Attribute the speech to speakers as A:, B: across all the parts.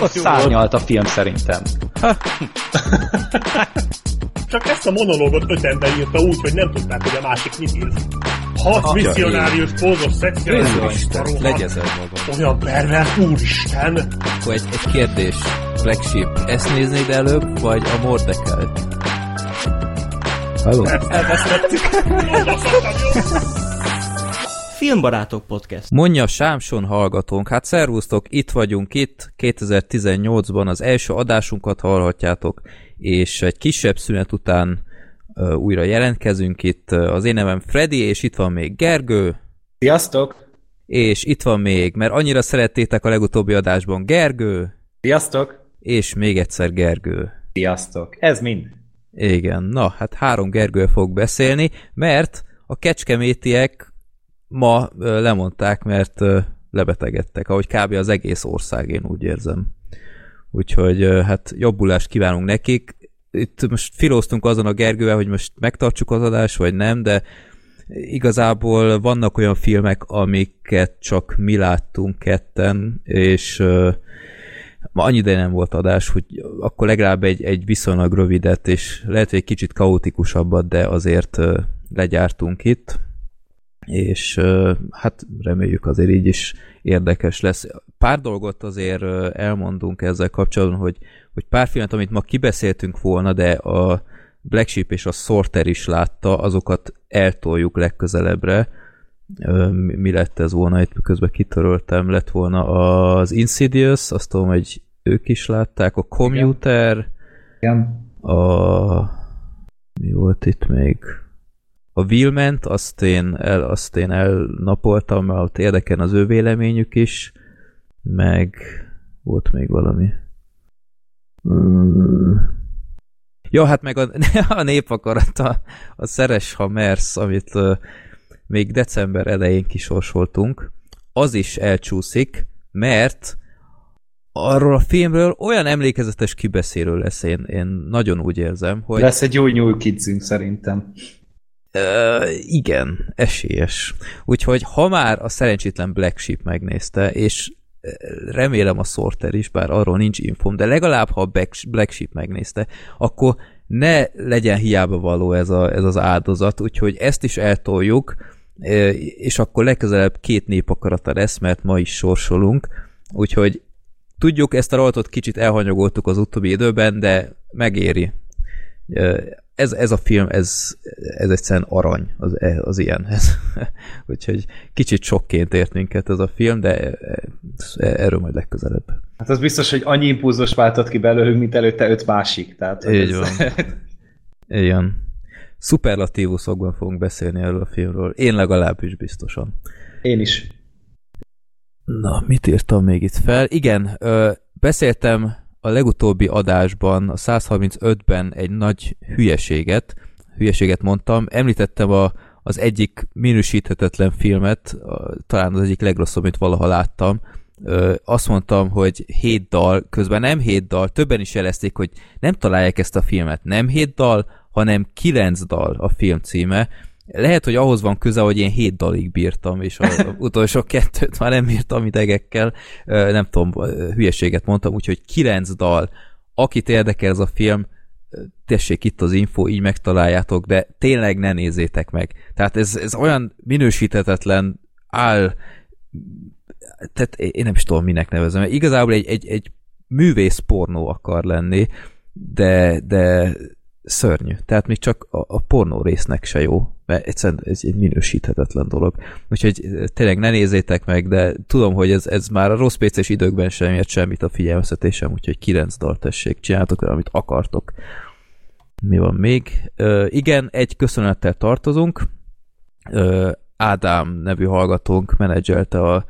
A: Ott szárnyalt a film szerintem.
B: Csak ezt a monológot öt ember írta úgy, hogy nem tudták, hogy a másik mit ír. Hat misszionárius pózos szexuális
C: Legyezel magam.
B: Olyan pervers, úristen!
C: Akkor egy, egy kérdés. Black Sheep, ezt néznéd előbb, vagy a Mordekelt?
D: Halló?
B: Elbeszéltük.
E: Filmbarátok Podcast.
C: Mondja Sámson hallgatónk, hát szervusztok, itt vagyunk itt, 2018-ban az első adásunkat hallhatjátok, és egy kisebb szünet után uh, újra jelentkezünk itt. Az én nevem Freddy, és itt van még Gergő.
A: Sziasztok!
C: És itt van még, mert annyira szerettétek a legutóbbi adásban Gergő.
A: Sziasztok!
C: És még egyszer Gergő.
A: Sziasztok! Ez mind.
C: Igen, na, hát három Gergő fog beszélni, mert a kecskemétiek ma lemondták, mert lebetegedtek, ahogy kb. az egész ország, én úgy érzem. Úgyhogy hát jobbulást kívánunk nekik. Itt most filóztunk azon a Gergővel, hogy most megtartsuk az adást, vagy nem, de igazából vannak olyan filmek, amiket csak mi láttunk ketten, és ma annyi ideje nem volt adás, hogy akkor legalább egy, egy viszonylag rövidet, és lehet, hogy egy kicsit kaotikusabbat, de azért legyártunk itt és hát reméljük azért így is érdekes lesz. Pár dolgot azért elmondunk ezzel kapcsolatban, hogy, hogy pár filmet, amit ma kibeszéltünk volna, de a Black Sheep és a Sorter is látta, azokat eltoljuk legközelebbre. Mi lett ez volna? Itt közben kitöröltem, lett volna az Insidious, azt tudom, hogy ők is látták, a Commuter,
A: Igen.
C: a mi volt itt még? A Vilment, azt én, el, azt én elnapoltam, mert érdekel az ő véleményük is, meg volt még valami. Mm. Ja, hát meg a, a népakarata, a Szeres, ha mersz, amit még december elején kisorsoltunk, az is elcsúszik, mert arról a filmről olyan emlékezetes kibeszélő lesz, én, én nagyon úgy érzem, hogy...
A: Lesz egy jó nyúl kidzünk szerintem.
C: Igen, esélyes. Úgyhogy ha már a szerencsétlen Black Sheep megnézte, és remélem a Sorter is, bár arról nincs infom, de legalább ha a Black Sheep megnézte, akkor ne legyen hiába való ez, a, ez az áldozat, úgyhogy ezt is eltoljuk, és akkor legközelebb két népakarata lesz, mert ma is sorsolunk, úgyhogy tudjuk, ezt a rajtot kicsit elhanyagoltuk az utóbbi időben, de megéri ez, ez a film, ez, ez egyszerűen arany az, az ilyenhez. Úgyhogy kicsit sokként ért minket ez a film, de erről majd legközelebb.
A: Hát az biztos, hogy annyi impulzus váltott ki belőlünk, mint előtte öt másik. Tehát,
C: Így ez... van. Igen. Szuperlatívuszokban fogunk beszélni erről a filmről. Én legalábbis biztosan.
A: Én is.
C: Na, mit írtam még itt fel? Igen, ö, beszéltem a legutóbbi adásban, a 135-ben egy nagy hülyeséget, hülyeséget mondtam, említettem a, az egyik minősíthetetlen filmet, talán az egyik legrosszabb, amit valaha láttam, azt mondtam, hogy hét dal, közben nem hét dal, többen is jelezték, hogy nem találják ezt a filmet, nem hét dal, hanem kilenc dal a film címe, lehet, hogy ahhoz van köze, hogy én hét dalig bírtam, és az utolsó kettőt már nem bírtam idegekkel, nem tudom, hülyeséget mondtam, úgyhogy kilenc dal. Akit érdekel ez a film, tessék itt az info, így megtaláljátok, de tényleg ne nézzétek meg. Tehát ez, ez olyan minősíthetetlen áll, tehát én nem is tudom, minek nevezem. Igazából egy, egy, egy művész pornó akar lenni, de, de szörnyű. Tehát még csak a, a pornó résznek se jó, mert egyszerűen ez egy minősíthetetlen dolog. Úgyhogy eh, tényleg ne nézzétek meg, de tudom, hogy ez, ez már a rossz pc időkben sem ért semmit a figyelmeztetésem, úgyhogy kilenc dal tessék, csináltok vele, amit akartok. Mi van még? Uh, igen, egy köszönettel tartozunk. Uh, Ádám nevű hallgatónk menedzselte a,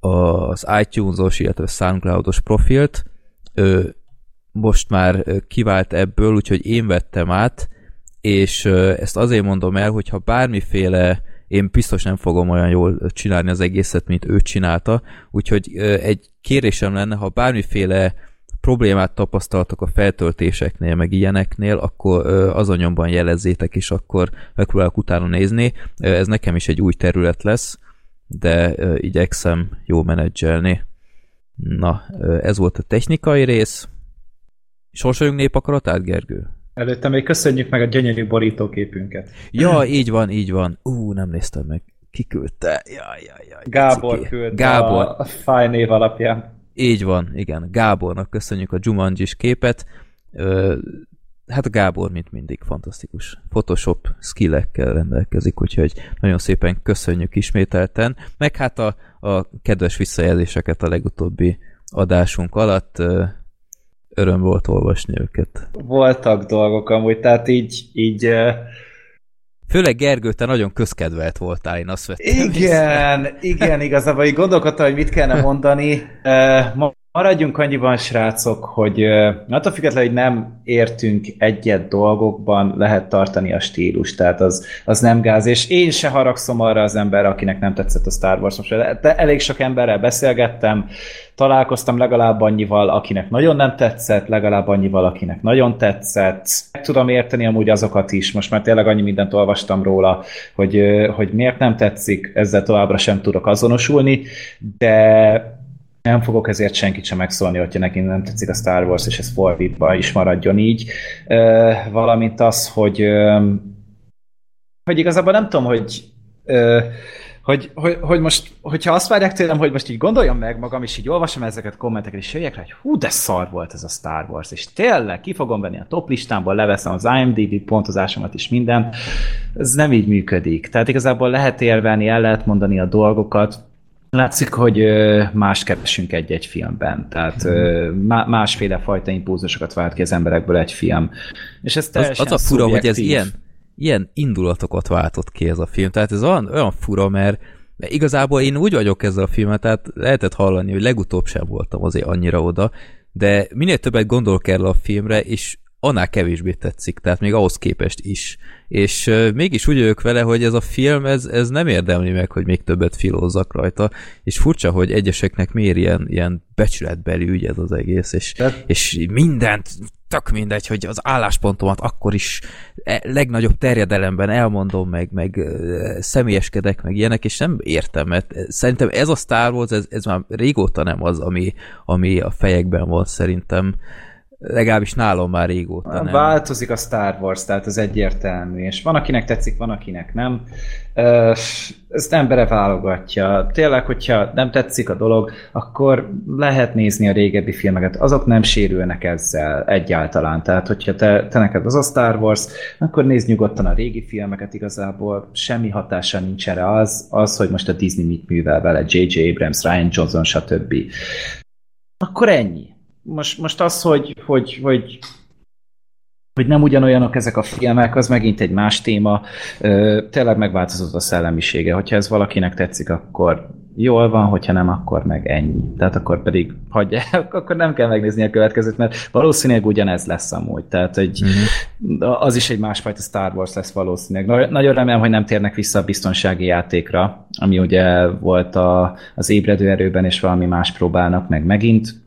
C: a, az iTunes-os, illetve SoundCloud-os profilt. Uh, most már kivált ebből, úgyhogy én vettem át, és ezt azért mondom el, hogyha bármiféle én biztos nem fogom olyan jól csinálni az egészet, mint ő csinálta, úgyhogy egy kérésem lenne, ha bármiféle problémát tapasztaltok a feltöltéseknél, meg ilyeneknél, akkor azon jelezzétek, és akkor megpróbálok utána nézni. Ez nekem is egy új terület lesz, de igyekszem jó menedzselni. Na, ez volt a technikai rész. Sorsoljunk népakaratát, Gergő?
A: Előtte még köszönjük meg a gyönyörű borítóképünket.
C: Ja, így van, így van. Ú, nem néztem meg. Ki küldte? Jaj, jaj, jaj.
A: Gábor
C: Ciki.
A: küldte
C: Gábor.
A: a, a fáj név alapján.
C: Így van, igen. Gábornak köszönjük a Jumanji-s képet. Ö, hát Gábor, mint mindig, fantasztikus Photoshop skillekkel rendelkezik, úgyhogy nagyon szépen köszönjük ismételten. Meg hát a, a kedves visszajelzéseket a legutóbbi adásunk alatt. Ö, öröm volt olvasni őket.
A: Voltak dolgok amúgy, tehát így, így
C: Főleg Gergő, te nagyon közkedvelt voltál, én azt vettem észre.
A: igen, igen, igazából így gondolkodtam, hogy mit kellene mondani. Ma- maradjunk annyiban, srácok, hogy attól függetlenül, hogy nem értünk egyet dolgokban, lehet tartani a stílus, tehát az, az nem gáz, és én se haragszom arra az ember, akinek nem tetszett a Star Wars most, de elég sok emberrel beszélgettem, találkoztam legalább annyival, akinek nagyon nem tetszett, legalább annyival, akinek nagyon tetszett. Meg tudom érteni amúgy azokat is, most már tényleg annyi mindent olvastam róla, hogy, hogy miért nem tetszik, ezzel továbbra sem tudok azonosulni, de nem fogok ezért senkit sem megszólni, hogyha neki nem tetszik a Star Wars, és ez fordítva is maradjon így. Valamint az, hogy hogy igazából nem tudom, hogy hogy, hogy, hogy most, hogyha azt várják tőlem, hogy most így gondoljam meg magam, és így olvasom ezeket a kommenteket, és jöjjek rá, hogy hú, de szar volt ez a Star Wars, és tényleg ki fogom venni a top listámból, leveszem az IMDb pontozásomat is minden, ez nem így működik. Tehát igazából lehet érvelni, el lehet mondani a dolgokat, Látszik, hogy más keresünk egy-egy filmben, tehát má- másféle fajta impulzusokat vált ki az emberekből egy film. És ez
C: Az,
A: teljesen
C: az a fura, hogy ez ilyen, ilyen indulatokat váltott ki ez a film. Tehát ez olyan, olyan fura, mert mert igazából én úgy vagyok ezzel a filmet, tehát lehetett hallani, hogy legutóbb sem voltam azért annyira oda, de minél többet gondolok erre a filmre, és annál kevésbé tetszik, tehát még ahhoz képest is. És uh, mégis úgy vagyok vele, hogy ez a film, ez, ez nem érdemli meg, hogy még többet filózzak rajta, és furcsa, hogy egyeseknek miért ilyen, ilyen becsületbeli ügy ez az egész, és,
A: Tehát-
C: és mindent, tök mindegy, hogy az álláspontomat akkor is e- legnagyobb terjedelemben elmondom, meg, meg személyeskedek, meg ilyenek, és nem értem, mert szerintem ez a Star Wars, ez, ez már régóta nem az, ami, ami a fejekben van szerintem, legalábbis nálam már régóta nem.
A: Változik a Star Wars, tehát az egyértelmű, és van akinek tetszik, van akinek nem. Ezt embere válogatja. Tényleg, hogyha nem tetszik a dolog, akkor lehet nézni a régebbi filmeket, azok nem sérülnek ezzel egyáltalán. Tehát, hogyha te, te neked az a Star Wars, akkor nézd nyugodtan a régi filmeket igazából, semmi hatása nincs erre az, az, hogy most a Disney mit művel vele, J.J. Abrams, Ryan Johnson, stb. Akkor ennyi. Most, most az, hogy, hogy, hogy hogy nem ugyanolyanok ezek a filmek, az megint egy más téma. Tényleg megváltozott a szellemisége. Hogyha ez valakinek tetszik, akkor jól van, hogyha nem, akkor meg ennyi. Tehát akkor pedig hagyja, akkor nem kell megnézni a következőt, mert valószínűleg ugyanez lesz amúgy. Tehát egy, uh-huh. az is egy másfajta Star Wars lesz valószínűleg. Na- Nagyon remélem, hogy nem térnek vissza a biztonsági játékra, ami ugye volt a, az ébredő erőben, és valami más próbálnak meg megint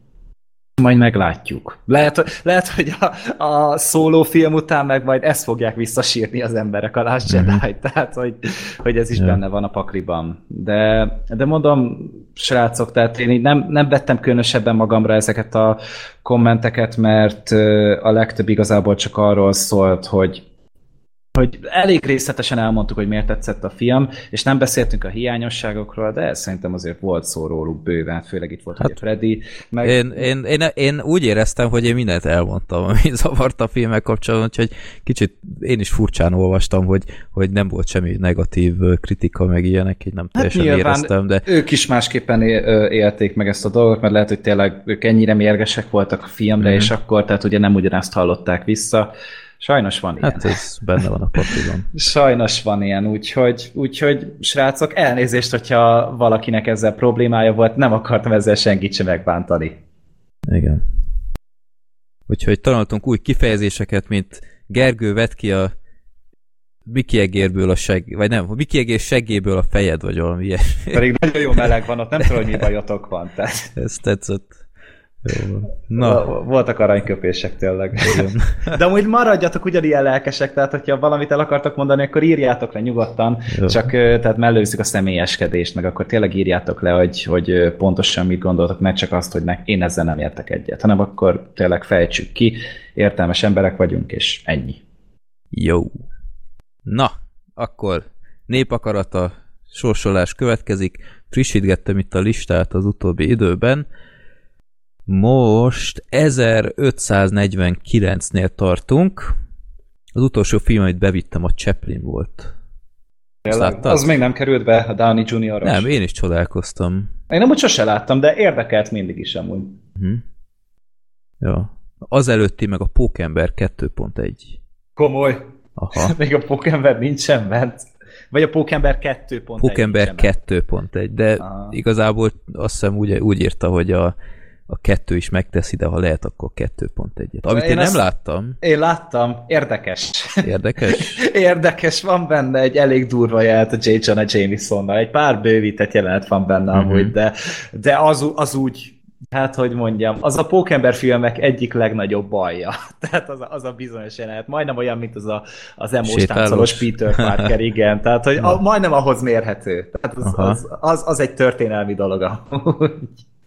A: majd meglátjuk. Lehet, lehet hogy a, a szóló film után meg majd ezt fogják visszasírni az emberek a Last Jedi, mm-hmm. tehát hogy, hogy ez is
C: Ja.
A: benne van a pakliban. De, de mondom, srácok, tehát én így nem, nem vettem különösebben magamra ezeket a kommenteket, mert a legtöbb igazából csak arról szólt, hogy hogy elég részletesen elmondtuk, hogy miért tetszett a film, és nem beszéltünk a hiányosságokról, de szerintem azért volt szó róluk bőven, főleg itt volt hát, ugye Freddy, meg
C: Én, én, én, én úgy éreztem, hogy én mindent elmondtam, ami zavart a filmek kapcsolatban, úgyhogy kicsit én is furcsán olvastam, hogy, hogy nem volt semmi negatív kritika, meg ilyenek, így nem teljesen
A: nyilván
C: éreztem, de
A: ők is másképpen élték meg ezt a dolgot, mert lehet, hogy tényleg ők ennyire mérgesek voltak a filmre,
C: Mhm.
A: és akkor, tehát ugye nem ugyanazt hallották vissza. Sajnos van ilyen.
C: hát ez benne van a pakliban.
A: Sajnos van ilyen, úgyhogy, úgyhogy srácok, elnézést, hogyha valakinek ezzel problémája volt, nem akartam ezzel senkit sem megbántani.
C: Igen. Úgyhogy tanultunk új kifejezéseket, mint Gergő vett ki a Miki egérből a seg... vagy nem, Miki egér seggéből a fejed, vagy valami ilyesmi.
A: Pedig nagyon jó meleg van ott, nem tudom, hogy mi bajotok van. Tehát.
C: Ez tetszett. Na.
A: Voltak aranyköpések tényleg. De amúgy maradjatok ugyanilyen lelkesek, tehát hogyha valamit el akartok mondani, akkor írjátok le nyugodtan,
C: Jó.
A: csak tehát mellőzzük a személyeskedést, meg akkor tényleg írjátok le, hogy, hogy pontosan mit gondoltok, ne csak azt, hogy ne, én ezzel nem értek egyet, hanem akkor tényleg fejtsük ki, értelmes emberek vagyunk, és ennyi.
C: Jó. Na, akkor népakarata sorsolás következik. Frissítgettem itt a listát az utóbbi időben. Most 1549-nél tartunk. Az utolsó film, amit bevittem, a Chaplin volt. Azt láttad?
A: Az még nem került be, a Downey Jr.
C: Nem, én is csodálkoztam.
A: Én nem úgy sose láttam, de érdekelt mindig is amúgy.
C: Hm. Ja. Az előtti meg a Pókember 2.1.
A: Komoly.
C: Aha.
A: Még a Pókember nincsen bent. Vagy a Pókember 2.1
C: Pókember
A: nincsen bent.
C: 2.1, de
A: Aha.
C: igazából azt hiszem úgy, úgy írta, hogy a, a kettő is megteszi, de ha lehet, akkor 2.1-et. Amit én,
A: Én
C: nem
A: azt-
C: láttam.
A: Én láttam, érdekes.
C: Érdekes.
A: Érdekes, van benne egy elég durva jelent a J. Jonah Jamesonnal. Egy pár bővített jelenet van benne uh-huh. amúgy, de, de az, az úgy, hát hogy mondjam, az a Pókember filmek egyik legnagyobb balja. Tehát az a, az a bizonyos jelenet, majdnem olyan, mint az a, az
C: Sétálós.
A: táncolós Peter Parker, igen. Tehát, hogy a, majdnem ahhoz mérhető. Tehát az,
C: Aha.
A: az, az, az egy történelmi dolog. amúgy.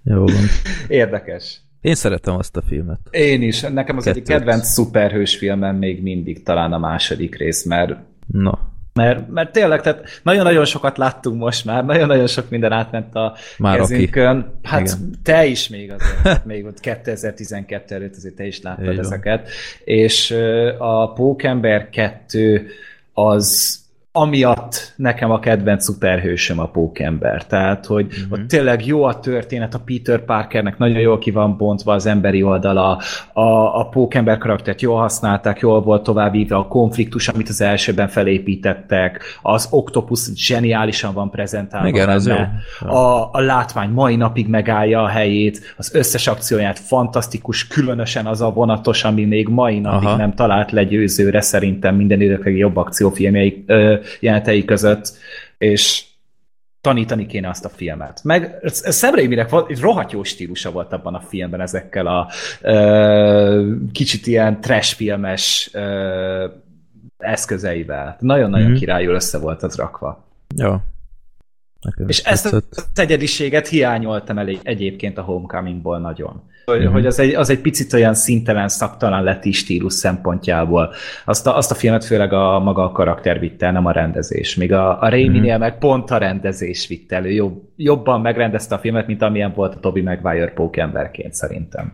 C: Jó van.
A: Érdekes.
C: Én szeretem azt a filmet.
A: Én is. Nekem az egyik
C: Kettőt.
A: kedvenc szuperhős filmem még mindig talán a második rész, mert
C: Na,
A: mert, mert tényleg, tehát nagyon-nagyon sokat láttunk most már, nagyon-nagyon sok minden átment a
C: Már
A: kezünkön. Hát
C: Igen.
A: te is még azért, hát még ott 2012 előtt azért te is láttad
C: Így van.
A: ezeket. És ö, a Pókember 2 az amiatt nekem a kedvenc szuperhősöm a Pókember. Tehát, hogy uh-huh. ott tényleg jó a történet, a Peter Parkernek nagyon jól ki van bontva az emberi oldala, a, a Pókember karaktert jól használták, jól volt továbbítva a konfliktus, amit az elsőben felépítettek, az Octopus zseniálisan van prezentálva.
C: Igen,
A: benne.
C: jó.
A: A, a látvány mai napig megállja a helyét, az összes akcióját fantasztikus, különösen az a vonatos, ami még mai napig
C: Aha.
A: nem talált le győzőre szerintem minden idők legjobb akciófilmjei ö, jelenetei között, és tanítani kéne azt a filmet. Meg Sam Raiminek egy rohadt jó stílusa volt abban a filmben ezekkel a ö, kicsit ilyen trash filmes ö, eszközeivel. Nagyon-nagyon
C: Mhm.
A: mm-hmm. királyul össze volt az rakva.
C: jó. Nekem
A: És ezt
C: tetszett.
A: az egyediséget hiányoltam el egyébként a Homecomingból nagyon. Hogy,
C: Mhm.
A: hogy az, egy, az egy picit olyan szintelen, szaktalan lett is stílus szempontjából. Azt a, azt a filmet főleg a maga a karakter vitte el, nem a rendezés. Míg a, a Raimi-nél meg pont a rendezés vitte elő. Jobb, jobban megrendezte a filmet, mint amilyen volt a Tobey Maguire pókemberként szerintem.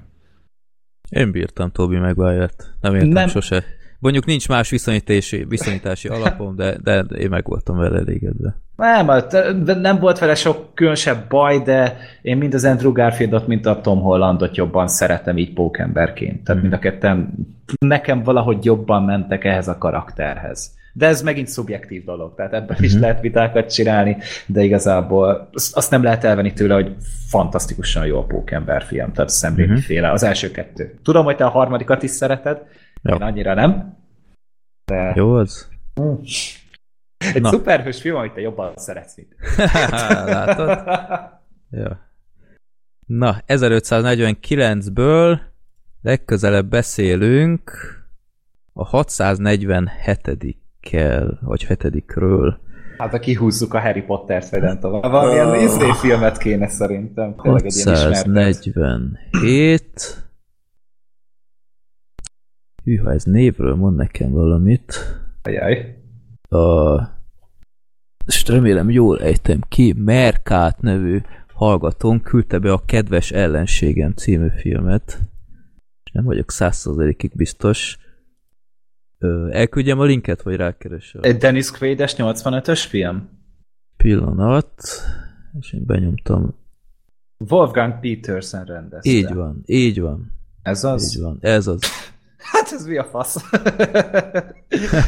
C: Én bírtam Toby Maguire-t. Nem értem
A: nem.
C: sose. Mondjuk nincs más viszonyítási, viszonyítási alapom, de, de én meg voltam vele elégedve.
A: Nem, hát, nem volt vele sok különösebb baj, de én mind az Andrew Garfieldot, mint a Tom Hollandot jobban szeretem így pókemberként. Tehát mind a ketten nekem valahogy jobban mentek ehhez a karakterhez. De ez megint szubjektív dolog, tehát ebben is lehet vitákat csinálni, de igazából azt nem lehet elvenni tőle, hogy fantasztikusan jó a pókember film, tehát Sam Raimi féle, az első kettő. Tudom, hogy te a harmadikat is szereted,
C: Jó.
A: én annyira nem. De
C: Jó az?
A: egy
C: Na.
A: szuperhős film, amit te jobban szeretsz, mint
C: Látod? Ja. Na, 1549-ből legközelebb beszélünk a 647-kel, vagy 7-ről.
A: Hát, ha kihúzzuk a Harry Potter-t, vagy nem tudom. Valamilyen izé filmet kéne szerintem. Tényleg egy ilyen ismertet.
C: 647. Hűha, ez névről mond nekem valamit.
A: Ajaj.
C: A... És remélem jól ejtem ki, Merkát nevű hallgatón küldte be a Kedves ellenségem című filmet. Nem vagyok százszerzelékig biztos. Ö, elküldjem a linket, vagy rákeresel?
A: Egy Dennis Quaid-es 85-ös film?
C: pillanat, és én benyomtam.
A: Wolfgang Peterson rendezte.
C: Így van, így van,
A: Ez az?
C: így van. Ez az.
A: Hát ez mi a fasz?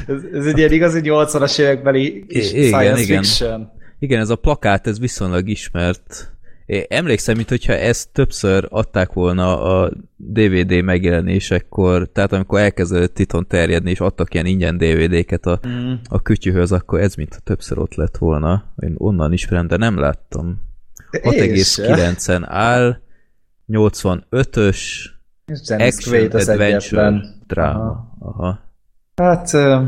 A: ez, ez egy ilyen igazi 80-as évekbeli
C: I- igen,
A: science
C: igen.
A: fiction.
C: Igen, ez a plakát, ez viszonylag ismert. Én emlékszem, mintha ezt többször adták volna a DVD megjelenésekor, tehát amikor elkezdett titon terjedni, és adtak ilyen ingyen DVD-ket a,
A: Mm.
C: a kütyühöz, akkor ez mintha többször ott lett volna. Én onnan ismerem, de nem láttam.
A: Én se.
C: 6,9-en áll, 85-ös
A: Dennis
C: Action
A: Quaid az
C: Adventure
A: egyetlen.
C: dráma. Aha.
A: Hát ö,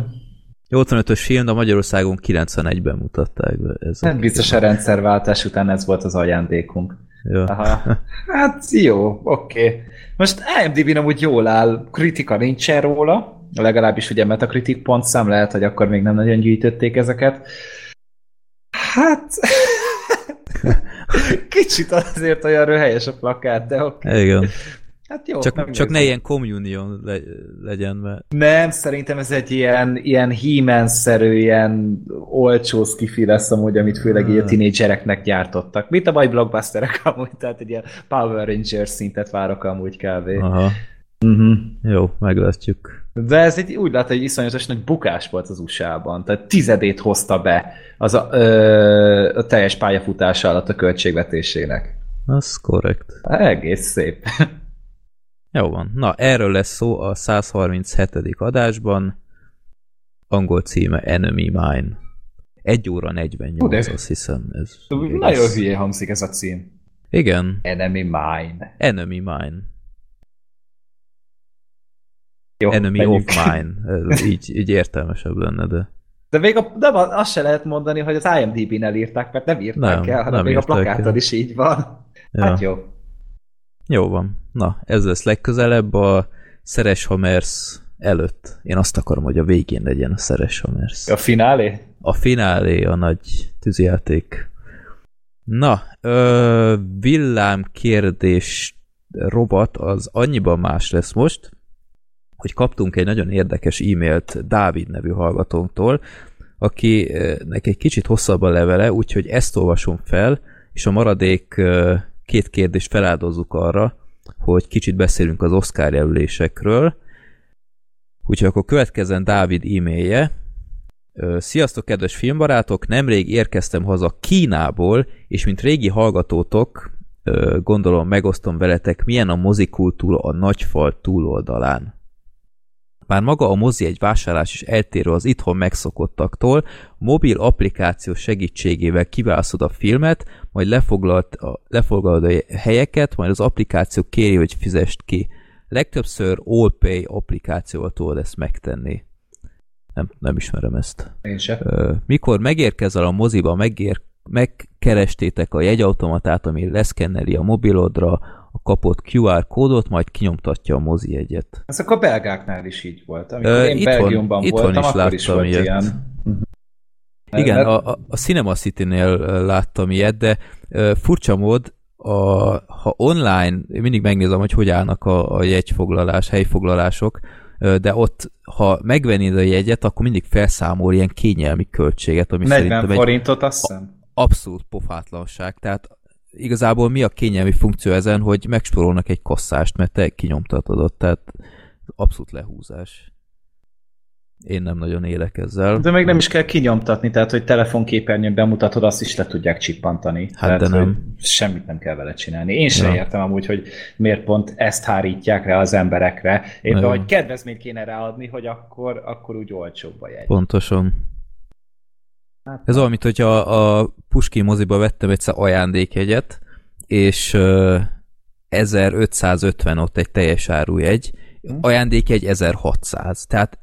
C: 85-ös film, de Magyarországon 91-ben mutatták be. Ez
A: nem biztos a rendszerváltás után ez volt az ajándékunk.
C: Ja.
A: Aha. Hát jó, oké. Okay. Most IMDb-n amúgy jól áll, kritika nincsen róla, legalábbis ugye Metacritic pontszám, lehet, hogy akkor még nem nagyon gyűjtötték ezeket. Hát... Kicsit azért olyan röhelyes a plakát, de oké. Okay.
C: Igen.
A: Hát jó,
C: Csak,
A: megnézzük.
C: csak ne ilyen communion le, legyen, mert
A: Nem, szerintem ez egy ilyen, ilyen he szerű ilyen olcsó skifi lesz amúgy, amit főleg így a tinédzsereknek gyártottak. Mint a mai blockbusterek amúgy, tehát egy ilyen Power Rangers szintet várok amúgy kb.
C: aha,
A: Uh-huh.
C: jó, meglátjuk.
A: De ez egy, úgy látta, hogy iszonyatos nagy bukás volt az USA-ban. Tehát tizedét hozta be az a, ö, a teljes pályafutása alatt a költségvetésének.
C: Az korrekt.
A: Egész szép.
C: Jó van. Na, erről lesz szó a 137. adásban. Angol címe Enemy Mine. 1 óra 48,
A: Hú, de-
C: azt hiszem. Ez
A: Nagyon hülye hangzik ez a cím.
C: Igen,
A: Enemy Mine.
C: Enemy Mine.
A: Jó,
C: Enemy
A: menjünk.
C: of Mine. Ez így, így értelmesebb lenne, de...
A: De még a, de azt se lehet mondani, hogy az IMDb-n elírták, mert nem írták
C: Nem,
A: el, hanem
C: nem
A: még a
C: el.
A: is így van.
C: Ja.
A: Hát jó.
C: Jó van. Na, ez lesz legközelebb a Szeres Hamers előtt. Én azt akarom, hogy a végén legyen a Szeres Hamers.
A: A finálé?
C: A finálé, a nagy tűzijáték. Na, ö, villám kérdés robot az annyiban más lesz most, hogy kaptunk egy nagyon érdekes e-mailt Dávid nevű hallgatónktól, akinek egy kicsit hosszabb a levele, úgyhogy ezt olvasom fel, és a maradék két kérdést feláldozzuk arra, hogy kicsit beszélünk az Oscar jelölésekről. Úgyhogy akkor következzen Dávid e-mailje, Sziasztok, kedves filmbarátok! Nemrég érkeztem haza Kínából, és mint régi hallgatótok, gondolom megosztom veletek, milyen a mozikultúra a nagyfal túloldalán. Már maga a mozi egy vásárlás is eltérő az itthon megszokottaktól, mobil applikáció segítségével kiválasztod a filmet, majd lefoglalt a, lefoglalod a helyeket, majd az applikáció kéri, hogy fizest ki. Legtöbbször AllPay applikációval tudod ezt megtenni. Nem, nem ismerem ezt.
A: Én se.
C: Ö, mikor megérkezel a moziba, megér, megkerestétek a jegyautomatát, ami leszkenneli a mobilodra, kapott QR kódot, majd kinyomtatja a mozi jegyet.
A: Ez akkor a belgáknál is így volt. Amikor
C: Ö,
A: én
C: itthon-
A: Belgiumban
C: itthon
A: voltam,
C: is
A: akkor is
C: láttam
A: volt
C: ilyet.
A: ilyen.
C: Igen,
A: Mert-
C: a, a, Cinema City-nél láttam ilyet, de furcsa mód, a, ha online, én mindig megnézem, hogy hogy állnak a, a jegyfoglalás, helyfoglalások, de ott, ha megvennéd a jegyet, akkor mindig felszámol ilyen kényelmi költséget, ami
A: 40
C: szerintem egy
A: forintot, azt hiszem.
C: abszolút pofátlanság. Tehát igazából mi a kényelmi funkció ezen, hogy megspórolnak egy kasszást, mert te kinyomtatod ott, tehát abszolút lehúzás. Én nem nagyon élek ezzel.
A: De még nem is kell kinyomtatni, tehát hogy telefonképernyőn bemutatod, azt is le tudják csippantani.
C: Hát
A: tehát,
C: de nem.
A: Semmit nem kell vele csinálni. Én sem
C: Ja.
A: értem amúgy, hogy miért pont ezt hárítják rá az emberekre. Éppen,
C: Nagyon.
A: hogy kedvezményt kéne ráadni, hogy akkor, akkor úgy olcsóbb a jegy.
C: Pontosan.
A: Hát,
C: Ez olyan, mint hogyha a Puskin moziba vettem egyszer ajándékjegyet, és ö, 1550 ott egy teljes árujegy, ajándékjegy 1600. Tehát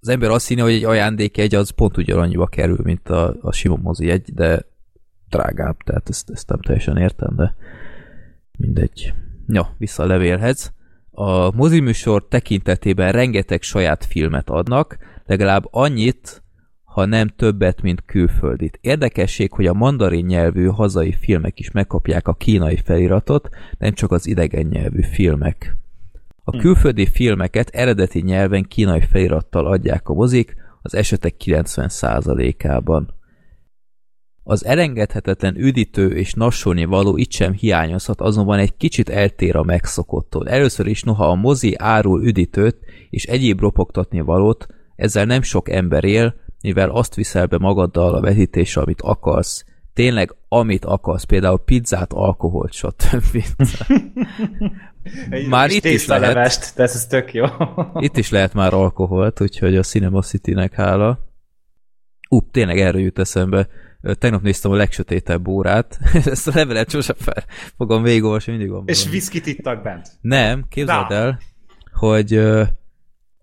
C: az ember azt hinné, hogy egy ajándékjegy az pont ugyanannyiba kerül, mint a, a sima mozi jegy, de drágább, tehát ezt, ezt nem teljesen értem, de mindegy. Ja, vissza a levélhez. A moziműsor tekintetében rengeteg saját filmet adnak, legalább annyit, ha nem többet, mint külföldit. Érdekesség, hogy a mandarin nyelvű hazai filmek is megkapják a kínai feliratot, nem csak az idegen nyelvű filmek. A külföldi filmeket eredeti nyelven kínai felirattal adják a mozik, az esetek 90%-ában. Az elengedhetetlen üdítő és nassolni való itt sem hiányozhat, azonban egy kicsit eltér a megszokottól. Először is noha a mozi árul üdítőt és egyéb ropogtatni valót, ezzel nem sok ember él, mivel azt viszel be magaddal a vetítésre, amit akarsz. Tényleg, amit akarsz, például pizzát, alkoholt, stb. Már itt is
A: tésztalevest, de ez, tök jó.
C: Itt is lehet már alkoholt, úgyhogy a Cinema City-nek hála. Upp, tényleg erről jut eszembe. Tegnap néztem a legsötétebb órát, ezt a levelet sosem fel fogom végigolvasni, mindig van
A: És viszkit ittak bent.
C: Nem, képzeld
B: Na.
C: el, hogy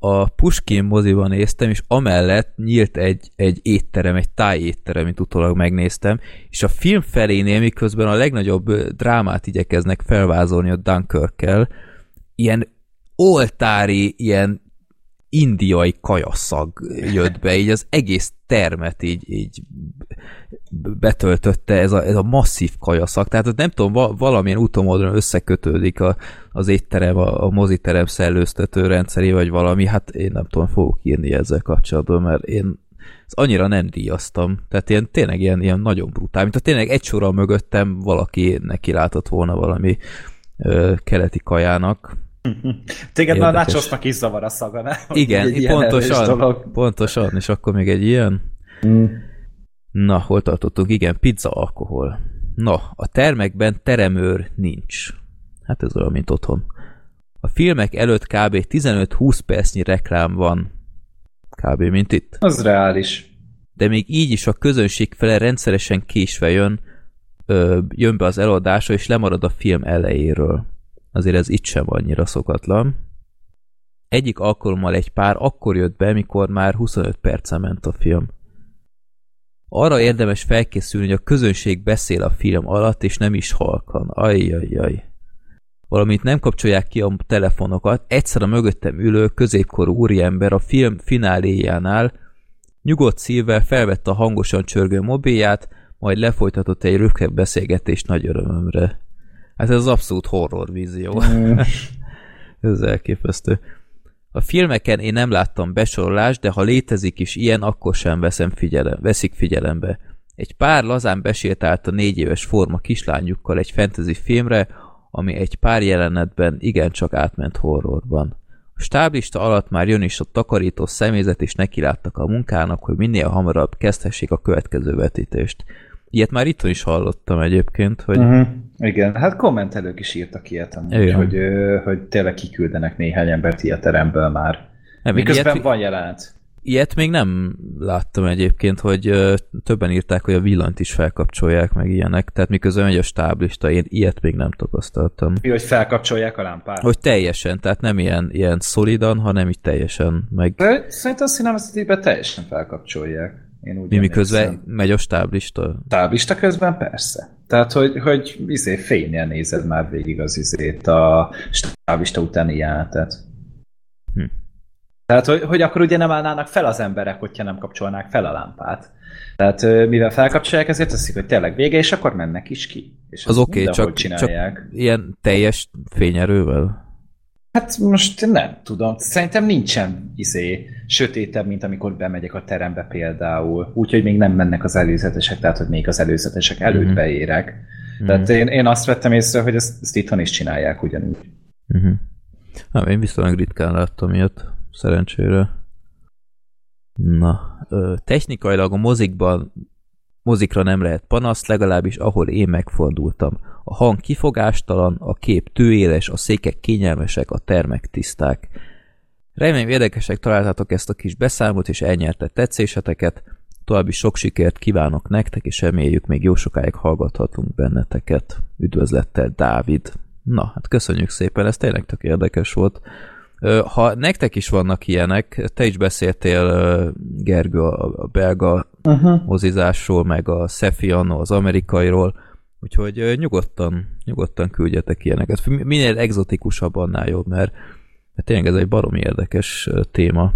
C: a Puskin moziban néztem, és amellett nyílt egy, egy étterem, egy tájétterem, mint utólag megnéztem, és a film felénél, miközben a legnagyobb drámát igyekeznek felvázolni a Dunkirkkel, ilyen oltári, ilyen indiai kajaszag jött be, így az egész termet így, így betöltötte ez a, ez a masszív kajaszak, tehát nem tudom, va- valamilyen útomódon összekötődik a, az étterem, a, a moziterem szellőztető rendszeré, vagy valami, hát én nem tudom, fogok írni ezzel kapcsolatban, mert én ezt annyira nem díjaztam, tehát ilyen, tényleg ilyen, ilyen nagyon brutál, mint ha tényleg egy sorral mögöttem valaki neki látott volna valami ö, keleti kajának,
A: Téged már nácsosznak is zavar a szaga, nem?
C: igen,
A: Egy
C: pontosan, pontosan, és akkor még egy ilyen.
A: Mm.
C: Na, hol tartottunk? Igen, pizza, alkohol. Na, a termekben teremőr nincs. Hát ez olyan, mint otthon. A filmek előtt kb. 15-20 percnyi reklám van. Kb. mint itt.
A: Az reális.
C: De még így is a közönség fele rendszeresen késve jön, ö, jön be az előadásra, és lemarad a film elejéről. Azért ez itt sem annyira szokatlan. Egyik alkalommal egy pár akkor jött be, mikor már 25 perce ment a film. Arra érdemes felkészülni, hogy a közönség beszél a film alatt, és nem is halkan. Ajjajjaj. Valamint nem kapcsolják ki a telefonokat, egyszer a mögöttem ülő, középkorú úriember a film fináléjánál nyugodt szívvel felvette a hangosan csörgő mobilját, majd lefolytatott egy röpkebb beszélgetést nagy örömömre. Hát ez az abszolút horror vízió. Ez elképesztő. A filmeken én nem láttam besorolást, de ha létezik is ilyen, akkor sem veszem figyelem, veszik figyelembe. Egy pár lazán besétált a négy éves forma kislányukkal egy fantasy filmre, ami egy pár jelenetben igencsak átment horrorban. A stáblista alatt már jön is a takarító személyzet, és nekiláttak a munkának, hogy minél hamarabb kezdhessék a következő vetítést. Ilyet már itt is hallottam egyébként, hogy
A: Uh-huh. Igen, hát kommentelők is írtak ilyet, amúgy, hogy, hogy tényleg kiküldenek néhány embert ilyen teremből már.
C: nem,
A: Miközben
C: ilyet,
A: van jelenet.
C: Ilyet még nem láttam egyébként, hogy ö, többen írták, hogy a villanyt is felkapcsolják meg ilyenek, tehát miközben megy a stáblista, én ilyet még nem tapasztaltam.
A: Mi, hogy felkapcsolják a lámpát.
C: Hogy teljesen, tehát nem ilyen, ilyen szolidan, hanem így teljesen meg
A: De szerintem a színemezetében teljesen felkapcsolják. Én úgy
C: mi miközben megy a stáblista.
A: Táblista közben persze. Tehát, hogy, hogy izé, fénynél nézed már végig az izét, a stáblista utáni jelenetet.
C: Hm.
A: Tehát, hogy, hogy akkor ugye nem állnának fel az emberek, hogyha nem kapcsolnák fel a lámpát. Tehát, mivel felkapcsolják, ezért teszik, hogy tényleg vége, és akkor mennek is ki. És
C: Az oké, okay, csak, csak ilyen teljes fényerővel?
A: Hát most nem tudom. Szerintem nincsen izé sötétebb, mint amikor bemegyek a terembe például. Úgyhogy még nem mennek az előzetesek, tehát hogy még az előzetesek előtt
C: Mhm.
A: beérek. Tehát én, én azt vettem észre, hogy ezt, ezt itthon is csinálják ugyanúgy.
C: Uh-huh. Nem, én viszonylag ritkán láttam ilyet, szerencsére. Na, ö, technikailag a mozikban mozikra nem lehet panasz, legalábbis ahol én megfordultam. A hang kifogástalan, a kép tőéles, a székek kényelmesek, a termek tiszták. Remélem érdekesek találtátok ezt a kis beszámot, és elnyerte tetszéseteket. További sok sikert kívánok nektek, és reméljük még jó sokáig hallgathatunk benneteket. Üdvözlettel, Dávid! Na, hát köszönjük szépen, ez tényleg tök érdekes volt. Ha nektek is vannak ilyenek, te is beszéltél, Gergő, a belga
A: Uh-huh.
C: mozizásról, meg a Sefiano, az amerikairól, úgyhogy nyugodtan, nyugodtan küldjetek ilyeneket. Mi- Minél egzotikusabb, annál jobb, mert, mert tényleg ez egy baromi érdekes téma.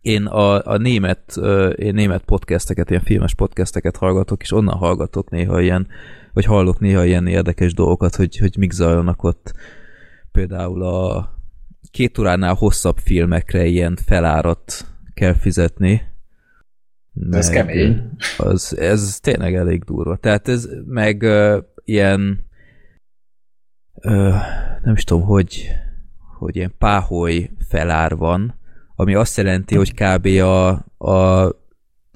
C: Én a, a német, én német podcasteket, ilyen filmes podcasteket hallgatok, és onnan hallgatok néha ilyen, vagy hallok néha ilyen érdekes dolgokat, hogy, hogy mik zajlanak ott. Például a két óránál hosszabb filmekre ilyen felárat kell fizetni.
A: Ez
C: Meg-
A: kemény.
C: az, ez tényleg elég durva. Tehát ez meg uh, ilyen uh, nem is tudom, hogy hogy ilyen páholy felár van, ami azt jelenti, hogy kb. a, a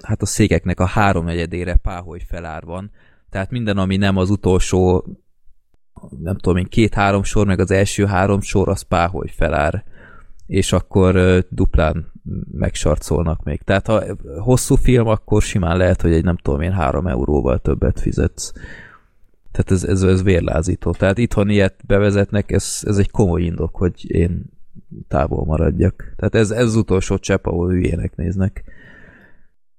C: hát a székeknek a háromnegyedére páholy felár van. Tehát minden, ami nem az utolsó nem tudom én, két-három sor, meg az első három sor, az páholy felár. És akkor duplán megsarcolnak még. Tehát ha hosszú film, akkor simán lehet, hogy egy nem tudom én három euróval többet fizetsz. Tehát ez, ez, ez vérlázító. Tehát itthon ilyet bevezetnek, ez, ez egy komoly indok, hogy én távol maradjak. Tehát ez, ez az utolsó csepp, ahol hülyének néznek.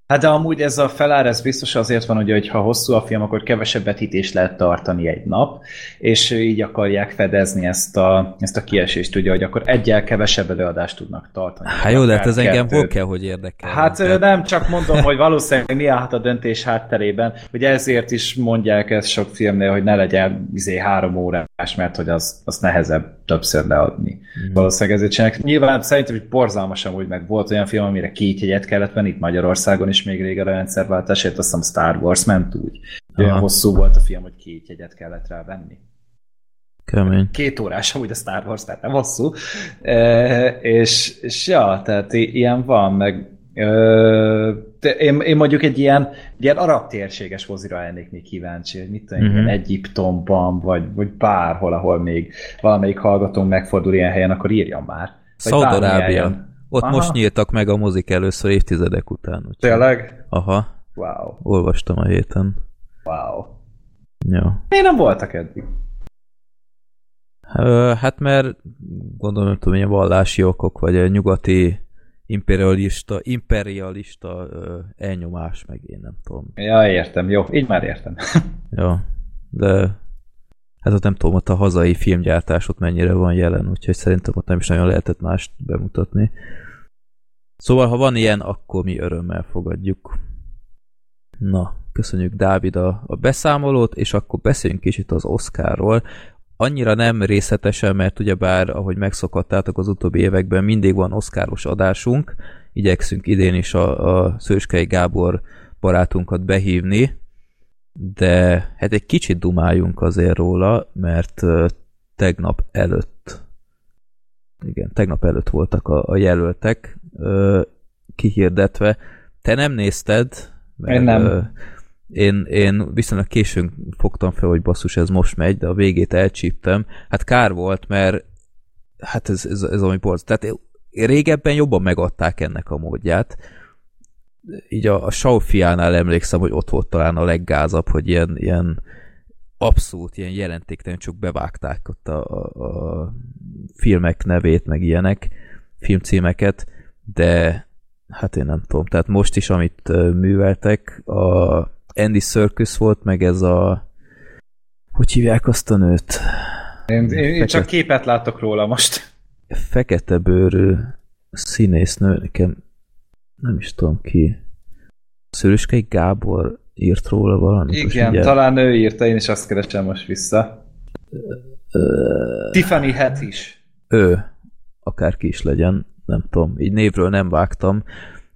A: Hát de amúgy ez a felár, ez biztos azért van, hogy, hogy ha hosszú a film, akkor kevesebb vetítést lehet tartani egy nap, és így akarják fedezni ezt a, ezt a kiesést, ugye, hogy akkor egyel kevesebb előadást tudnak tartani.
C: Hát jó, de hát ez engem hol kell, hogy érdekel.
A: Hát Tehát... nem, csak mondom, hogy valószínűleg mi állhat a döntés hátterében, hogy ezért is mondják ezt sok filmnél, hogy ne legyen izé három órás, mert hogy az, az nehezebb többször leadni. Mm. Valószínűleg ezért csinálják. Nyilván szerintem, hogy borzalmasan úgy meg volt olyan film, amire két jegyet kellett venni, itt Magyarországon is még régen a rendszerváltásért, azt hiszem Star Wars ment úgy. Olyan
C: Aha.
A: hosszú volt a film, hogy két jegyet kellett rá venni
C: Kemény.
A: két órás amúgy a Star Wars, tehát nem hosszú. E, és, és ja, tehát ilyen van, meg de én, én mondjuk egy ilyen, egy ilyen arab térséges mozira lennék még kíváncsi, hogy mit tudom, uh-huh. Egyiptomban, vagy, vagy bárhol, ahol még valamelyik hallgatónk megfordul ilyen helyen, akkor írjon már.
C: Szaudarábia. Ott
A: Aha.
C: most nyíltak meg a mozik először évtizedek után. Úgyhogy.
A: Tényleg?
C: Aha,
A: Wow,
C: olvastam a héten.
A: wow.
C: Ja.
A: Miért nem voltak eddig?
C: Hát mert gondolom, nem tudom, ilyen vallási okok, vagy a nyugati imperialista, imperialista ö, elnyomás, meg én nem tudom.
A: Ja, értem, jó, így már értem.
C: Ja, de hát ott nem tudom, ott a hazai filmgyártás ott mennyire van jelen, úgyhogy szerintem ott nem is nagyon lehetett mást bemutatni. Szóval, ha van ilyen, akkor mi örömmel fogadjuk. Na, köszönjük Dávid a, a beszámolót, és akkor beszéljünk kicsit az Oscarról. Annyira nem részletesen, mert ugyebár, ahogy megszokhattátok az utóbbi években, mindig van Oscaros adásunk. Igyekszünk idén is a, a Szőskei Gábor barátunkat behívni, de hát egy kicsit dumáljunk azért róla, mert tegnap előtt igen, tegnap előtt voltak a, a jelöltek kihirdetve. Te nem nézted?
A: Én nem.
C: Én, én viszonylag későn fogtam fel, hogy basszus, ez most megy, de a végét elcsíptem. Hát kár volt, mert hát ez, ez, ez ami borz. Tehát régebben jobban megadták ennek a módját. Így a, a Saufiánál emlékszem, hogy ott volt talán a leggázabb, hogy ilyen, ilyen abszolút ilyen jelentéktelen, csak bevágták ott a, a, a filmek nevét, meg ilyenek, filmcímeket, de hát én nem tudom. Tehát most is, amit műveltek, a Andy Serkis volt, meg ez a hogy hívják azt a nőt?
A: Én, én, én csak képet látok róla most.
C: Fekete bőrű színésznő, nekem nem is tudom ki. Szöröskei Gábor írt róla valamit.
A: Igen,
C: mindjárt-
A: talán ő írta, én is azt keresem most vissza.
C: Ö,
A: Tiffany Het is.
C: ő, akárki is legyen, nem tudom, így névről nem vágtam,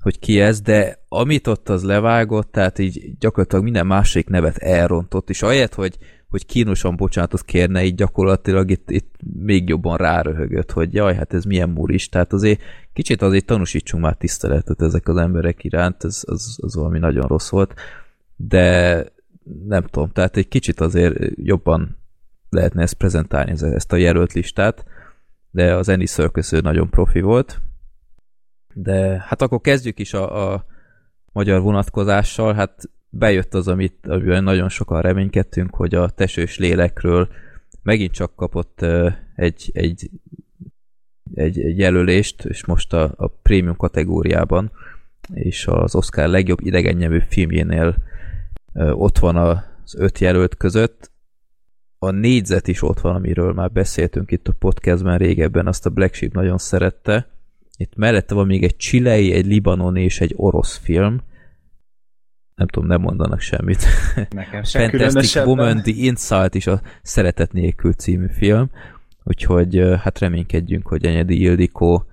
C: hogy ki ez, de amit ott az levágott, tehát így gyakorlatilag minden másik nevet elrontott, és ahelyett, hogy, hogy kínosan bocsánatot kérne, így gyakorlatilag itt, itt még jobban ráröhögött, hogy jaj, hát ez milyen muris, tehát azért kicsit azért tanúsítsunk már tiszteletet ezek az emberek iránt, ez az, az valami nagyon rossz volt, de nem tudom, tehát egy kicsit azért jobban lehetne ezt prezentálni, ez- ezt a jelölt listát, de az Andy Serkis nagyon profi volt. De hát akkor kezdjük is a, a magyar vonatkozással. Hát bejött az, amit amiben nagyon sokan reménykedtünk, hogy a tesős lélekről megint csak kapott egy, egy, egy, egy jelölést, és most a, a prémium kategóriában, és az Oscar legjobb idegennyelvű filmjénél ott van az öt jelölt között, a négyzet is ott van, amiről már beszéltünk itt a podcastben régebben, azt a Black Sheep nagyon szerette. Itt mellette van még egy csilei, egy libanoni és egy orosz film. Nem tudom, nem mondanak semmit.
A: Nekem se
C: Fantastic. Woman, The Insult is a Szeretet nélkül című film. Úgyhogy hát reménykedjünk, hogy Enyedi Ildikó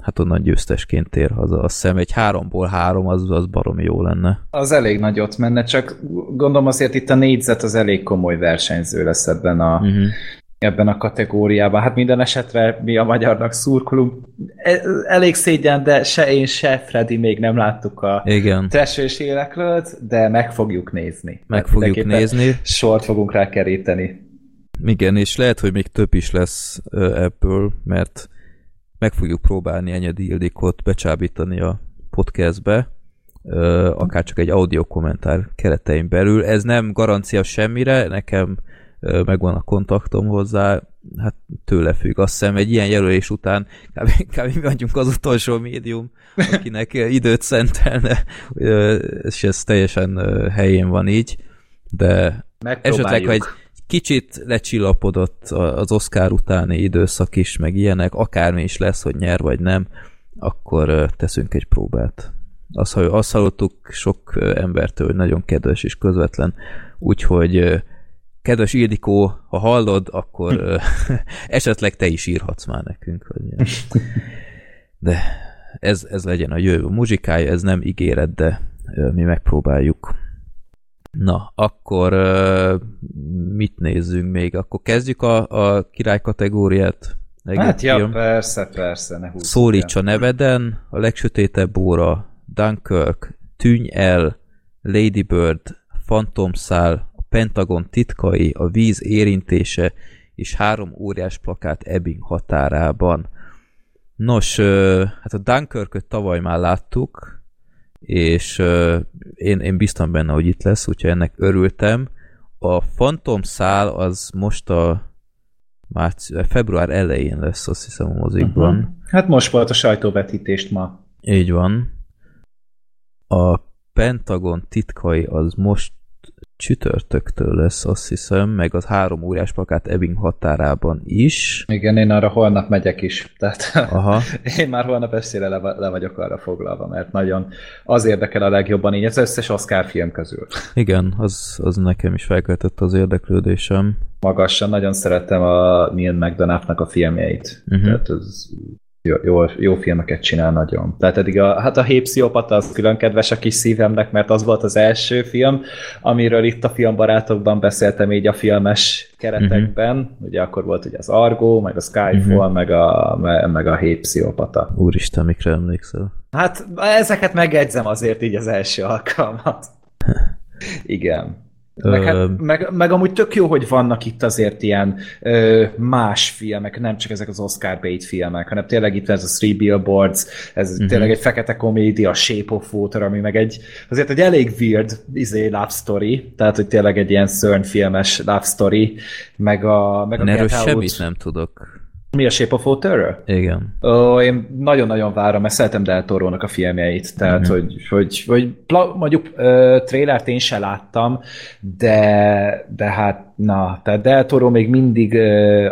C: hát onnan győztesként tér haza. Azt hiszem egy háromból három, az, az baromi jó lenne.
A: Az elég nagyot menne, csak gondolom azért itt a négyzet az elég komoly versenyző lesz ebben a,
C: Uh-huh.
A: Ebben a kategóriában. Hát minden esetre mi a magyarnak szurkolunk. E- Elég szégyen, de se én, se Freddy még nem láttuk a
C: Igen,
A: tesős élekről, de meg fogjuk nézni.
C: meg
A: Tehát
C: fogjuk nézni.
A: Sort fogunk rá keríteni.
C: Igen, és lehet, hogy még több is lesz ebből, mert meg fogjuk próbálni Enyedi Ildikot becsábítani a podcastbe, akár csak egy audio kommentár keretein belül. Ez nem garancia semmire, nekem megvan a kontaktom hozzá, hát tőle függ. Azt hiszem, egy ilyen jelölés után kb. kb. mi vagyunk az utolsó médium, akinek időt szentelne, és ez teljesen helyén van így, de esetleg, ha egy kicsit lecsillapodott az Oscar utáni időszak is, meg ilyenek, akármi is lesz, hogy nyer vagy nem, akkor teszünk egy próbát. Azt, azt hallottuk sok embertől, hogy nagyon kedves és közvetlen, úgyhogy kedves Ildikó, ha hallod, akkor esetleg te is írhatsz már nekünk. Hogy de ez, ez legyen a jövő muzsikája, ez nem ígéret, de mi megpróbáljuk. Na, akkor mit nézzünk még? Akkor kezdjük a, a király kategóriát?
A: Legjobb hát ja, film. persze, persze, ne
C: Szólíts a neveden, a legsötétebb óra, Dunkirk, Tűnj el, Lady Bird, Fantomszál, Pentagon titkai, a víz érintése és három óriás plakát Ebbing határában. Nos, hát a Dunkirköt tavaly már láttuk, és én, én biztam benne, hogy itt lesz, úgyhogy ennek örültem. A Phantom szál az most a márci, február elején lesz, azt hiszem a mozikban. Uh-huh.
A: Hát most volt a sajtóvetítést ma.
C: Így van. A Pentagon titkai az most csütörtöktől lesz, azt hiszem, meg az három óriás plakát Ebbing határában is.
A: Igen, én arra holnap megyek is. Tehát Aha. én már holnap estére le, le vagyok arra foglalva, mert nagyon az érdekel a legjobban így az összes Oscar film közül.
C: Igen, az, az nekem is felkeltett az érdeklődésem.
A: Magasan nagyon szerettem a Neil McDonough-nak a filmjeit. Uh-huh. Tehát ez jó, jó, jó filmeket csinál nagyon. Tehát eddig a, hát a Hépsziopata az külön kedves a kis szívemnek, mert az volt az első film, amiről itt a filmbarátokban beszéltem így a filmes keretekben. Uh-huh. Ugye akkor volt ugye az Argo, meg a Skyfall, uh-huh. meg a, meg a Hépsziopata.
C: Úristen, mikre emlékszel?
A: Hát ezeket megjegyzem azért így az első alkalmat. Igen. Meg, hát, meg, meg amúgy tök jó, hogy vannak itt azért ilyen ö, más filmek, nem csak ezek az Oscar bait filmek, hanem tényleg itt ez a Three Billboards, ez uh-huh. tényleg egy fekete komédia, a Shape of Water, ami meg egy, azért egy elég weird izé, love story, tehát hogy tényleg egy ilyen szörnyfilmes love story, meg a, meg a
C: Erről semmit nem tudok.
A: Mi a Shape of water
C: Igen.
A: Ó, én nagyon-nagyon várom, mert szeretem Del Toro-nak a filmjeit, tehát mm-hmm. hogy, hogy, hogy mondjuk uh, trailert én se láttam, de, de hát na, tehát Del Toro még mindig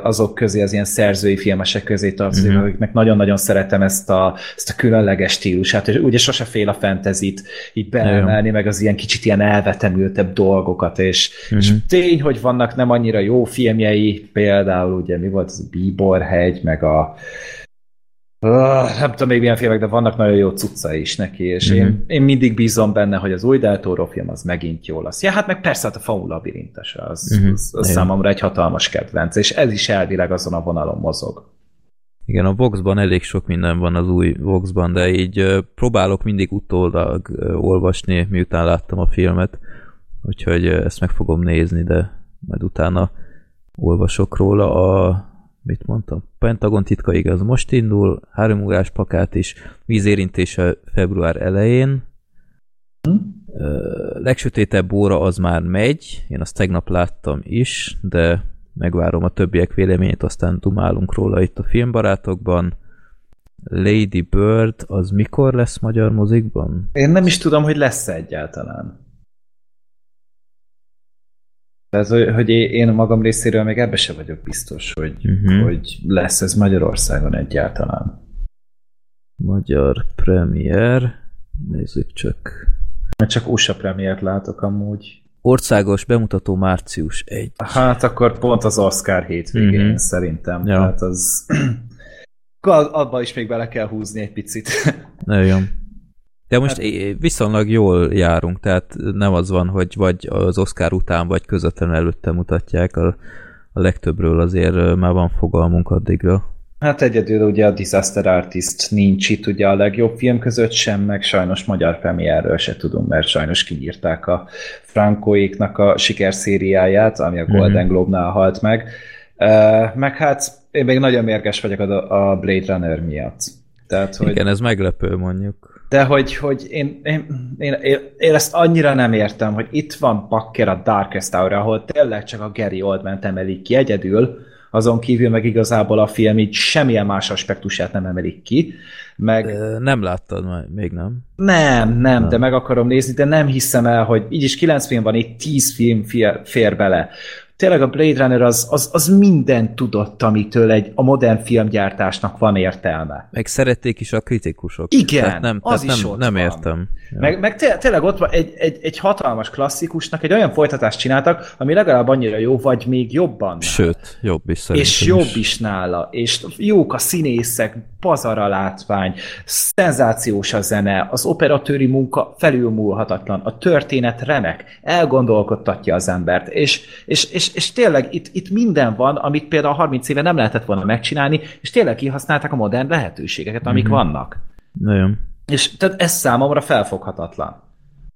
A: azok közé, az ilyen szerzői filmesek közé tartozik, mm-hmm. akiknek nagyon-nagyon szeretem ezt a, ezt a különleges stílusát, és ugye sose fél a fentezit így beemelni, meg az ilyen kicsit ilyen elvetemültebb dolgokat, és, mm-hmm. és tény, hogy vannak nem annyira jó filmjei, például ugye mi volt az a Bíbor hegy, meg a Uh, nem tudom még milyen filmek, de vannak nagyon jó cucca is neki, és mm-hmm. én, én mindig bízom benne, hogy az új Del Toro film az megint jó lesz. Ja, hát meg persze hát a Faun labirintes, az, mm-hmm. az, az számomra egy hatalmas kedvenc, és ez is elvileg azon a vonalon mozog.
C: Igen, a Voxban elég sok minden van az új Voxban, de így próbálok mindig utólag olvasni, miután láttam a filmet, úgyhogy ezt meg fogom nézni, de majd utána olvasok róla. A mit mondtam? Pentagon titka igaz, most indul, három órás plakát is, vízérintése február elején. Hm? Legsötétebb óra az már megy, én azt tegnap láttam is, de megvárom a többiek véleményét, aztán dumálunk róla itt a filmbarátokban. Lady Bird, az mikor lesz magyar mozikban?
A: Én nem is tudom, hogy lesz -e egyáltalán. Ez, hogy én magam részéről még ebbe se vagyok biztos, hogy, uh-huh. hogy lesz ez Magyarországon egyáltalán.
C: Magyar premier, nézzük csak.
A: Mert csak USA premiért látok amúgy.
C: Országos bemutató március 1.
A: Hát akkor pont az Oscar hétvégén uh-huh. szerintem. Ja. Tehát az... Abba is még bele kell húzni egy picit.
C: Nagyon. De most hát, viszonylag jól járunk, tehát nem az van, hogy vagy az Oscar után, vagy közvetlenül előtte mutatják, a, a legtöbbről azért már van fogalmunk addigra.
A: Hát egyedül ugye a Disaster Artist nincs itt ugye a legjobb film között sem, meg sajnos magyar premierről se tudunk, mert sajnos kinyírták a Francoéknak a sikerszériáját, ami a Golden mm-hmm. Globe-nál halt meg. Uh, meg hát én még nagyon mérges vagyok a Blade Runner miatt. Tehát, hogy...
C: Igen, ez meglepő mondjuk.
A: De hogy, hogy én, én, én, én, ezt annyira nem értem, hogy itt van Bakker a Darkest Hour, ahol tényleg csak a Gary Oldman emelik ki egyedül, azon kívül meg igazából a film így semmilyen más aspektusát nem emelik ki. Meg...
C: Nem láttad még nem?
A: Nem, nem, nem, de meg akarom nézni, de nem hiszem el, hogy így is kilenc film van, itt tíz film fér bele tényleg a Blade Runner az, az, az minden tudott, amitől egy, a modern filmgyártásnak van értelme.
C: Meg szerették is a kritikusok.
A: Igen, tehát nem, az tehát is
C: nem,
A: ott
C: nem
A: van.
C: értem.
A: Ja. Meg, meg té- tényleg ott van egy, egy, egy hatalmas klasszikusnak, egy olyan folytatást csináltak, ami legalább annyira jó, vagy még jobban.
C: Sőt, jobb is
A: szerintem És jobb is nála, és jók a színészek, pazar a látvány, szenzációs a zene, az operatőri munka felülmúlhatatlan, a történet remek, elgondolkodtatja az embert, és, és, és, és tényleg itt, itt minden van, amit például 30 éve nem lehetett volna megcsinálni, és tényleg kihasználták a modern lehetőségeket, amik mm-hmm. vannak.
C: Nagyon.
A: És tehát ez számomra felfoghatatlan.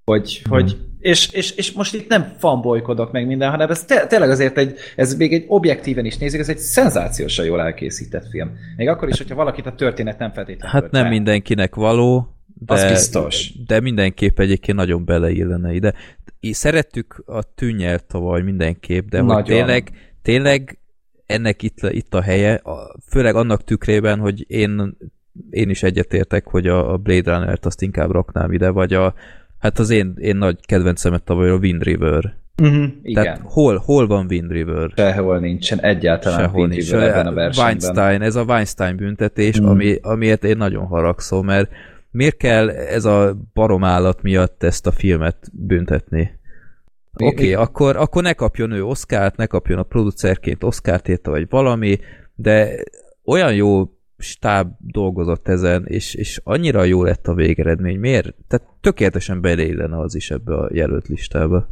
A: Hogy, mm. hogy és, és, és, most itt nem fanbolykodok meg minden, hanem ez te, tényleg azért egy, ez még egy objektíven is nézik, ez egy szenzációsan jól elkészített film. Még akkor is, hogyha valakit a történet nem feltétlenül.
C: Hát nem be. mindenkinek való, de,
A: az biztos.
C: de mindenképp egyébként nagyon beleillene ide. Szerettük a tűnyelt tavaly mindenképp, de nagyon. hogy tényleg, tényleg ennek itt, itt a helye, főleg annak tükrében, hogy én, én is egyetértek, hogy a Blade Runner-t azt inkább raknám ide, vagy a, Hát az én, én nagy kedvencemet tavaly a Wind River.
A: Uh-huh, igen.
C: Tehát hol, hol van Wind River?
A: Sehol nincsen, egyáltalán
C: Sehol
A: Wind
C: nincs.
A: River ebben a versenyben.
C: Weinstein, ez a Weinstein büntetés, uh-huh. ami, amiért én nagyon haragszom, mert miért kell ez a baromállat miatt ezt a filmet büntetni? Oké, okay, akkor, akkor ne kapjon ő Oszkárt, ne kapjon a producerként Oszkárt érte, vagy valami, de olyan jó stáb dolgozott ezen, és, és annyira jó lett a végeredmény. Miért? Tehát tökéletesen beleillene az is ebbe a jelölt listába.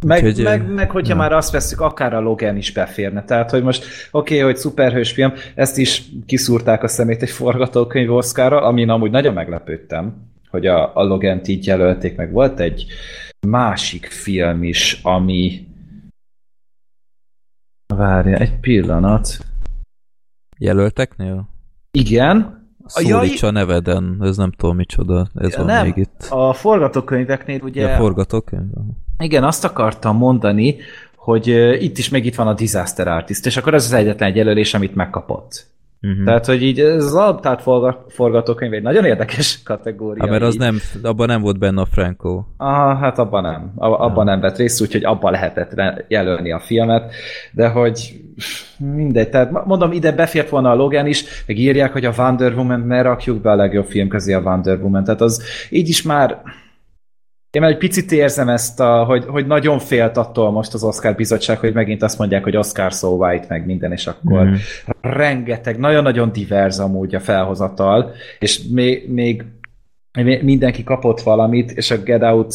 A: Meg, Úgyhogy, meg, meg hogyha ja. már azt veszük, akár a Logan is beférne. Tehát, hogy most oké, okay, hogy szuperhős film, ezt is kiszúrták a szemét egy forgatókönyv Oscarra, amin amúgy nagyon meglepődtem, hogy a, a Logan-t így jelölték, meg volt egy másik film is, ami Várja, egy pillanat.
C: Jelölteknél?
A: Igen.
C: Szólíts a neveden, ez nem tudom micsoda, ez ja, van nem. még itt.
A: A forgatókönyveknél ugye...
C: Ja, forgatókönyv?
A: Igen, azt akartam mondani, hogy itt is még itt van a Disaster Artist, és akkor ez az egyetlen jelölés, amit megkapott. Uh-huh. Tehát, hogy így ez az adaptált forgatókönyv egy nagyon érdekes kategória.
C: Hát, mert az nem, abban nem volt benne a Franco.
A: Ah, hát abban nem. Abban nem vett részt, úgyhogy abban lehetett jelölni a filmet, de hogy mindegy, tehát mondom, ide befért volna a Logan is, meg írják, hogy a Wonder Woman ne rakjuk be a legjobb film közé a Wonder Woman, tehát az így is már én már egy picit érzem ezt, a, hogy, hogy nagyon félt attól most az Oscar bizottság, hogy megint azt mondják, hogy Oscar so white, meg minden, és akkor mm. rengeteg, nagyon-nagyon divers amúgy a felhozatal, és még, még, mindenki kapott valamit, és a Get Out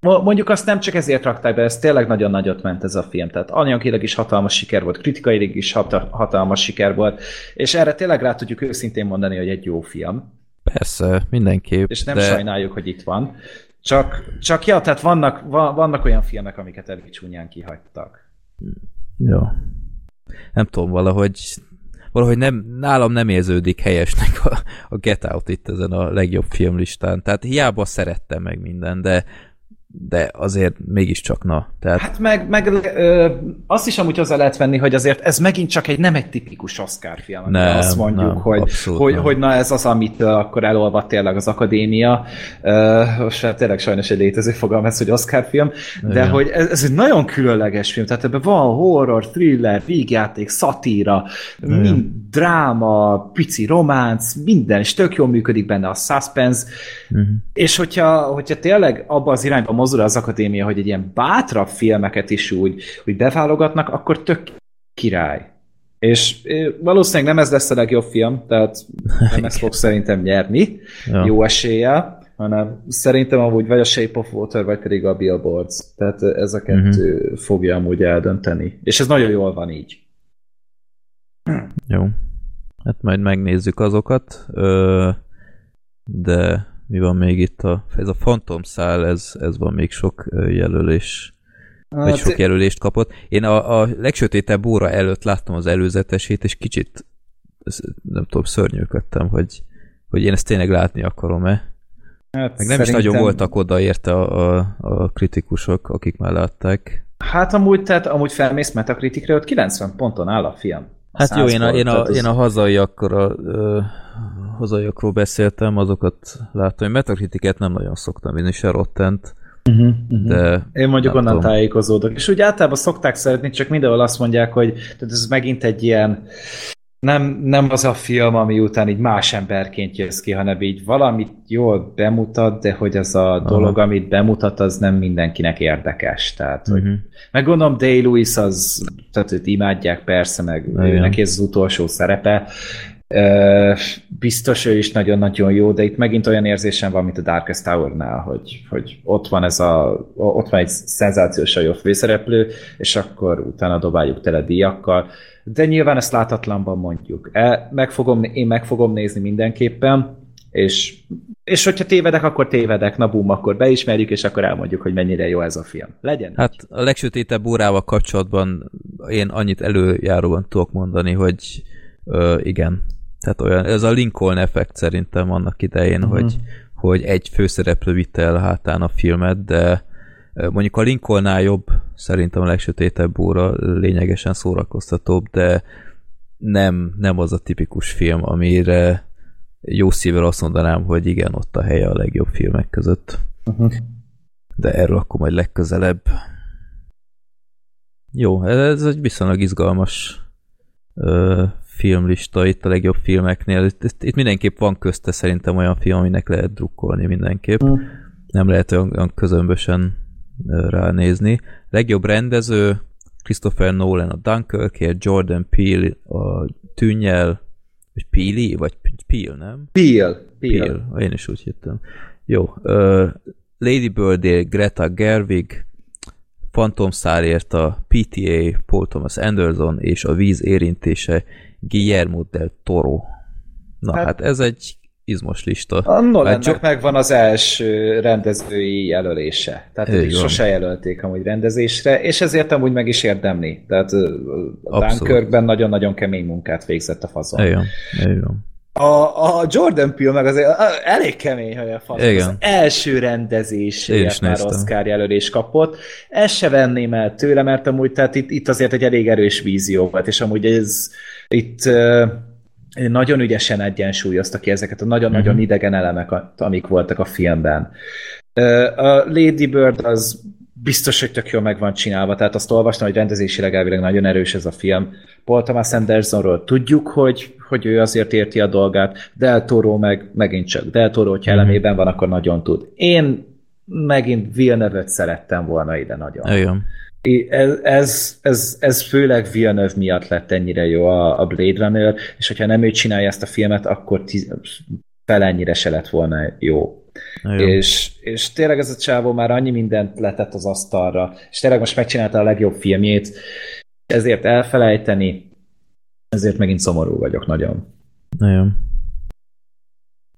A: Mondjuk azt nem csak ezért rakták be, ez tényleg nagyon nagyot ment ez a film. Tehát anyagilag is hatalmas siker volt, kritikailag is hatalmas siker volt, és erre tényleg rá tudjuk őszintén mondani, hogy egy jó film.
C: Persze, mindenképp.
A: És nem de... sajnáljuk, hogy itt van. Csak, csak ja, tehát vannak, vannak olyan filmek, amiket elég csúnyán kihagytak.
C: Jó. Nem tudom, valahogy valahogy nem, nálam nem érződik helyesnek a, a Get Out itt ezen a legjobb filmlistán. Tehát hiába szerettem meg minden, de de azért mégiscsak na. Tehát...
A: Hát meg, meg ö, azt is amúgy hozzá lehet venni, hogy azért ez megint csak egy nem egy tipikus Oscar film. Nem, azt mondjuk, nem, hogy, hogy, hogy na ez az, amit akkor elolvad tényleg az akadémia. Ö, most hát tényleg sajnos egy létező fogalom ez, hogy Oscar film, de Igen. hogy ez, ez egy nagyon különleges film, tehát ebben van horror, thriller, vígjáték, szatíra, mind dráma, pici románc, minden, és tök jól működik benne a suspense, uh-huh. és hogyha, hogyha tényleg abba az irányba mozdul az akadémia, hogy egy ilyen bátrabb filmeket is úgy, úgy beválogatnak, akkor tök király. És valószínűleg nem ez lesz a legjobb film, tehát nem ez fog szerintem nyerni, ja. jó eséllyel, hanem szerintem amúgy vagy a Shape of Water, vagy pedig a Billboards. Tehát ez a kettő uh-huh. fogja amúgy eldönteni. És ez nagyon jól van így.
C: Jó. Hát majd megnézzük azokat, de mi van még itt? A, ez a fantomszál, ez, ez van még sok jelölés vagy sok jelölést kapott. Én a, a legsötétebb óra előtt láttam az előzetesét, és kicsit nem tudom, szörnyűködtem, hogy, hogy én ezt tényleg látni akarom-e. Hát Meg nem is nagyon voltak oda érte a, a, a kritikusok, akik már látták.
A: Hát amúgy, tehát amúgy felmész Metacriticre, ott 90 ponton áll a film.
C: A hát jó, én a, én a, az... én a hazaiakra, uh, hazaiakról beszéltem, azokat láttam. Én Metacritiket nem nagyon szoktam én se Rottent. Uh-huh, uh-huh. De
A: Én mondjuk onnan tudom. tájékozódok. És úgy általában szokták szeretni, csak mindenhol azt mondják, hogy tehát ez megint egy ilyen nem, nem az a film, ami után így más emberként jössz ki, hanem így valamit jól bemutat, de hogy az a Aha. dolog, amit bemutat, az nem mindenkinek érdekes. Tehát, uh-huh. hogy, mhm. meg gondolom Day Lewis az, tehát őt imádják persze, meg neki ez az utolsó szerepe, biztos ő is nagyon-nagyon jó, de itt megint olyan érzésem van, mint a Darkest Tower-nál, hogy, hogy ott van ez a, ott van egy szenzációsan jó főszereplő, és akkor utána dobáljuk tele díjakkal, de nyilván ezt látatlanban mondjuk. E, meg fogom, én meg fogom nézni mindenképpen, és, és hogyha tévedek, akkor tévedek, na bum, akkor beismerjük, és akkor elmondjuk, hogy mennyire jó ez a film. Legyen.
C: Hát a legsötétebb órával kapcsolatban én annyit előjáróban tudok mondani, hogy ö, igen, tehát olyan, ez a Lincoln effekt szerintem annak idején, uh-huh. hogy, hogy egy főszereplő vitte el hátán a filmet, de mondjuk a Lincolnnál jobb, szerintem a legsötétebb óra lényegesen szórakoztatóbb, de nem, nem az a tipikus film, amire jó szívvel azt mondanám, hogy igen, ott a helye a legjobb filmek között. Uh-huh. De erről akkor majd legközelebb. Jó, ez egy viszonylag izgalmas filmlista itt a legjobb filmeknél. Itt, itt mindenképp van közte szerintem olyan film, aminek lehet drukkolni mindenképp. Mm. Nem lehet olyan, olyan közömbösen ránézni. Legjobb rendező Christopher Nolan a Dunkirkért, Jordan Peele a Tűnnyel, vagy Peely, vagy Peel, nem?
A: Peel. Peel.
C: Peel. Én is úgy hittem. Jó. Uh, Lady Bird Greta Gerwig, Phantom Szárért a PTA, Paul Thomas Anderson és a víz érintése Guillermo del Toro. Na hát, hát ez egy izmos lista.
A: A Nolannek hát, megvan az első rendezői jelölése. Tehát ők sose jelölték amúgy rendezésre, és ezért amúgy meg is érdemli. Tehát a Dunkirkben nagyon-nagyon kemény munkát végzett a fazon.
C: Igen, igen.
A: A, a Jordan Peele meg azért elég kemény, hogy a. Igen. Az első rendezésért már Oscar jelölés kapott. Ezt se venném el tőle, mert amúgy tehát itt, itt azért egy elég erős vízió volt, és amúgy ez itt nagyon ügyesen egyensúlyozta ki ezeket a nagyon-nagyon uh-huh. idegen elemeket, amik voltak a filmben. A Lady Bird az biztos, hogy tök jól meg van csinálva, tehát azt olvastam, hogy rendezésileg elvileg nagyon erős ez a film. Paul Thomas Andersonról tudjuk, hogy, hogy ő azért érti a dolgát, Del Toro meg megint csak Del Toro, hogyha mm-hmm. elemében van, akkor nagyon tud. Én megint Villeneuve-t szerettem volna ide nagyon.
C: Igen.
A: Ez, ez, ez, ez főleg Villeneuve miatt lett ennyire jó a, a Blade Runner, és hogyha nem ő csinálja ezt a filmet, akkor tiz, fel ennyire se lett volna jó. És, és tényleg ez a csávó már annyi mindent letett az asztalra, és tényleg most megcsinálta a legjobb filmjét, ezért elfelejteni, ezért megint szomorú vagyok nagyon.
C: Nagyon.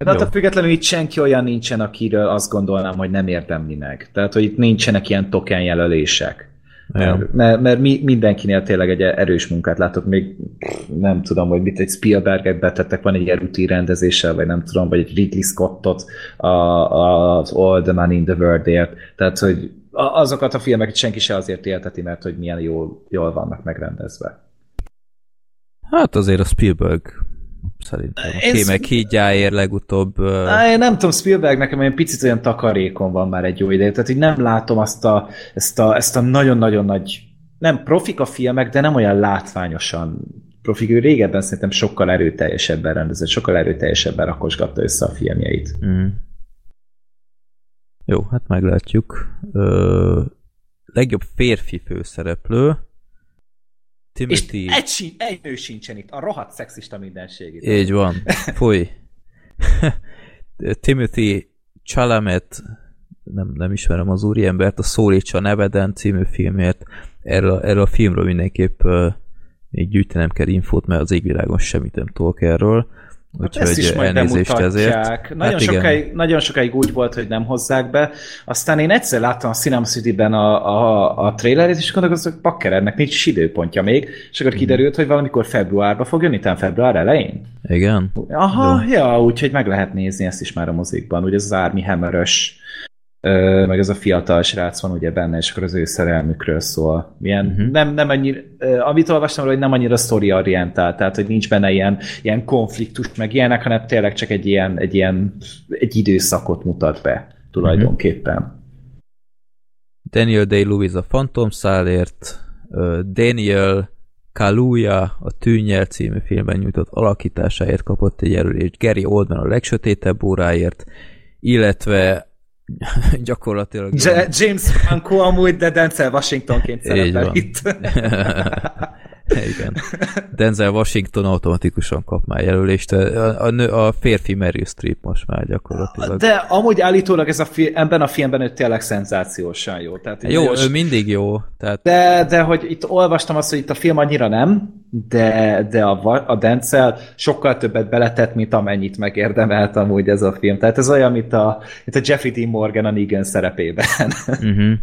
A: De attól függetlenül itt senki olyan nincsen, akiről azt gondolnám, hogy nem érdemli meg. Tehát, hogy itt nincsenek ilyen token jelölések. Mert, mert, mert mi, mindenkinél tényleg egy erős munkát látok, még nem tudom, hogy mit egy Spielberget betettek, van egy ilyen rutin rendezéssel, vagy nem tudom, vagy egy Ridley Scottot a, a, az All the Man in the World-ért. Tehát, hogy azokat a filmeket senki se azért élteti, mert hogy milyen jól, jól vannak megrendezve.
C: Hát azért a Spielberg szerintem. A kémek hídjáért legutóbb...
A: Uh... Én nem tudom, Spielberg nekem egy picit olyan takarékon van már egy jó ideje, tehát így nem látom azt a, ezt a, ezt a nagyon-nagyon nagy nem profik a filmek, de nem olyan látványosan profik. Ő régebben szerintem sokkal erőteljesebben rendezett, sokkal erőteljesebben rakosgatta össze a filmjeit. Mm.
C: Jó, hát meglátjuk. Ö, legjobb férfi főszereplő
A: Timothy... És egy, egy nő sincsen itt, a rohadt szexista mindenség. Itt.
C: Így van. Fúj. Timothy Chalamet, nem, nem ismerem az úriembert, a Szólítsa neveden című filmért. Erről, erről a filmről mindenképp uh, még gyűjtenem kell infót, mert az égvilágon semmit nem tudok erről.
A: Hát ezt is majd bemutatják. Nagyon,
C: Hát igen.
A: sokáig, nagyon sokáig úgy volt, hogy nem hozzák be. Aztán én egyszer láttam a Cinema City-ben a, a, a trailerét, és gondolkoztam, hogy pakker, ennek nincs időpontja még. És
C: Mhm.
A: akkor kiderült, hogy valamikor februárban fog jönni, talán február elején.
C: Igen?
A: Aha, ja, úgyhogy meg lehet nézni ezt is már a mozikban. Ugye ez az Army Hammer-ös, ö, meg ez a fiatal srác van ugye benne, és akkor az ő szerelmükről szól. Ilyen,
C: Mhm.
A: uh-huh. nem, nem annyira, amit olvastam, hogy nem annyira story orientált, tehát hogy nincs benne ilyen, ilyen konfliktus, meg ilyenek, hanem tényleg csak egy ilyen, egy ilyen egy időszakot mutat be tulajdonképpen. Uh-huh.
C: Daniel Day-Lewis a Phantom szálért, Daniel Kaluuya a Tűnnyel című filmben nyújtott alakításáért kapott egy jelölést, Gary Oldman a legsötétebb óráért, illetve gyakorlatilag
A: James Franco amúgy, de Denzel Washingtonként szerepel itt.
C: Igen. Denzel Washington automatikusan kap már jelölést. A, a, nő, a férfi Meryl Streep most már gyakorlatilag.
A: De amúgy állítólag ez a fi- ebben a filmben ő tényleg szenzációsan jó. Tehát
C: jó,
A: nagyon-
C: ő mindig jó. Tehát
A: De, de hogy itt olvastam azt, hogy itt a film annyira nem, de, de a, a Denzel sokkal többet beletett, mint amennyit megérdemelt amúgy ez a film. Tehát ez olyan, mint a, mint a Jeffrey Dean Morgan a Negan szerepében.
C: uh-huh, uh-huh.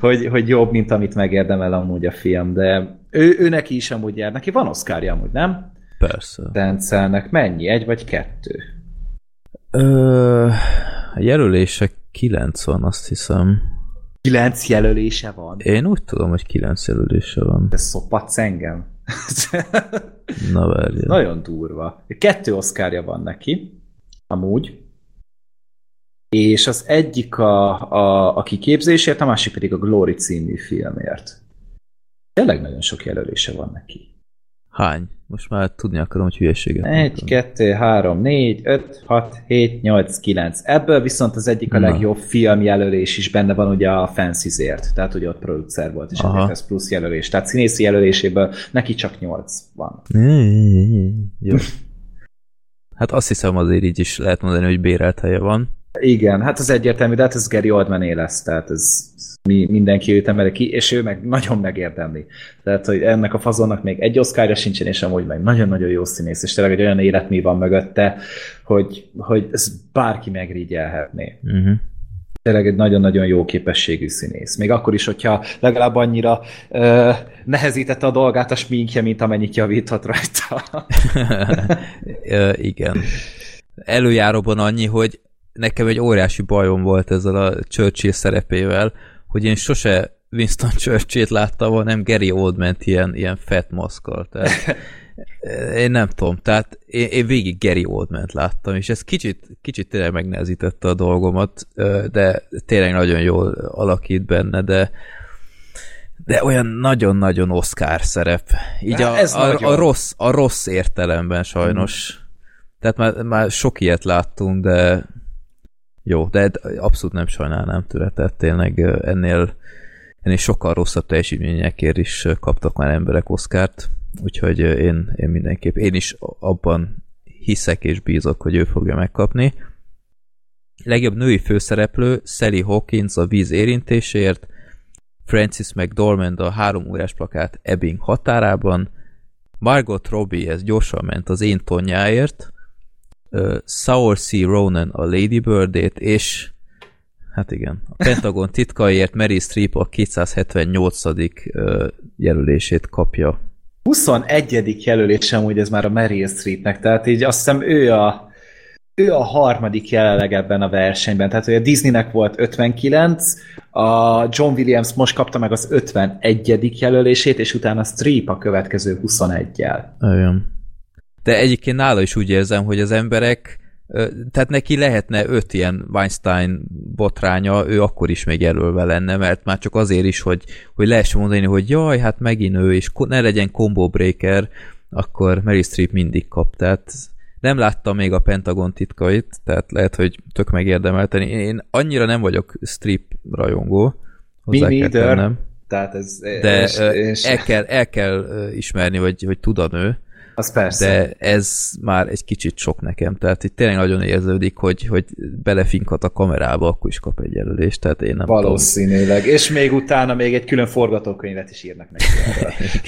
A: hogy, hogy jobb, mint amit megérdemel amúgy a film, de ő, ő neki is amúgy jár. Neki van oszkárja amúgy, nem?
C: Persze.
A: Denzelnek mennyi? Egy vagy kettő?
C: Ö, a jelölése 9 van, azt hiszem.
A: Kilenc jelölése van.
C: Én úgy tudom, hogy 9 jelölése van.
A: Ez szopatsz engem.
C: Na várjál.
A: Nagyon durva. Kettő oszkárja van neki, amúgy. És az egyik a, a, a kiképzésért, a másik pedig a Glory című filmért. Tényleg nagyon sok jelölése van neki.
C: Hány? Most már tudni akarom, hogy hülyeséget
A: Egy,
C: mondtam.
A: kettő, három, négy, öt, hat, hét, nyolc, kilenc. Ebből viszont az egyik a
C: Na.
A: legjobb filmjelölés is benne van ugye a Fences-ért. Tehát ugye ott producer volt, és
C: Aha.
A: ez plusz jelölés. Tehát színészi jelöléséből neki csak nyolc van.
C: Jó. Hát azt hiszem azért így is lehet mondani, hogy bérelt helye van.
A: Igen, hát az egyértelmű, de hát ez Gary Oldman lesz, tehát ez mi, mindenki őt emeli ki, és ő meg nagyon megérdemli. Tehát, hogy ennek a fazonnak még egy oszkárja sincsen, és amúgy meg nagyon-nagyon jó színész, és tényleg egy olyan életmű van mögötte, hogy, hogy ez bárki megrigyelhetné.
C: Uh-huh.
A: Tényleg egy nagyon-nagyon jó képességű színész. Még akkor is, hogyha legalább annyira ö, nehezítette a dolgát a sminkje, mint amennyit javíthat rajta.
C: Ö, igen. Előjáróban annyi, hogy nekem egy óriási bajom volt ezzel a Churchill szerepével, hogy én sose Winston Churchill-t láttam, hanem Gary oldman ilyen, ilyen fat maszkal. Tehát, én nem tudom, tehát én, én végig Gary oldman láttam, és ez kicsit, kicsit tényleg megnehezítette a dolgomat, de tényleg nagyon jól alakít benne, de de olyan nagyon-nagyon Oscar szerep. Így a,
A: ez
C: a,
A: nagyon.
C: a, rossz, a rossz értelemben sajnos. Tehát már, már sok ilyet láttunk, de jó, de abszolút nem sajnálnám tőle, tehát tényleg ennél, ennél sokkal rosszabb teljesítményekért is kaptak már emberek Oscárt, úgyhogy én, én mindenképp, én is abban hiszek és bízok, hogy ő fogja megkapni. Legjobb női főszereplő Sally Hawkins a víz érintéséért, Francis McDormand a három órás plakát Ebbing határában, Margot Robbie, ez gyorsan ment az én tonjáért, uh, Saoirse. Ronan a Lady Bird-ét, és hát igen, a Pentagon titkaiért Mary Streep a 278. Uh, jelölését kapja.
A: 21. jelölésem, hogy ez már a Meryl Streepnek, tehát így azt hiszem ő a, ő a harmadik jelenleg ebben a versenyben, tehát hogy a Disneynek volt 59, a John Williams most kapta meg az 51. jelölését, és utána Streep a következő 21-jel.
C: Olyan. De egyébként nála is úgy érzem, hogy az emberek, tehát neki lehetne öt ilyen Weinstein botránya, ő akkor is még jelölve lenne, mert már csak azért is, hogy, hogy lehessen mondani, hogy jaj, hát megint ő, és ne legyen combo breaker, akkor Mary Streep mindig kap, tehát nem láttam még a Pentagon titkait, tehát lehet, hogy tök megérdemelteni. Én annyira nem vagyok Streep rajongó, hozzá
A: Me
C: kell tennem.
A: Tehát ez...
C: De
A: és, és,
C: el kell, el kell ismerni, hogy, hogy tud a nő,
A: Az persze.
C: de ez már egy kicsit sok nekem, tehát itt tényleg nagyon érződik, hogy, hogy belefinkat a kamerába, akkor is kap egy jelölést, tehát én nem
A: Valószínűleg. És még utána még egy külön forgatókönyvet is írnak neki.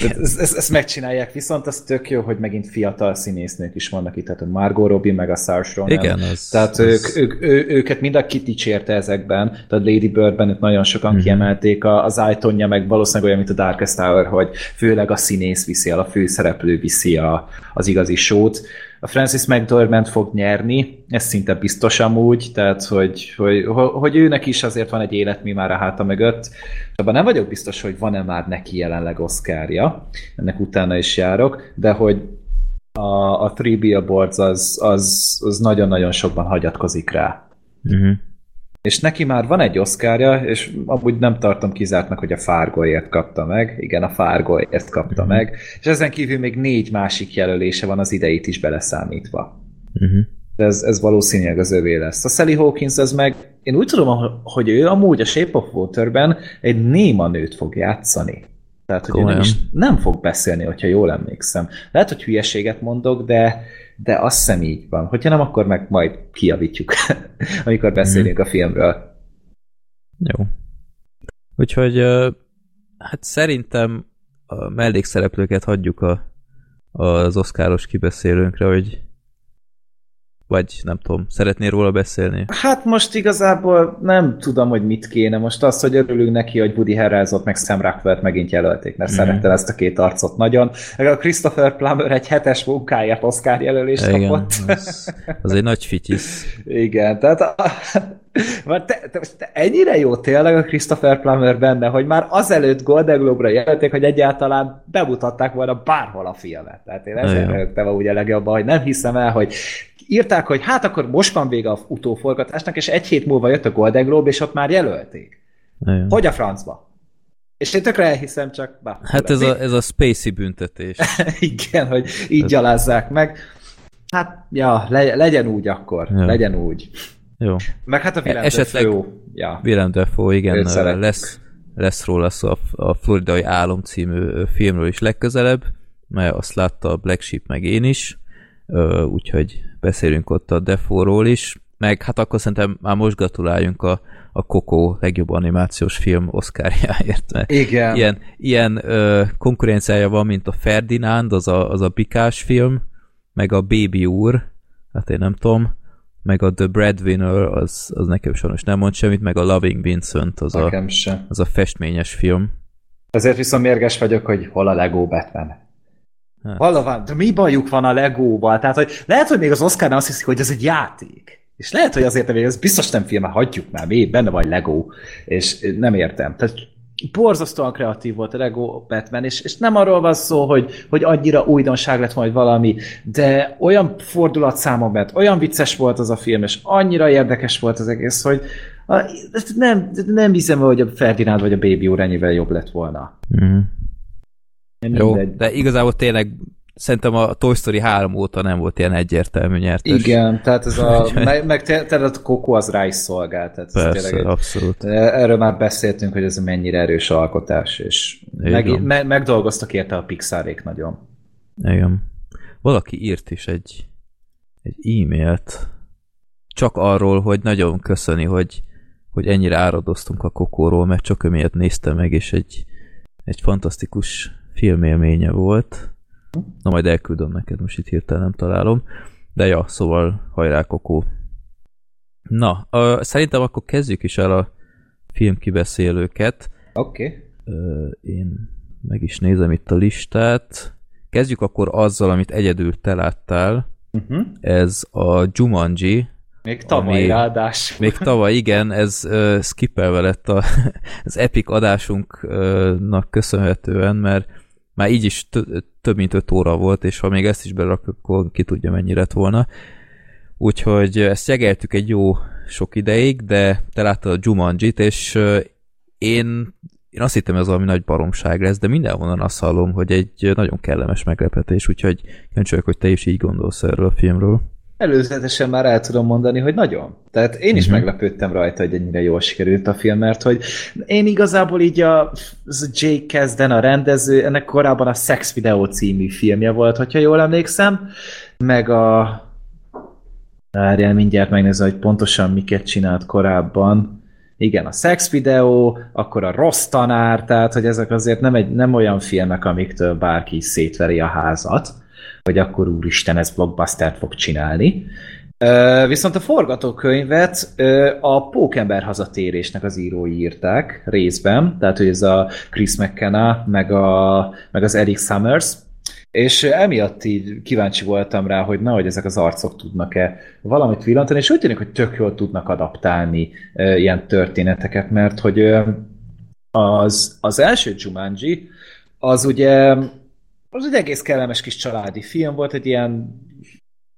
A: ezt, ezt, ezt megcsinálják, viszont az tök jó, hogy megint fiatal színésznők is vannak itt, tehát a Margot Robbie, meg a Saoirse Ronan.
C: Igen, az-
A: Tehát
C: az-
A: ők, ők, ő, őket mind a dicsérte ezekben, tehát Lady Birdben őt nagyon sokan
C: Mhm.
A: mm-hmm. kiemelték, a, az Itonja meg valószínűleg olyan, mint a Darkest Tower, hogy főleg a színész viszi el, a főszereplő viszi a, az igazi sót. A Francis McDormand fog nyerni, ez szinte biztos amúgy, tehát hogy, hogy, hogy őnek is azért van egy életmű már a háta mögött. Abban nem vagyok biztos, hogy van-e már neki jelenleg Oscarja, ennek utána is járok, de hogy a, a Three Billboards az, az, az nagyon-nagyon sokban hagyatkozik rá.
C: Uh-huh.
A: És neki már van egy oszkárja, és amúgy nem tartom kizártnak, hogy a Fargoért kapta meg. Igen, a Fargoért kapta
C: Mhm.
A: meg. És ezen kívül még négy másik jelölése van az ideit is beleszámítva.
C: Uh-huh.
A: De ez, ez valószínűleg az övé lesz. A Sally Hawkins az meg, én úgy tudom, hogy ő amúgy a Shape of Water-ben egy néma nőt fog játszani. Tehát, hogy ő nem,
C: Komolyan?
A: is, nem fog beszélni, hogyha jól emlékszem. Lehet, hogy hülyeséget mondok, de, de azt hiszem így van. Hogyha nem, akkor meg majd kiavítjuk, amikor beszélünk a filmről.
C: Jó. Úgyhogy hát szerintem a mellékszereplőket hagyjuk a, az oszkáros kibeszélőnkre, hogy vagy nem tudom, szeretnél róla beszélni?
A: Hát most igazából nem tudom, hogy mit kéne. Most azt, hogy örülünk neki, hogy Woody Harrelson meg Sam Rockwell megint jelölték, mert
C: Mhm.
A: mm. szerettem ezt a két arcot nagyon. A Christopher Plummer egy hetes munkáját Oscar jelölést
C: Igen,
A: kapott.
C: az, az egy nagy fityisz.
A: Igen, tehát a, Már te, te, te, ennyire jó tényleg a Christopher Plummer benne, hogy már azelőtt Golden Globe-ra jelölték, hogy egyáltalán bemutatták volna bárhol a filmet. Tehát én
C: Igen.
A: rögtem úgy a legjobban, hogy nem hiszem el, hogy írták, hogy hát akkor most van vége a utóforgatásnak, és egy hét múlva jött a Golden Globe, és ott már jelölték.
C: Igen.
A: Hogy a francba? És én tökre elhiszem, csak... Bah,
C: Hát ez a, ez a spacey büntetés.
A: Igen, hogy így gyalázzák meg. Hát, ja, le, legyen úgy akkor.
C: Ja.
A: Legyen úgy.
C: Jó.
A: Meg hát a Willem
C: Esetleg-
A: Dafoe, Ja.
C: Willem Dafoe, igen, lesz, lesz róla szó a, a Floridai Álom című filmről is legközelebb, mert azt látta a Black Sheep meg én is, úgyhogy beszélünk ott a Defoe-ról is, meg hát akkor szerintem már most gratuláljunk a, a Coco legjobb animációs film Oscarjáért, mert
A: Igen.
C: ilyen, ilyen ö, konkurenciája van, mint a Ferdinand, az a, az a Bikás film, meg a Baby úr, hát én nem tudom, meg a The Breadwinner, az, az nekem sajnos nem mond semmit, meg a Loving Vincent, az a,
A: sem.
C: az a festményes film.
A: Ezért viszont mérges vagyok, hogy hol a Lego Batman.
C: Hát.
A: Van? De mi bajuk van a Legóval? Tehát, hogy lehet, hogy még az Oscar azt hiszik, hogy ez egy játék. És lehet, hogy azért, hogy ez biztos nem film, hagyjuk már, mi benne vagy Lego. És nem értem. Tehát borzasztóan kreatív volt a Lego Batman, és, és nem arról van szó, hogy, hogy annyira újdonság lett majd valami, de olyan fordulatszámon ment, olyan vicces volt az a film, és annyira érdekes volt az egész, hogy a, nem, nem hiszem, hogy a Ferdinand vagy a Baby úr ennyivel jobb lett volna.
C: Mm. Jó,
A: Mindegy.
C: de igazából tényleg szerintem a Toy Story 3 óta nem volt ilyen egyértelmű nyertes.
A: Igen, tehát ez a, meg, meg te- tehát a Coco az rá is szolgál, tehát ez
C: Persze,
A: tényleg egy,
C: abszolút.
A: erről már beszéltünk, hogy ez mennyire erős alkotás, és
C: Így
A: meg, me, megdolgoztak érte a Pixarék nagyon.
C: Igen. Valaki írt is egy, egy e-mailt csak arról, hogy nagyon köszöni, hogy, hogy ennyire áradoztunk a kokóról, mert csak ő miatt nézte meg, és egy, egy fantasztikus filmélménye volt. Na majd elküldöm neked, most itt hirtelen nem találom. De ja, szóval hajrá kokó. Na, ö, szerintem akkor kezdjük is el a filmkibeszélőket.
A: Oké. Okay.
C: Én meg is nézem itt a listát. Kezdjük akkor azzal, amit egyedül te láttál.
A: Uh-huh.
C: Ez a Jumanji.
A: Még tavaly
C: Ami-
A: ráadás.
C: Még tavaly, igen, ez uh, skippelve lett a, az epic adásunknak köszönhetően, mert már így is tö- több mint 5 óra volt, és ha még ezt is berak, akkor ki tudja mennyi lett volna. Úgyhogy ezt jegeltük egy jó sok ideig, de te láttad a Jumanjit, és én, én azt hittem, ez valami nagy baromság lesz, de mindenhonnan azt hallom, hogy egy nagyon kellemes meglepetés, úgyhogy kíváncsi hogy te is így gondolsz erről a filmről.
A: Előzetesen már el tudom mondani, hogy nagyon. Tehát én is uh-huh. meglepődtem rajta, hogy ennyire jól sikerült a film, mert hogy én igazából így a, az a Jake Kasdan, a rendező, ennek korábban a Sex Video című filmje volt, hogyha jól emlékszem, meg a Várjál, mindjárt megnézem, hogy pontosan miket csinált korábban. Igen, a Sex Video, akkor a Rossz Tanár, tehát hogy ezek azért nem, egy, nem olyan filmek, amiktől bárki szétveri a házat hogy akkor úristen, ez blockbuster fog csinálni. Viszont a forgatókönyvet a Pókember hazatérésnek az írói írták részben, tehát hogy ez a Chris McKenna, meg, a, meg az Eric Summers, és emiatt így kíváncsi voltam rá, hogy nehogy ezek az arcok tudnak-e valamit villantani, és úgy tűnik, hogy tök jól tudnak adaptálni ilyen történeteket, mert hogy az, az első Jumanji, az ugye az egy egész kellemes kis családi film volt, egy ilyen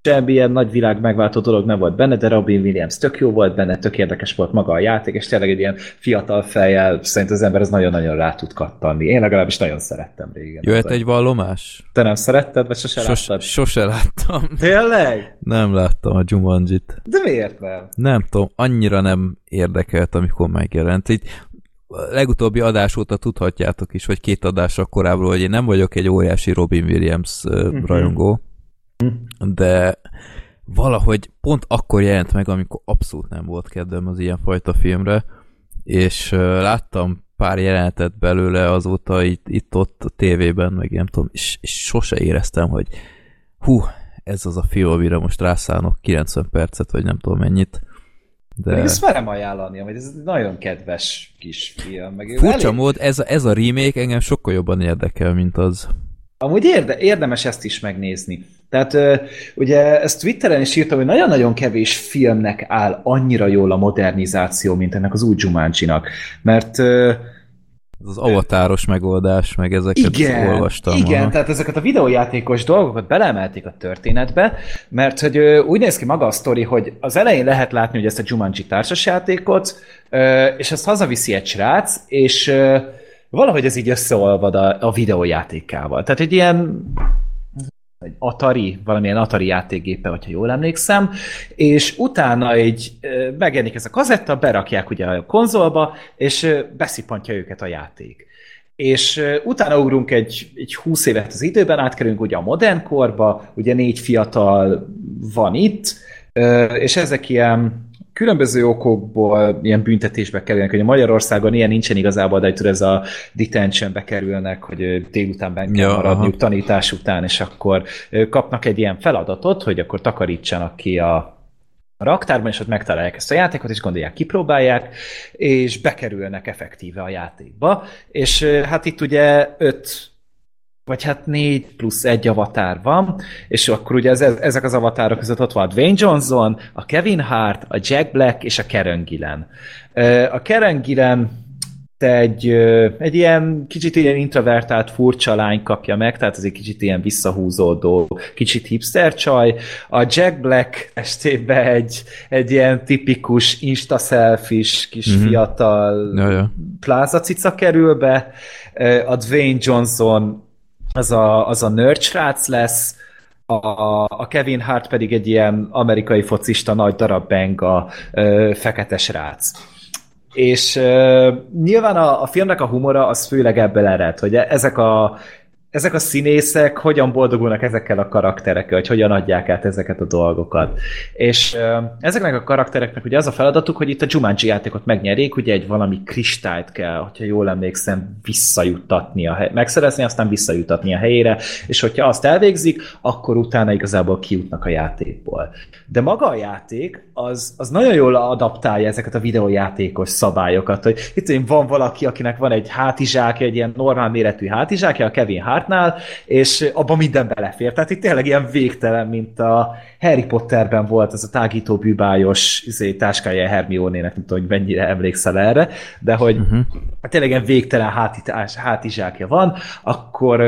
A: semmilyen nagy világ megváltó dolog nem volt benne, de Robin Williams tök jó volt benne, tök érdekes volt maga a játék, és tényleg egy ilyen fiatal fejjel szerint az ember az nagyon-nagyon rá tud kattanni. Én legalábbis nagyon szerettem régen.
C: Jöhet egy vallomás?
A: Te nem szeretted, vagy sose Sos, láttad?
C: Sose láttam.
A: Tényleg?
C: Nem láttam a Jumanjit.
A: De miért nem?
C: Nem tudom, annyira nem érdekelt, amikor megjelent. Így legutóbbi adás óta tudhatjátok is, hogy két adásra korábban, hogy én nem vagyok egy óriási Robin Williams uh-huh. rajongó, de valahogy pont akkor jelent meg, amikor abszolút nem volt kedvem az ilyenfajta filmre, és láttam pár jelenetet belőle azóta itt, itt ott a tévében, meg nem tudom, és, és sose éreztem, hogy hú, ez az a film, amire most rászánok 90 percet, vagy nem tudom mennyit.
A: De... Még ezt merem ajánlani, hogy ez egy nagyon kedves kis film. Meg
C: Furcsa elég... mód, ez a, ez a remake engem sokkal jobban érdekel, mint az.
A: Amúgy érde, érdemes ezt is megnézni. Tehát ugye ezt Twitteren is írtam, hogy nagyon-nagyon kevés filmnek áll annyira jól a modernizáció, mint ennek az új Jumanji-nak. Mert
C: az avatáros megoldás, meg ezeket igen, olvastam.
A: Igen, aha. tehát ezeket a videójátékos dolgokat belemelték a történetbe, mert hogy úgy néz ki maga a sztori, hogy az elején lehet látni, hogy ezt a Jumanji társasjátékot, és ezt hazaviszi egy srác, és valahogy ez így összeolvad a, a videójátékával. Tehát egy ilyen egy Atari, valamilyen Atari játékgépe, hogyha jól emlékszem, és utána egy megjelenik ez a kazetta, berakják ugye a konzolba, és beszipantja őket a játék. És utána ugrunk egy, egy 20 évet az időben, átkerülünk ugye a modern korba, ugye négy fiatal van itt, és ezek ilyen különböző okokból ilyen büntetésbe kerülnek, hogy Magyarországon ilyen nincsen igazából, de ez a detentionbe kerülnek, hogy délután benne kell ja, maradniuk aha. tanítás után, és akkor kapnak egy ilyen feladatot, hogy akkor takarítsanak ki a, a raktárban, és ott megtalálják ezt a játékot, és gondolják, kipróbálják, és bekerülnek effektíve a játékba. És hát itt ugye öt vagy hát négy plusz egy avatár van, és akkor ugye ez, ezek az avatárok között ott van a Dwayne Johnson, a Kevin Hart, a Jack Black és a Karen Gillen. A Karen Gillen egy, egy ilyen kicsit ilyen introvertált furcsa lány kapja meg, tehát ez egy kicsit ilyen visszahúzódó, kicsit hipster csaj. A Jack Black estében egy, egy ilyen tipikus insta selfish kis mm-hmm. fiatal ja, ja. plázacica kerül be. A Dwayne Johnson az a, az a nerd srác lesz, a, a Kevin Hart pedig egy ilyen amerikai focista nagy darab benga ö, fekete srác. És ö, nyilván a, a filmnek a humora az főleg ebből ered, hogy ezek a ezek a színészek hogyan boldogulnak ezekkel a karakterekkel, hogy hogyan adják át ezeket a dolgokat. És ezeknek a karaktereknek ugye az a feladatuk, hogy itt a Jumanji játékot megnyerjék, ugye egy valami kristályt kell, hogyha jól emlékszem, visszajuttatni a hely, megszerezni, aztán visszajutatni a helyére, és hogyha azt elvégzik, akkor utána igazából kijutnak a játékból. De maga a játék, az, az nagyon jól adaptálja ezeket a videójátékos szabályokat, hogy itt van valaki, akinek van egy hátizsákja, egy ilyen normál méretű hátizsákja, a Kevin Hart Hartnál, és abban minden belefér. Tehát itt tényleg ilyen végtelen, mint a Harry Potterben volt az a tágító bűbájos izé, táskája Hermione-nek, nem tudom, hogy mennyire emlékszel erre, de hogy uh-huh. tényleg ilyen végtelen hátitás, hátizsákja van, akkor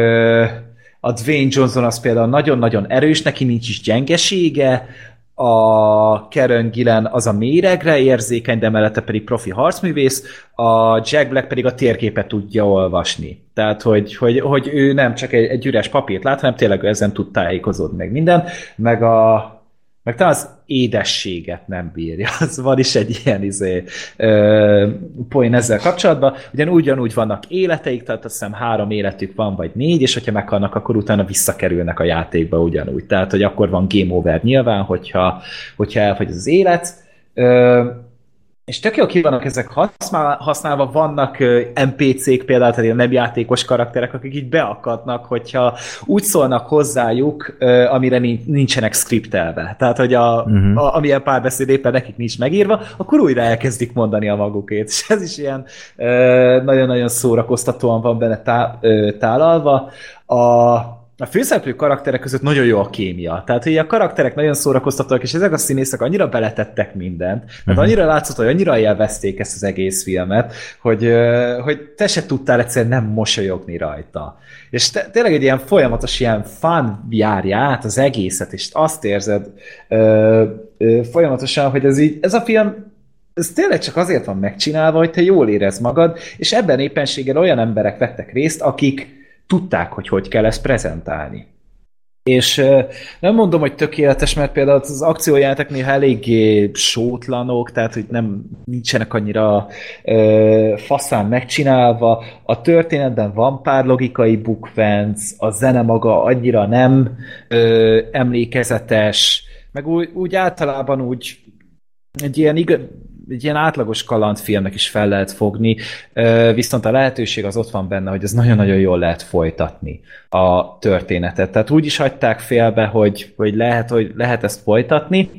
A: a Dwayne Johnson az például nagyon-nagyon erős, neki nincs is gyengesége, a Karen Gillen az a méregre érzékeny, de mellette pedig profi harcművész, a Jack Black pedig a térképet tudja olvasni. Tehát, hogy, hogy, hogy ő nem csak egy, egy üres papírt lát, hanem tényleg ezen tud tájékozódni meg minden, meg a meg talán az édességet nem bírja. Az van is egy ilyen izé, ö, poén ezzel kapcsolatban. Ugyan ugyanúgy vannak életeik, tehát azt hiszem három életük van, vagy négy, és hogyha meghalnak, akkor utána visszakerülnek a játékba ugyanúgy. Tehát, hogy akkor van game over nyilván, hogyha, hogyha elfogy az élet. Ö, és tök jó ki vannak ezek használva, vannak NPC-k például, tehát nem játékos karakterek, akik így beakadnak, hogyha úgy szólnak hozzájuk, amire nincsenek skriptelve. Tehát, hogy a, uh-huh. a, amilyen párbeszéd éppen nekik nincs megírva, akkor újra elkezdik mondani a magukét. És ez is ilyen nagyon-nagyon szórakoztatóan van benne tá, tálalva. A, a főszereplő karakterek között nagyon jó a kémia. Tehát, hogy a karakterek nagyon szórakoztatóak, és ezek a színészek annyira beletettek mindent, tehát uh-huh. annyira látszott, hogy annyira élvezték ezt az egész filmet, hogy, hogy te se tudtál egyszerűen nem mosolyogni rajta. És te, tényleg egy ilyen folyamatos ilyen fun járja át az egészet, és azt érzed ö, ö, folyamatosan, hogy ez így, ez a film ez tényleg csak azért van megcsinálva, hogy te jól érez magad, és ebben éppenséggel olyan emberek vettek részt, akik tudták, hogy hogy kell ezt prezentálni. És nem mondom, hogy tökéletes, mert például az akciójátek néha eléggé sótlanok, tehát hogy nem nincsenek annyira ö, faszán megcsinálva. A történetben van pár logikai bukvenc, a zene maga annyira nem ö, emlékezetes, meg úgy, úgy általában úgy egy ilyen igaz, egy ilyen átlagos kalandfilmnek is fel lehet fogni, viszont a lehetőség az ott van benne, hogy ez nagyon-nagyon jól lehet folytatni a történetet. Tehát úgy is hagyták félbe, hogy, hogy, lehet, hogy lehet ezt folytatni,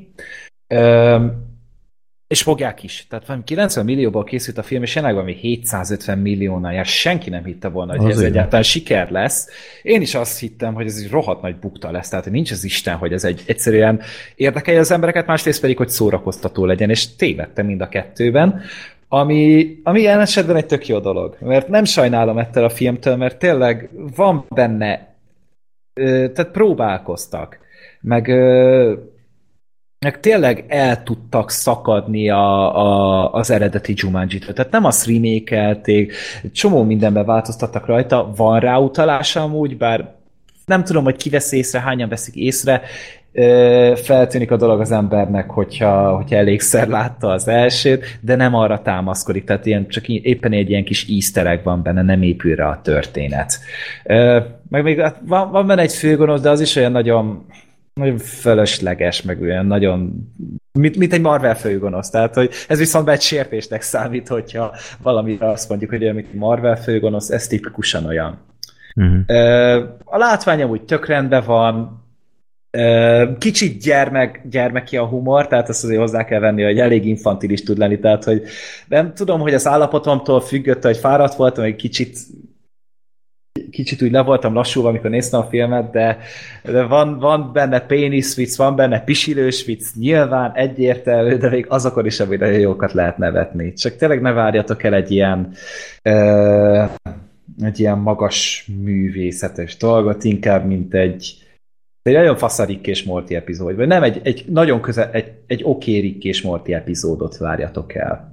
A: és fogják is. Tehát valami 90 millióból készült a film, és jelenleg valami 750 milliónál jár. Senki nem hitte volna, hogy Azért. ez egyáltalán siker lesz. Én is azt hittem, hogy ez egy rohadt nagy bukta lesz. Tehát hogy nincs az Isten, hogy ez egy egyszerűen érdekelje az embereket, másrészt pedig, hogy szórakoztató legyen, és tévedtem mind a kettőben. Ami, ami ilyen esetben egy tök jó dolog. Mert nem sajnálom ettől a filmtől, mert tényleg van benne, tehát próbálkoztak. Meg meg tényleg el tudtak szakadni a, a, az eredeti jumanji -től. Tehát nem azt remékelték, csomó mindenben változtattak rajta, van rá utalása amúgy, bár nem tudom, hogy ki vesz észre, hányan veszik észre, feltűnik a dolog az embernek, hogyha, hogyha elégszer látta az elsőt, de nem arra támaszkodik, tehát ilyen, csak éppen egy ilyen kis easter van benne, nem épül rá a történet. Meg még hát van, van benne egy főgonosz, de az is olyan nagyon nagyon fölösleges, meg olyan nagyon mint, mint egy Marvel főgonosz. Tehát, hogy ez viszont egy sértésnek számít, hogyha valami azt mondjuk, hogy olyan, mint Marvel főgonosz, ez tipikusan olyan. Uh-huh. A látvány úgy tök rendben van, Kicsit gyermek, gyermeki a humor, tehát azt azért hozzá kell venni, hogy elég infantilis tud lenni, tehát hogy nem tudom, hogy az állapotomtól függött, hogy fáradt voltam, egy kicsit kicsit úgy le voltam lassulva, amikor néztem a filmet, de, de van, van benne pénisz vicc, van benne pisilős vicc, nyilván egyértelmű, de még azokon is, nagyon jókat lehet nevetni. Csak tényleg ne várjatok el egy ilyen uh, egy ilyen magas művészetes dolgot, inkább, mint egy egy nagyon Rick és Morty epizód, vagy nem, egy, egy nagyon közel, egy, egy oké Rick és Morty epizódot várjatok el.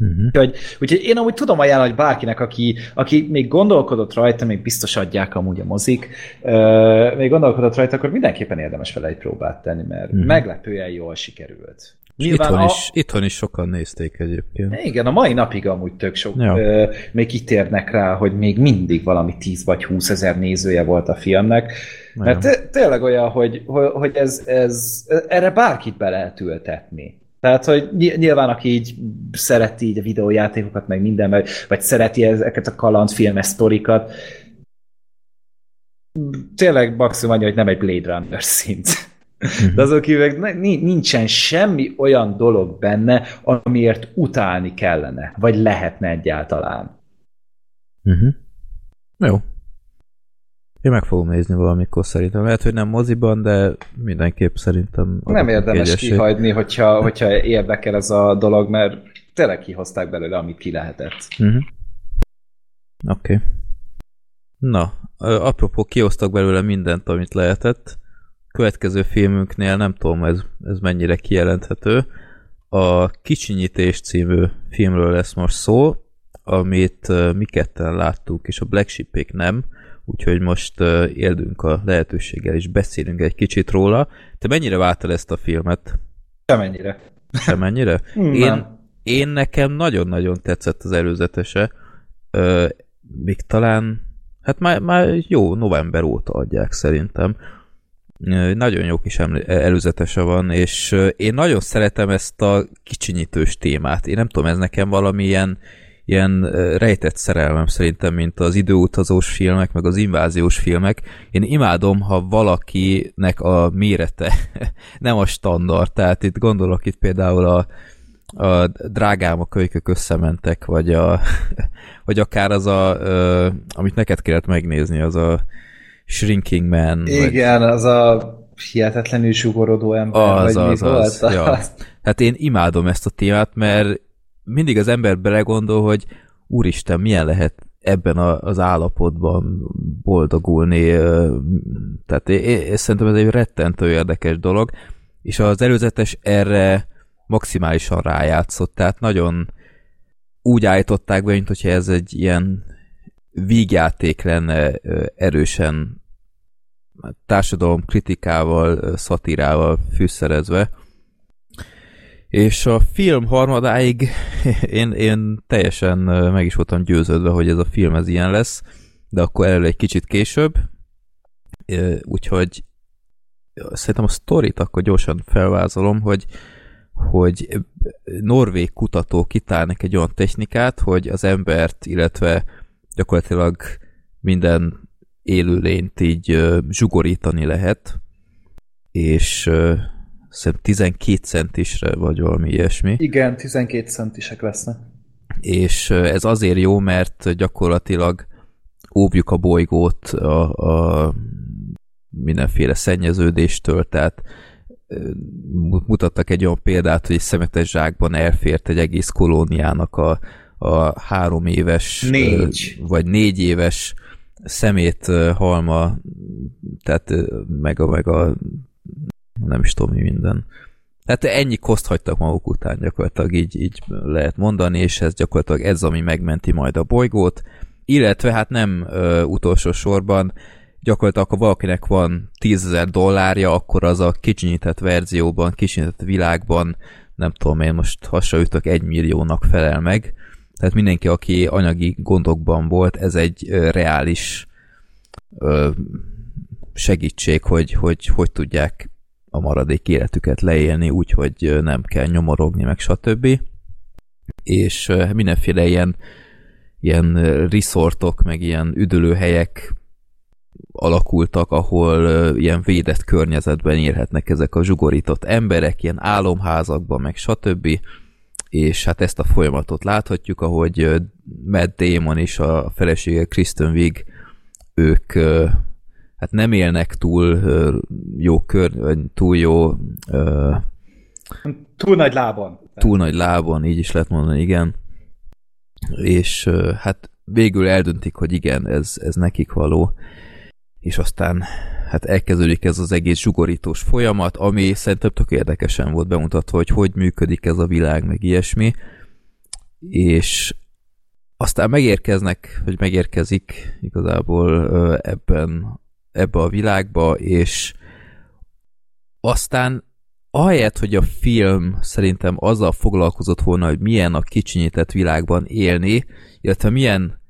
A: Uh-huh. Úgyhogy, úgyhogy én amúgy tudom ajánlani, hogy bárkinek, aki, aki még gondolkodott rajta, még biztos adják amúgy a mozik, uh, még gondolkodott rajta, akkor mindenképpen érdemes vele egy próbát tenni, mert uh-huh. meglepően jól sikerült.
C: Nyilván itthon, a... is, itthon is sokan nézték egyébként.
A: Igen, a mai napig amúgy tök sok ja. uh, még kitérnek rá, hogy még mindig valami 10 vagy 20 ezer nézője volt a filmnek. Mert tényleg olyan, hogy, hogy ez, ez, erre bárkit be lehet ültetni. Tehát, hogy nyilván aki így szereti így a videójátékokat, meg minden, vagy, vagy szereti ezeket a kalandfilmes sztorikat, tényleg maximum annyi, hogy nem egy Blade Runner szint. Mhm. De azok kívül nincsen semmi olyan dolog benne, amiért utálni kellene, vagy lehetne egyáltalán.
C: Uh-huh. Jó, én meg fogom nézni valamikor szerintem. Lehet, hogy nem moziban, de mindenképp szerintem...
A: Nem érdemes kihagyni, hogyha, hogyha érdekel ez a dolog, mert tényleg kihozták belőle, amit ki lehetett. Uh-huh.
C: Oké. Okay. Na, apropó, kihoztak belőle mindent, amit lehetett. Következő filmünknél nem tudom, ez, ez mennyire kijelenthető. A Kicsinyítés című filmről lesz most szó, amit mi ketten láttuk, és a Black Sheep nem úgyhogy most élünk a lehetőséggel, és beszélünk egy kicsit róla. Te mennyire vártad ezt a filmet?
A: Semennyire.
C: Semennyire? Én, én nekem nagyon-nagyon tetszett az előzetese. Ö, még talán, hát már, már jó november óta adják szerintem. Ö, Nagyon jó kis eml- előzetese van, és én nagyon szeretem ezt a kicsinyítős témát. Én nem tudom, ez nekem valami ilyen, ilyen rejtett szerelmem szerintem, mint az időutazós filmek, meg az inváziós filmek. Én imádom, ha valakinek a mérete nem a standard, tehát itt gondolok itt például a, a drágám a kölykök összementek, vagy, a, vagy akár az a, ö, amit neked kellett megnézni, az a Shrinking Man. vagy,
A: Igen, az a hihetetlenül sugorodó ember,
C: az,
A: vagy
C: az,
A: mi
C: az,
A: volt?
C: ja. Hát én imádom ezt a témát, mert mindig az ember belegondol, hogy úristen, milyen lehet ebben a, az állapotban boldogulni, tehát én, én szerintem ez egy rettentő érdekes dolog, és az előzetes erre maximálisan rájátszott, tehát nagyon úgy állították be, mint hogyha ez egy ilyen vígjáték lenne erősen társadalom kritikával, ö, szatírával fűszerezve. És a film harmadáig én, én teljesen meg is voltam győződve, hogy ez a film ez ilyen lesz, de akkor erről egy kicsit később. Úgyhogy szerintem a sztorit akkor gyorsan felvázolom, hogy hogy norvég kutatók kitálnak egy olyan technikát, hogy az embert, illetve gyakorlatilag minden élőlényt így zsugorítani lehet, és szerintem 12 centisre, vagy valami ilyesmi.
A: Igen, 12 centisek lesznek.
C: És ez azért jó, mert gyakorlatilag óvjuk a bolygót a, a mindenféle szennyeződéstől, tehát mutattak egy olyan példát, hogy egy szemetes zsákban elfért egy egész kolóniának a, a három éves
A: Négy.
C: vagy négy éves szemét halma, tehát meg a, meg a nem is tudom mi minden. Tehát ennyi koszt hagytak maguk után gyakorlatilag így, így lehet mondani, és ez gyakorlatilag ez, ami megmenti majd a bolygót, illetve hát nem ö, utolsó sorban gyakorlatilag, ha valakinek van 10 dollárja, akkor az a kicsinyített verzióban, kicsinyített világban, nem tudom én most hasonlítok, egy milliónak felel meg. Tehát mindenki, aki anyagi gondokban volt, ez egy ö, reális ö, segítség, hogy, hogy hogy tudják a maradék életüket leélni, úgyhogy nem kell nyomorogni, meg stb. És mindenféle ilyen, ilyen ö, resortok, meg ilyen üdülőhelyek alakultak, ahol ilyen védett környezetben élhetnek ezek a zsugorított emberek, ilyen álomházakban, meg stb. És hát ezt a folyamatot láthatjuk, ahogy Matt Damon és a felesége Kristen Wiig ők hát nem élnek túl jó kör, vagy túl jó
A: Túl nagy lábon.
C: túl nagy lábon, így is lehet mondani, igen. És hát végül eldöntik, hogy igen, ez, ez nekik való. És aztán hát elkezdődik ez az egész zsugorítós folyamat, ami szerintem tök érdekesen volt bemutatva, hogy hogy működik ez a világ, meg ilyesmi. És aztán megérkeznek, vagy megérkezik igazából ebben, ebbe a világba, és aztán ahelyett, hogy a film szerintem azzal foglalkozott volna, hogy milyen a kicsinyített világban élni, illetve milyen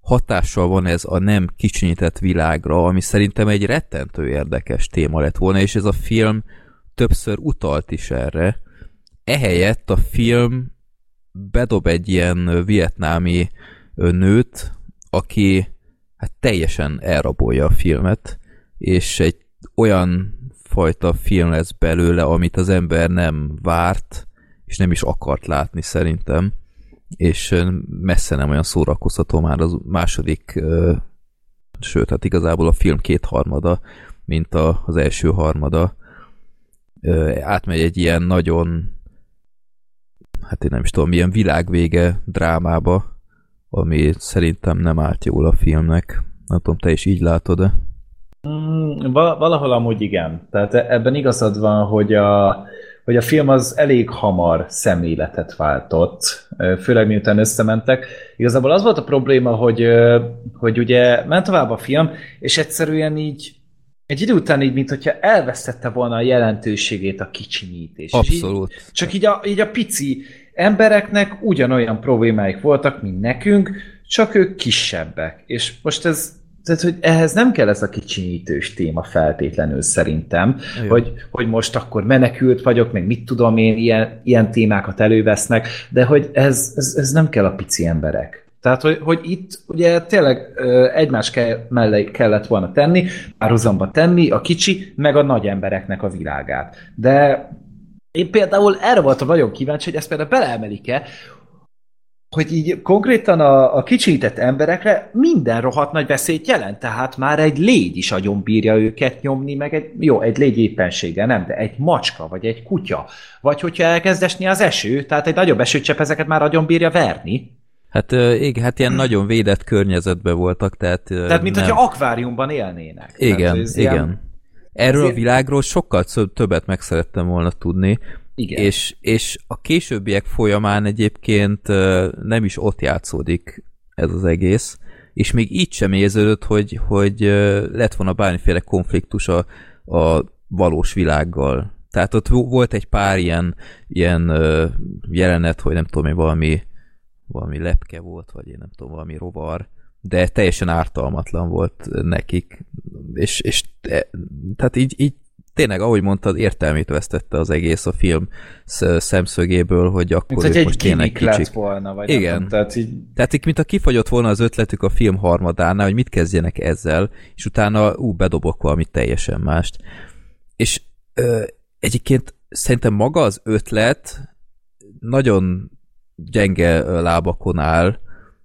C: hatással van ez a nem kicsinyített világra, ami szerintem egy rettentő érdekes téma lett volna, és ez a film többször utalt is erre. Ehelyett a film bedob egy ilyen vietnámi nőt, aki hát teljesen elrabolja a filmet, és egy olyan fajta film lesz belőle, amit az ember nem várt, és nem is akart látni szerintem, és messze nem olyan szórakoztató már az második, ö, sőt, hát igazából a film kétharmada, mint a, az első harmada. Ö, átmegy egy ilyen nagyon hát én nem is tudom, milyen világvége drámába, ami szerintem nem állt jól a filmnek. Nem tudom, te is így látod-e?
A: Mm, val- valahol amúgy igen. Tehát e- ebben igazad van, hogy a, hogy a film az elég hamar szemléletet váltott, főleg miután összementek. Igazából az volt a probléma, hogy, hogy ugye ment tovább a film, és egyszerűen így egy idő után így, mint hogyha elvesztette volna a jelentőségét a kicsinyítés.
C: Abszolút.
A: így, csak így a, így a pici embereknek ugyanolyan problémáik voltak, mint nekünk, csak ők kisebbek. És most ez, tehát, hogy ehhez nem kell ez a kicsinyítős téma feltétlenül szerintem, hogy, hogy most akkor menekült vagyok, meg mit tudom én, ilyen, ilyen témákat elővesznek, de hogy ez, ez, ez nem kell a pici emberek. Tehát, hogy, hogy itt ugye tényleg egymás ke, mellé kellett volna tenni, párhuzamba tenni a kicsi, meg a nagy embereknek a világát. De én például erre voltam nagyon kíváncsi, hogy ezt például beleemelik-e, hogy így konkrétan a, a kicsintett emberekre minden rohadt nagy veszélyt jelent, tehát már egy légy is agyon bírja őket nyomni, meg egy, jó, egy légy éppenséggel, nem, de egy macska, vagy egy kutya, vagy hogyha elkezd esni az eső, tehát egy nagyobb esőcsepp ezeket már agyon bírja verni.
C: Hát igen, hát ilyen nagyon védett környezetben voltak, tehát...
A: Tehát, mint nem. hogyha akváriumban élnének.
C: Igen, tehát, igen. Ilyen... Erről Ezért... a világról sokkal többet meg szerettem volna tudni, igen. És, és a későbbiek folyamán egyébként nem is ott játszódik ez az egész, és még így sem érződött, hogy, hogy lett volna bármiféle konfliktus a, a valós világgal. Tehát ott volt egy pár ilyen, ilyen jelenet, hogy nem tudom én, valami, valami lepke volt, vagy én nem tudom, valami rovar, de teljesen ártalmatlan volt nekik, és, és tehát így, így tényleg, ahogy mondtad, értelmét vesztette az egész a film szemszögéből, hogy akkor
A: mint, hogy most tényleg kicsik. lett volna, vagy
C: Igen. Nem,
A: tehát így...
C: Tehát így, mint a kifagyott volna az ötletük a film harmadánál, hogy mit kezdjenek ezzel, és utána ú, bedobok valami teljesen mást. És ö, egyébként szerintem maga az ötlet nagyon gyenge lábakon áll,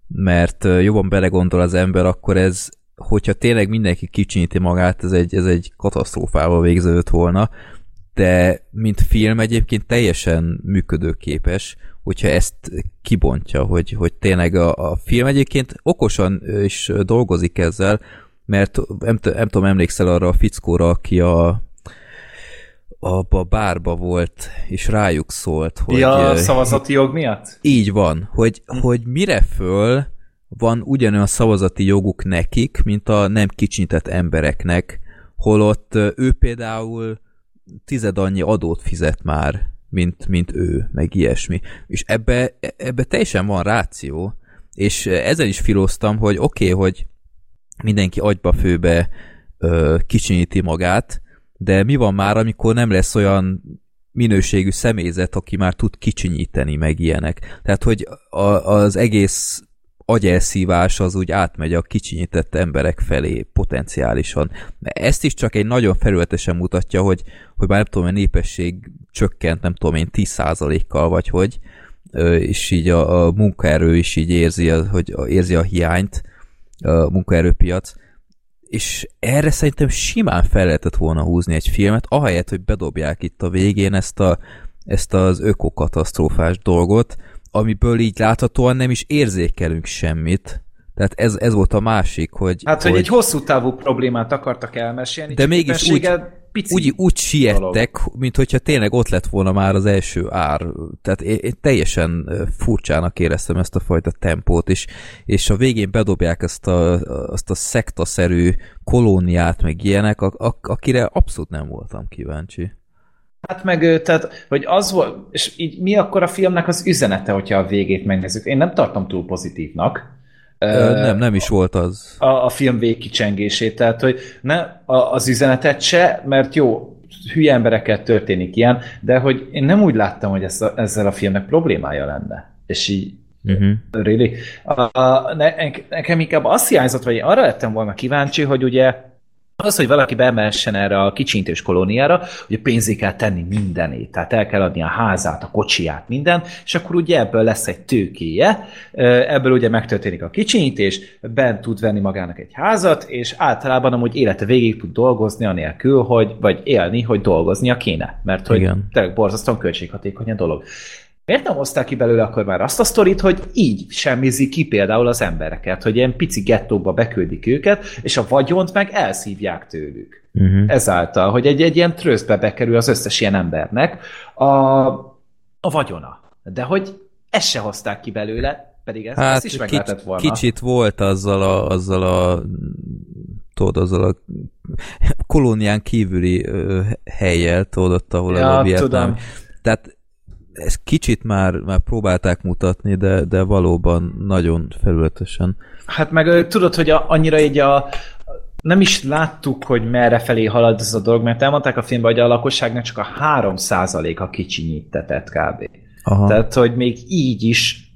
C: mert jobban belegondol az ember, akkor ez hogyha tényleg mindenki kicsinyíti magát, ez egy, ez egy katasztrófával végződött volna, de mint film egyébként teljesen működőképes, hogyha ezt kibontja, hogy, hogy tényleg a, a film egyébként okosan is dolgozik ezzel, mert nem, nem tudom, emlékszel arra a fickóra, aki a abba a bárba volt, és rájuk szólt, hogy...
A: Ja, a szavazati jog miatt?
C: Így van, hogy, hm. hogy mire föl van ugyanolyan szavazati joguk nekik, mint a nem kicsinyített embereknek, holott ő például tized annyi adót fizet már, mint, mint ő, meg ilyesmi. És ebbe, ebbe teljesen van ráció, és ezen is filóztam, hogy oké, okay, hogy mindenki agyba főbe ö, kicsinyíti magát, de mi van már, amikor nem lesz olyan minőségű személyzet, aki már tud kicsinyíteni, meg ilyenek. Tehát, hogy a, az egész agyelszívás az úgy átmegy a kicsinyített emberek felé potenciálisan. Ezt is csak egy nagyon felületesen mutatja, hogy, hogy már nem tudom, a népesség csökkent, nem tudom én, 10%-kal vagy hogy, és így a, a munkaerő is így érzi, hogy érzi a hiányt, a munkaerőpiac, és erre szerintem simán fel lehetett volna húzni egy filmet, ahelyett, hogy bedobják itt a végén ezt, a, ezt az ökokatasztrófás dolgot, amiből így láthatóan nem is érzékelünk semmit. Tehát ez, ez volt a másik, hogy...
A: Hát, hogy, hogy egy hosszú távú problémát akartak elmesélni,
C: de mégis úgy, úgy, úgy siettek, dolog. mint hogyha tényleg ott lett volna már az első ár. Tehát én, én teljesen furcsának éreztem ezt a fajta tempót, és, és a végén bedobják ezt a, azt a szektaszerű kolóniát, meg ilyenek, a, a, akire abszolút nem voltam kíváncsi.
A: Hát meg, tehát, hogy az volt, és így mi akkor a filmnek az üzenete, hogyha a végét megnézzük? Én nem tartom túl pozitívnak.
C: Nem, nem is volt az.
A: A, a film végkicsengését, tehát, hogy ne, a, az üzenetet se, mert jó, hülye emberekkel történik ilyen, de hogy én nem úgy láttam, hogy ez a, ezzel a filmnek problémája lenne. És így Uh-huh. Really? A, a, ne, nekem inkább azt hiányzott, vagy én arra lettem volna kíváncsi, hogy ugye az, hogy valaki bemessen erre a kicsintős kolóniára, hogy pénzé kell tenni mindenét, tehát el kell adni a házát, a kocsiját, minden, és akkor ugye ebből lesz egy tőkéje, ebből ugye megtörténik a kicsinyítés, bent tud venni magának egy házat, és általában amúgy élete végig tud dolgozni anélkül, hogy, vagy élni, hogy dolgoznia kéne, mert hogy tényleg borzasztóan költséghatékony a dolog. Miért nem hozták ki belőle akkor már azt a sztorit, hogy így semmizik ki például az embereket, hogy ilyen pici gettóba beküldik őket, és a vagyont meg elszívják tőlük. Uh-huh. Ezáltal, hogy egy, egy ilyen trösztbe bekerül az összes ilyen embernek a, a vagyona. De hogy ezt se hozták ki belőle, pedig ez, hát, ezt is meg lehetett volna.
C: Kicsit volt azzal a, azzal a tudod, azzal a kolónián kívüli helyjel, tudod, ott, ahol ja, a Vietnám. Tudom. Tehát ezt kicsit már, már próbálták mutatni, de, de valóban nagyon felületesen.
A: Hát meg tudod, hogy a, annyira így a, nem is láttuk, hogy merre felé halad ez a dolog, mert elmondták a filmben, hogy a lakosságnak csak a 3%-a kicsinyítetett kb. Aha. Tehát, hogy még így is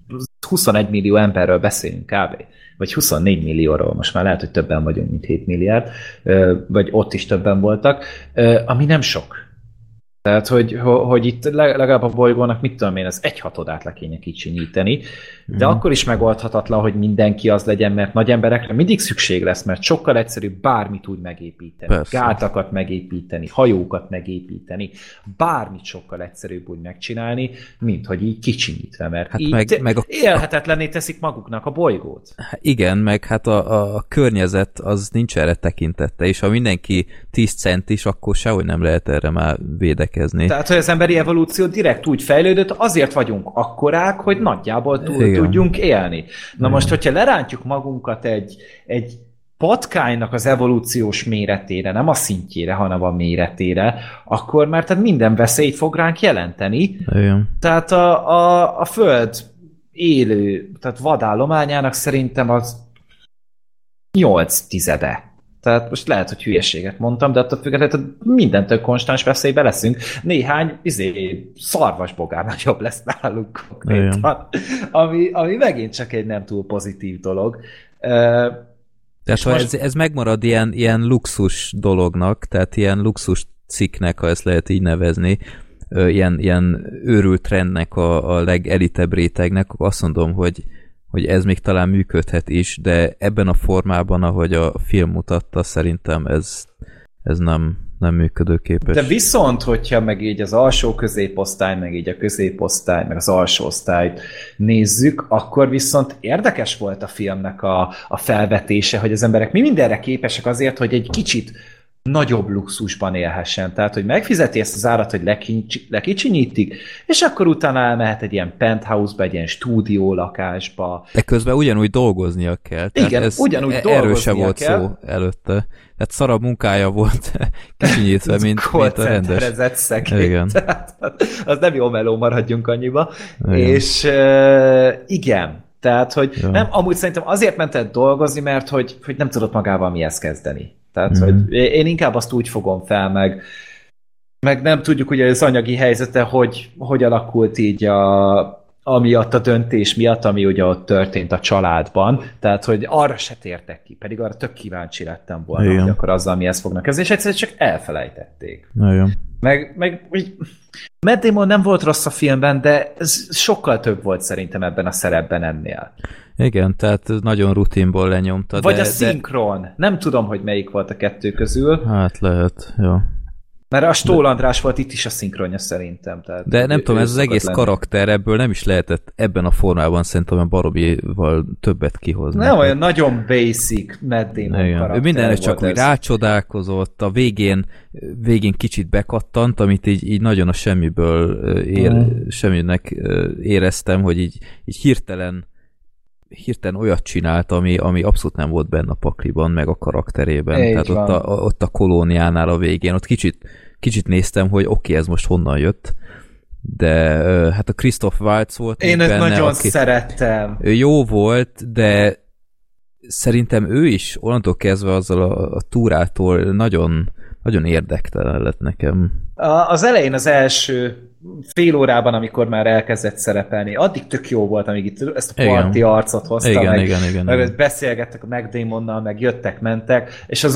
A: 21 millió emberről beszélünk kb. Vagy 24 millióról, most már lehet, hogy többen vagyunk, mint 7 milliárd, vagy ott is többen voltak, ami nem sok. Tehát, hogy, hogy itt legalább a bolygónak, mit tudom én, az egy hatodát le kéne kicsinyíteni, de mm. akkor is megoldhatatlan, hogy mindenki az legyen, mert nagy emberekre mindig szükség lesz, mert sokkal egyszerűbb bármit úgy megépíteni, Persze. gátakat megépíteni, hajókat megépíteni, bármit sokkal egyszerűbb úgy megcsinálni, mint hogy így kicsinyítve, mert hát így meg, meg a... élhetetlenné teszik maguknak a bolygót.
C: Igen, meg hát a, a környezet az nincs erre tekintette, és ha mindenki 10 cent is, akkor sehogy nem lehet erre már védekezni.
A: Tehát, hogy az emberi evolúció direkt úgy fejlődött, azért vagyunk akkorák, hogy nagyjából túl Igen. tudjunk élni. Na most, hogyha lerántjuk magunkat egy, egy patkánynak az evolúciós méretére, nem a szintjére, hanem a méretére, akkor már tehát minden veszélyt fog ránk jelenteni.
C: Igen.
A: Tehát a, a, a Föld élő, tehát vadállományának szerintem az 8 tizede. Tehát most lehet, hogy hülyeséget mondtam, de attól függetlenül mindentől konstans veszélybe leszünk. Néhány izé, szarvasbogár nagyobb lesz nálunk konkrétan, ami, ami megint csak egy nem túl pozitív dolog.
C: Tehát most... ez, ez megmarad ilyen, ilyen luxus dolognak, tehát ilyen luxus cikknek, ha ezt lehet így nevezni, ilyen, ilyen őrült trendnek a, a legelitebb rétegnek, azt mondom, hogy, hogy ez még talán működhet is, de ebben a formában, ahogy a film mutatta, szerintem ez, ez nem, nem működőképes.
A: De viszont, hogyha meg így az alsó középosztály, meg így a középosztály, meg az alsó osztályt nézzük, akkor viszont érdekes volt a filmnek a, a felvetése, hogy az emberek mi mindenre képesek azért, hogy egy kicsit nagyobb luxusban élhessen. Tehát, hogy megfizeti ezt az árat, hogy lekicsinyítik, és akkor utána elmehet egy ilyen penthouse-ba, egy ilyen stúdió lakásba.
C: De közben ugyanúgy dolgoznia kell.
A: Tehát Igen, ez ugyanúgy dolgoznia
C: Erről sem volt kell. szó előtte. Tehát szarabb munkája volt kicsinyítve, mint, mint a rendes.
A: Szekély. Igen. Tehát, az nem jó meló, maradjunk annyiba. Igen. És uh, igen, tehát, hogy ja. nem, amúgy szerintem azért mentett dolgozni, mert hogy, hogy nem tudott magával mihez kezdeni. Tehát, mm-hmm. hogy én inkább azt úgy fogom fel, meg, meg nem tudjuk ugye az anyagi helyzete, hogy, hogy alakult így a, amiatt a döntés miatt, ami ugye ott történt a családban, tehát, hogy arra se tértek ki, pedig arra tök kíváncsi lettem volna, Igen. hogy akkor azzal mihez fognak kezdeni, és egyszerűen csak elfelejtették.
C: Igen.
A: Meg, meg úgy, Matt Damon nem volt rossz a filmben, de ez sokkal több volt szerintem ebben a szerepben ennél.
C: Igen, tehát nagyon rutinból lenyomta.
A: Vagy de, a szinkron. De... Nem tudom, hogy melyik volt a kettő közül.
C: Hát lehet, jó.
A: Mert a Stól András volt itt is a szinkronja szerintem. Tehát
C: De nem tudom, ez az egész lenni. karakter ebből nem is lehetett ebben a formában szerintem a Barobival többet kihozni.
A: Nem olyan nagyon basic Matt Damon Igen.
C: Ő mindenre csak úgy rácsodálkozott, a végén, végén kicsit bekattant, amit így, így nagyon a semmiből ér, mm. semminek éreztem, hogy így, így hirtelen hirtelen olyat csinált, ami, ami abszolút nem volt benne a pakliban, meg a karakterében. Így Tehát ott a, ott a kolóniánál a végén, ott kicsit, kicsit néztem, hogy oké, okay, ez most honnan jött, de hát a Christoph Waltz volt
A: Én benne, nagyon aki, szerettem.
C: Ő jó volt, de szerintem ő is onnantól kezdve azzal a, a túrától nagyon, nagyon érdektelen lett nekem.
A: Az elején az első fél órában, amikor már elkezdett szerepelni, addig tök jó volt, amíg itt ezt a parti igen. arcot hozta,
C: igen,
A: meg,
C: igen, igen,
A: meg
C: igen.
A: beszélgettek a McDamonnal, meg jöttek, mentek, és az,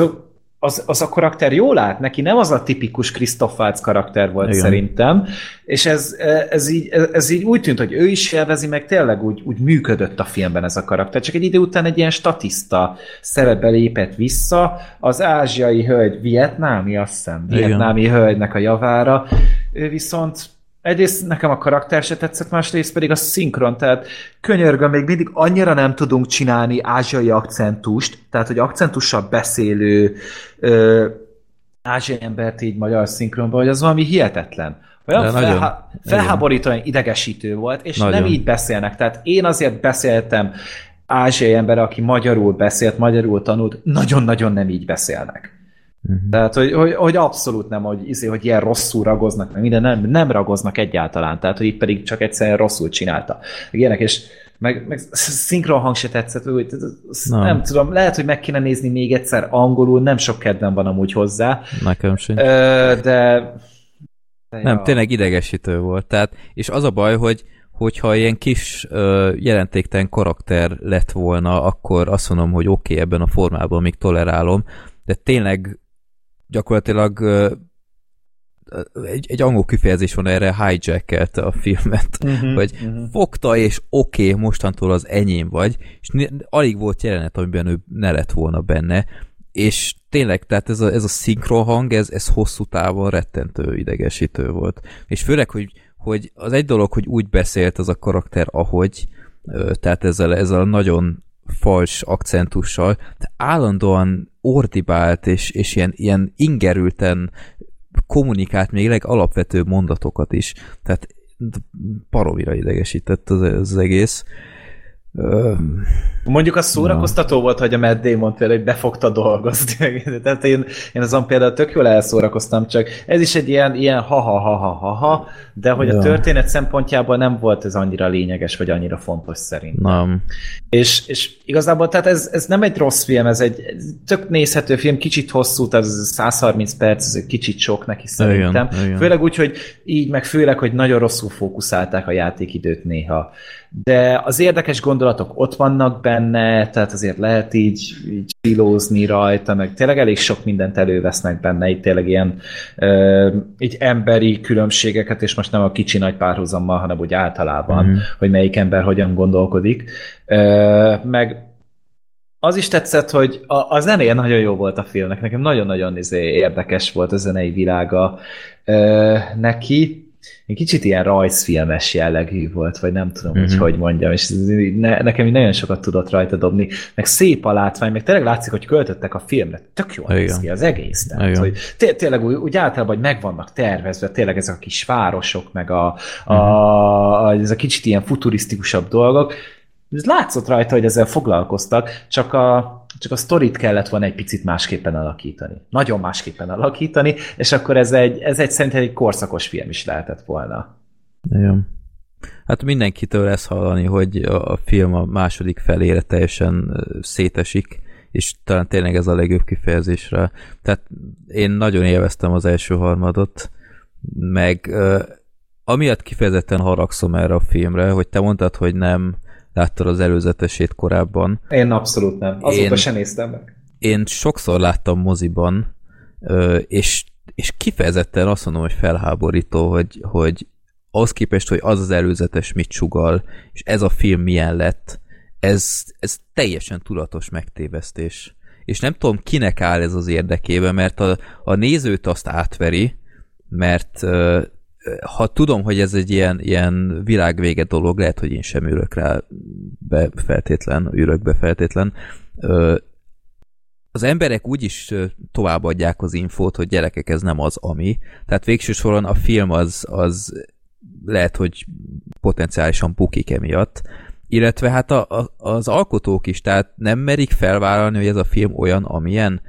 A: az, az a karakter jól állt neki, nem az a tipikus Christoph Waltz karakter volt Igen. szerintem, és ez, ez, így, ez így úgy tűnt, hogy ő is élvezi, meg tényleg úgy, úgy működött a filmben ez a karakter, csak egy idő után egy ilyen statiszta szerepbe lépett vissza, az ázsiai hölgy, vietnámi, azt hiszem, vietnámi hölgynek a javára, ő viszont egyrészt nekem a karakter se tetszett, másrészt pedig a szinkron, tehát könyörgöm, még mindig annyira nem tudunk csinálni ázsiai akcentust, tehát hogy akcentussal beszélő ö, ázsiai embert így magyar szinkronban, hogy az valami hihetetlen. Olyan felhá- felháborítóan idegesítő volt, és
C: Nagyon.
A: nem így beszélnek. Tehát én azért beszéltem ázsiai ember, aki magyarul beszélt, magyarul tanult, nagyon-nagyon nem így beszélnek.
C: Mhm.
A: Tehát, hogy, hogy, hogy abszolút nem, hogy, izé, hogy ilyen rosszul ragoznak, meg minden, nem, nem ragoznak egyáltalán, tehát, hogy itt pedig csak egyszerűen rosszul csinálta. Meg ilyenek, és meg, meg szinkron hang se tetszett, úgy,
C: Na.
A: nem tudom, lehet, hogy meg kéne nézni még egyszer angolul, nem sok kedvem van amúgy hozzá,
C: Nekem sem.
A: Ö, de... de
C: Nem,
A: ja.
C: tényleg idegesítő volt. Tehát, és az a baj, hogy hogyha ilyen kis ö, jelentéktelen karakter lett volna, akkor azt mondom, hogy oké, okay, ebben a formában még tolerálom, de tényleg gyakorlatilag egy, egy angol kifejezés van erre, hijackelte a filmet,
A: Mhm,
C: hogy
A: mhm.
C: fogta, és oké, okay, mostantól az enyém vagy, és alig volt jelenet, amiben ő ne lett volna benne, és tényleg, tehát ez a, ez a szinkron hang, ez, ez hosszú távon rettentő idegesítő volt. És főleg, hogy, hogy az egy dolog, hogy úgy beszélt az a karakter, ahogy, tehát ezzel, ezzel a nagyon fals akcentussal, de állandóan ordibált, és, és ilyen, ilyen ingerülten kommunikált még legalapvetőbb mondatokat is. Tehát paromira idegesített az, az egész.
A: Mondjuk az szórakoztató volt, hogy a Matt Damon például hogy dolgozni. Tehát én, én azon például tök jól elszórakoztam, csak ez is egy ilyen, ilyen ha-ha-ha-ha-ha, de hogy
C: Ja.
A: a történet szempontjából nem volt ez annyira lényeges, vagy annyira fontos szerint.
C: nem.
A: És, és igazából tehát ez, ez nem egy rossz film, ez egy ez tök nézhető film, kicsit hosszú, tehát ez 130 perc, ez egy kicsit sok neki szerintem.
C: Igen, igen.
A: Főleg úgy, hogy így, meg főleg, hogy nagyon rosszul fókuszálták a játékidőt néha. De az érdekes gondolatok ott vannak benne, tehát azért lehet így, így filózni rajta, meg tényleg elég sok mindent elővesznek benne, itt tényleg ilyen ö, így emberi különbségeket, és most nem a kicsi-nagy párhuzammal, hanem úgy általában,
C: Mhm.
A: hogy melyik ember hogyan gondolkodik. Ö, meg az is tetszett, hogy a, a zenéje nagyon jó volt a filmnek, nekem nagyon-nagyon izé, érdekes volt a zenei világa ö, neki. Egy kicsit ilyen rajzfilmes jellegű volt, vagy nem tudom, hogy
C: Mhm.
A: hogy mondjam, és ne, nekem így nagyon sokat tudott rajta dobni, meg szép a látvány, meg tényleg látszik, hogy költöttek a filmre, tök jól néz ki az egész, tehát,
C: Igen.
A: hogy té- tényleg úgy, úgy általában, hogy meg vannak tervezve, tényleg ezek a kis városok, meg a, a,
C: Mhm.
A: a, ez a kicsit ilyen futurisztikusabb dolgok, ez látszott rajta, hogy ezzel foglalkoztak, csak a, csak a sztorit kellett volna egy picit másképpen alakítani. Nagyon másképpen alakítani, és akkor ez egy, ez egy szerintem egy korszakos film is lehetett volna.
C: Igen. Hát mindenkitől ezt hallani, hogy a film a második felére teljesen szétesik, és talán tényleg ez a legjobb kifejezésre. Tehát én nagyon élveztem az első harmadot, meg amiatt kifejezetten haragszom erre a filmre, hogy te mondtad, hogy nem láttad az előzetesét korábban.
A: Én abszolút nem. Azóta
C: Én-
A: sem néztem meg.
C: Én sokszor láttam moziban, és, és kifejezetten azt mondom, hogy felháborító, hogy, hogy ahhoz képest, hogy az az előzetes mit sugal, és ez a film milyen lett, ez, ez teljesen tudatos megtévesztés. És nem tudom, kinek áll ez az érdekébe, mert a, a nézőt azt átveri, mert ha tudom, hogy ez egy ilyen, ilyen világvége dolog, lehet, hogy én sem ülök rá be feltétlen, ülök be feltétlen, az emberek úgyis továbbadják az infót, hogy gyerekek, ez nem az, ami. Tehát végső soron a film az, az lehet, hogy potenciálisan bukik emiatt. Illetve hát a, a, az alkotók is, tehát nem merik felvállalni, hogy ez a film olyan, amilyen,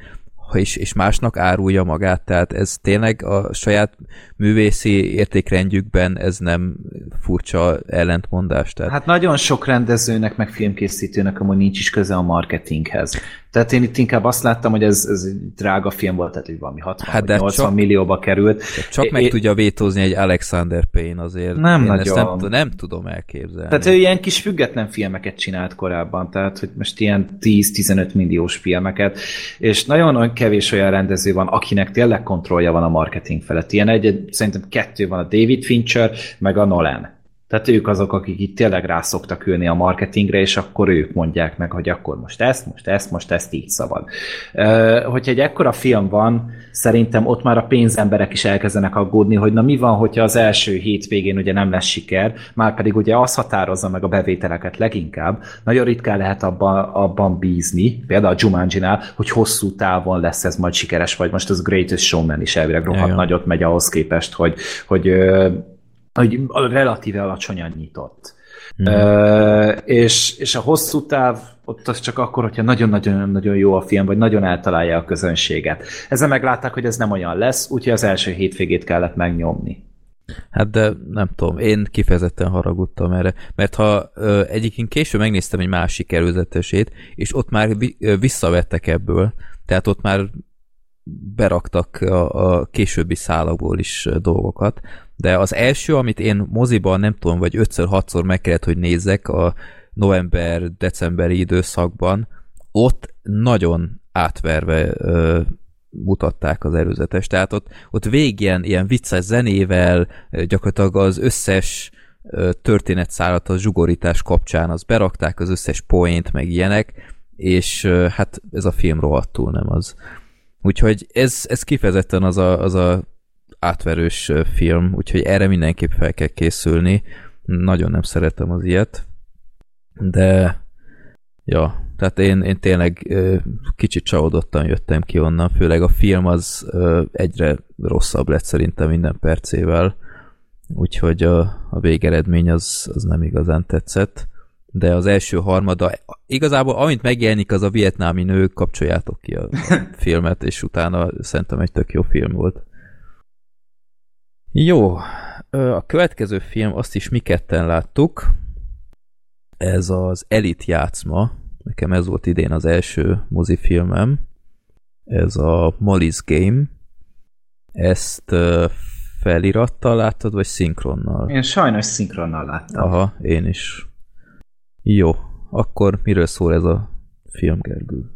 C: és, és másnak árulja magát, tehát ez tényleg a saját művészi értékrendjükben ez nem furcsa ellentmondás. Tehát
A: Hát nagyon sok rendezőnek, meg filmkészítőnek amúgy nincs is köze a marketinghez. Tehát én itt inkább azt láttam, hogy ez, ez egy drága film volt, tehát hogy valami 60
C: Hát
A: hát
C: de
A: 80
C: csak-
A: millióba került.
C: Csak meg
A: É-
C: tudja vétózni egy Alexander Payne azért.
A: Nem
C: Én ezt
A: nagyon.
C: nem, nem tudom elképzelni.
A: Tehát ő ilyen kis független filmeket csinált korábban, tehát hogy most ilyen 10-15 milliós filmeket, és nagyon kevés olyan rendező van, akinek tényleg kontrollja van a marketing felett. Ilyen egy szerintem kettő van, a David Fincher, meg a Nolan. Tehát ők azok, akik itt tényleg rá szoktak ülni a marketingre, és akkor ők mondják meg, hogy akkor most ezt, most ezt, most ezt így szabad. Hogyha egy ekkora film van, szerintem ott már a pénzemberek is elkezdenek aggódni, hogy na mi van, hogyha az első hétvégén ugye nem lesz siker, már pedig ugye az határozza meg a bevételeket leginkább. Nagyon ritkán lehet abban, abban bízni, például a jumanji hogy hosszú távon lesz ez majd sikeres, vagy most az Greatest Showman is elvileg rohadt nagyot megy ahhoz képest, hogy, hogy hogy relatíve alacsonyan nyitott. Mm. Uh, és, és a hosszú táv ott az csak akkor, hogyha nagyon-nagyon-nagyon jó a film, vagy nagyon eltalálja a közönséget. Ezzel meglátták, hogy ez nem olyan lesz, úgyhogy az első hétvégét kellett megnyomni.
C: Hát de nem tudom, én kifejezetten haragudtam erre, mert ha ö, egyikén később megnéztem egy másik előzetesét, és ott már vi, ö, visszavettek ebből, tehát ott már beraktak a, a későbbi szálakból is dolgokat, de az első, amit én moziban nem tudom, vagy ötször, hatszor meg kellett, hogy nézzek a november-decemberi időszakban, ott nagyon átverve ö, mutatták az előzetes. Tehát ott, ott végig ilyen, ilyen vicces zenével, gyakorlatilag az összes történetszálat a zsugorítás kapcsán az berakták, az összes point, meg ilyenek, és hát ez a film rohadtul nem az. Úgyhogy ez, ez kifejezetten az a, az a átverős film, úgyhogy erre mindenképp fel kell készülni. Nagyon nem szeretem az ilyet, de ja, tehát én, én tényleg kicsit csalódottan jöttem ki onnan, főleg a film az egyre rosszabb lett szerintem minden percével, úgyhogy a, a végeredmény az, az nem igazán tetszett de az első harmada, igazából amint megjelenik az a vietnámi nő, kapcsoljátok ki a filmet, és utána szerintem egy tök jó film volt. Jó, a következő film, azt is mi ketten láttuk, ez az Elit játszma, nekem ez volt idén az első mozifilmem, ez a Molly's Game, ezt felirattal láttad, vagy szinkronnal?
A: Én sajnos szinkronnal láttam.
C: Aha, én is. Jó, akkor miről szól ez a film, Gergő?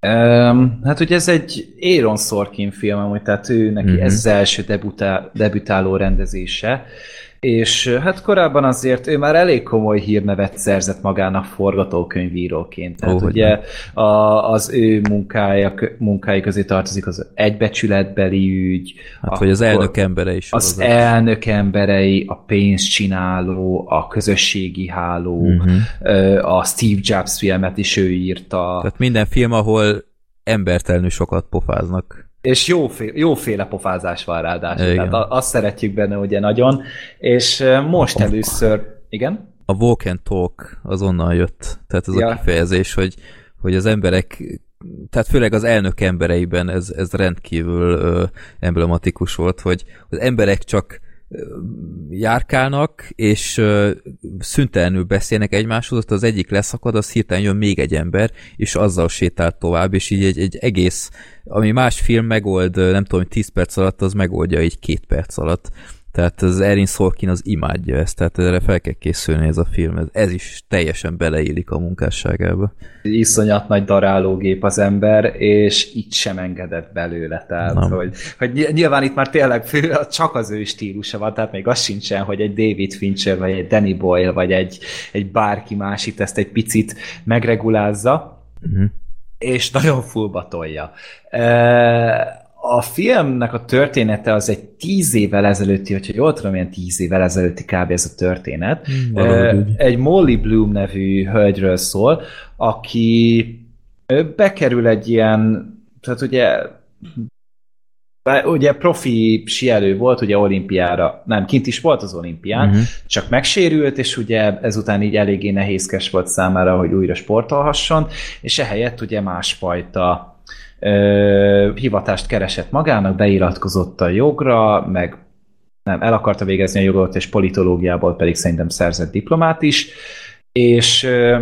A: Um, hát ugye ez egy Aaron Sorkin film, amúgy, tehát ő neki uh-huh. ez az első debutál, debütáló rendezése, és hát korábban azért ő már elég komoly hírnevet szerzett magának forgatókönyvíróként. Tehát oh, ugye a, az ő munkája, munkái közé tartozik az egybecsületbeli ügy.
C: Hát, vagy az elnök embere is.
A: Az, az elnök emberei, a pénzcsináló, a közösségi háló, uh-huh. a Steve Jobs filmet is ő írta.
C: Tehát minden film, ahol embertelenül sokat pofáznak.
A: És jóféle, jóféle pofázás van ráadásul. Igen. Tehát azt szeretjük benne ugye nagyon. És most először... Igen?
C: A walk and talk azonnal jött. Tehát ez ja. a kifejezés, hogy, hogy az emberek tehát főleg az elnök embereiben ez, ez rendkívül ö, emblematikus volt, hogy az emberek csak járkálnak, és szüntelenül beszélnek egymáshoz, ott az egyik leszakad, az hirtelen jön még egy ember, és azzal sétál tovább, és így egy, egy egész, ami más film megold, nem tudom, 10 perc alatt, az megoldja így két perc alatt. Tehát az Erin Sorkin az imádja ezt, tehát erre fel kell készülni ez a film, ez, ez is teljesen beleillik a munkásságába.
A: Iszonyat nagy darálógép az ember, és itt sem engedett belőle, tehát hogy, hogy nyilván itt már tényleg csak az ő stílusa van, tehát még az sincsen, hogy egy David Fincher, vagy egy Danny Boyle, vagy egy, egy bárki más itt ezt egy picit megregulázza, uh-huh. és nagyon fullba tolja. E- a filmnek a története az egy tíz évvel ezelőtti, hogyha jól tudom, ilyen tíz évvel ezelőtti kb. ez a történet. Hmm, egy Molly Bloom nevű hölgyről szól, aki bekerül egy ilyen, tehát ugye ugye profi sielő volt, ugye olimpiára, nem, kint is volt az olimpián, uh-huh. csak megsérült, és ugye ezután így eléggé nehézkes volt számára, hogy újra sportolhasson, és ehelyett ugye másfajta hivatást keresett magának, beiratkozott a jogra, meg nem, el akarta végezni a jogot, és politológiából pedig szerintem szerzett diplomát is, és ö,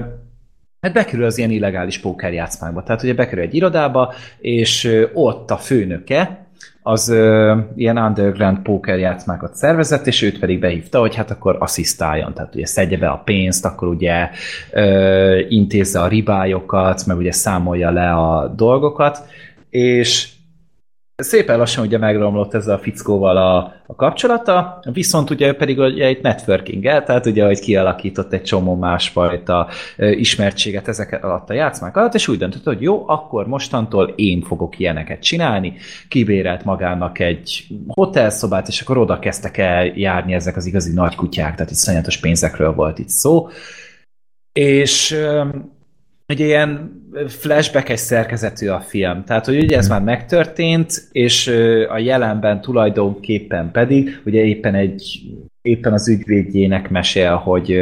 A: hát bekerül az ilyen illegális pókerjátszmákba. Tehát ugye bekerül egy irodába, és ott a főnöke, az ö, ilyen underground póker játszmákat szervezett, és őt pedig behívta, hogy hát akkor asszisztáljon, tehát ugye szedje be a pénzt, akkor ugye ö, intézze a ribályokat, meg ugye számolja le a dolgokat, és szépen lassan ugye megromlott ezzel a fickóval a, a kapcsolata, viszont ugye pedig ugye egy networking tehát ugye, hogy kialakított egy csomó másfajta ismertséget ezek alatt a játszmák alatt, és úgy döntött, hogy jó, akkor mostantól én fogok ilyeneket csinálni, kibérelt magának egy hotelszobát, és akkor oda kezdtek el járni ezek az igazi nagy kutyák, tehát itt szonyatos pénzekről volt itt szó, és egy ilyen flashback-es szerkezetű a film. Tehát, hogy ugye ez már megtörtént, és a jelenben tulajdonképpen pedig, ugye éppen egy éppen az ügyvédjének mesél, hogy,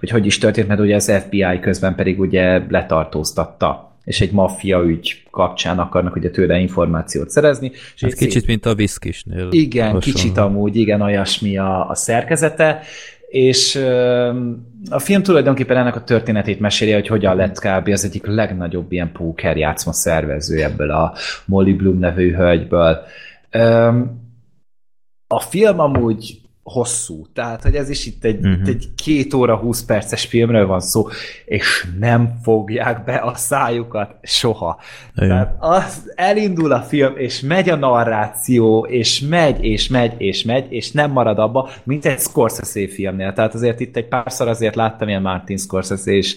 A: hogy hogy is történt, mert ugye az FBI közben pedig ugye letartóztatta és egy maffia ügy kapcsán akarnak ugye tőle információt szerezni. És
C: hát kicsit, szép... mint a viszkisnél.
A: Igen, hasonló. kicsit amúgy, igen, olyasmi a, a szerkezete, és a film tulajdonképpen ennek a történetét meséli, hogy hogyan lett kb. az egyik legnagyobb ilyen póker játszma szervező ebből a Molly Bloom nevű hölgyből. A film amúgy hosszú. Tehát, hogy ez is itt egy, uh-huh. egy két óra, húsz perces filmről van szó, és nem fogják be a szájukat soha. Igen. Tehát az elindul a film, és megy a narráció, és megy, és megy, és megy, és nem marad abba, mint egy Scorsese filmnél. Tehát azért itt egy párszor azért láttam ilyen Martin Scorsese és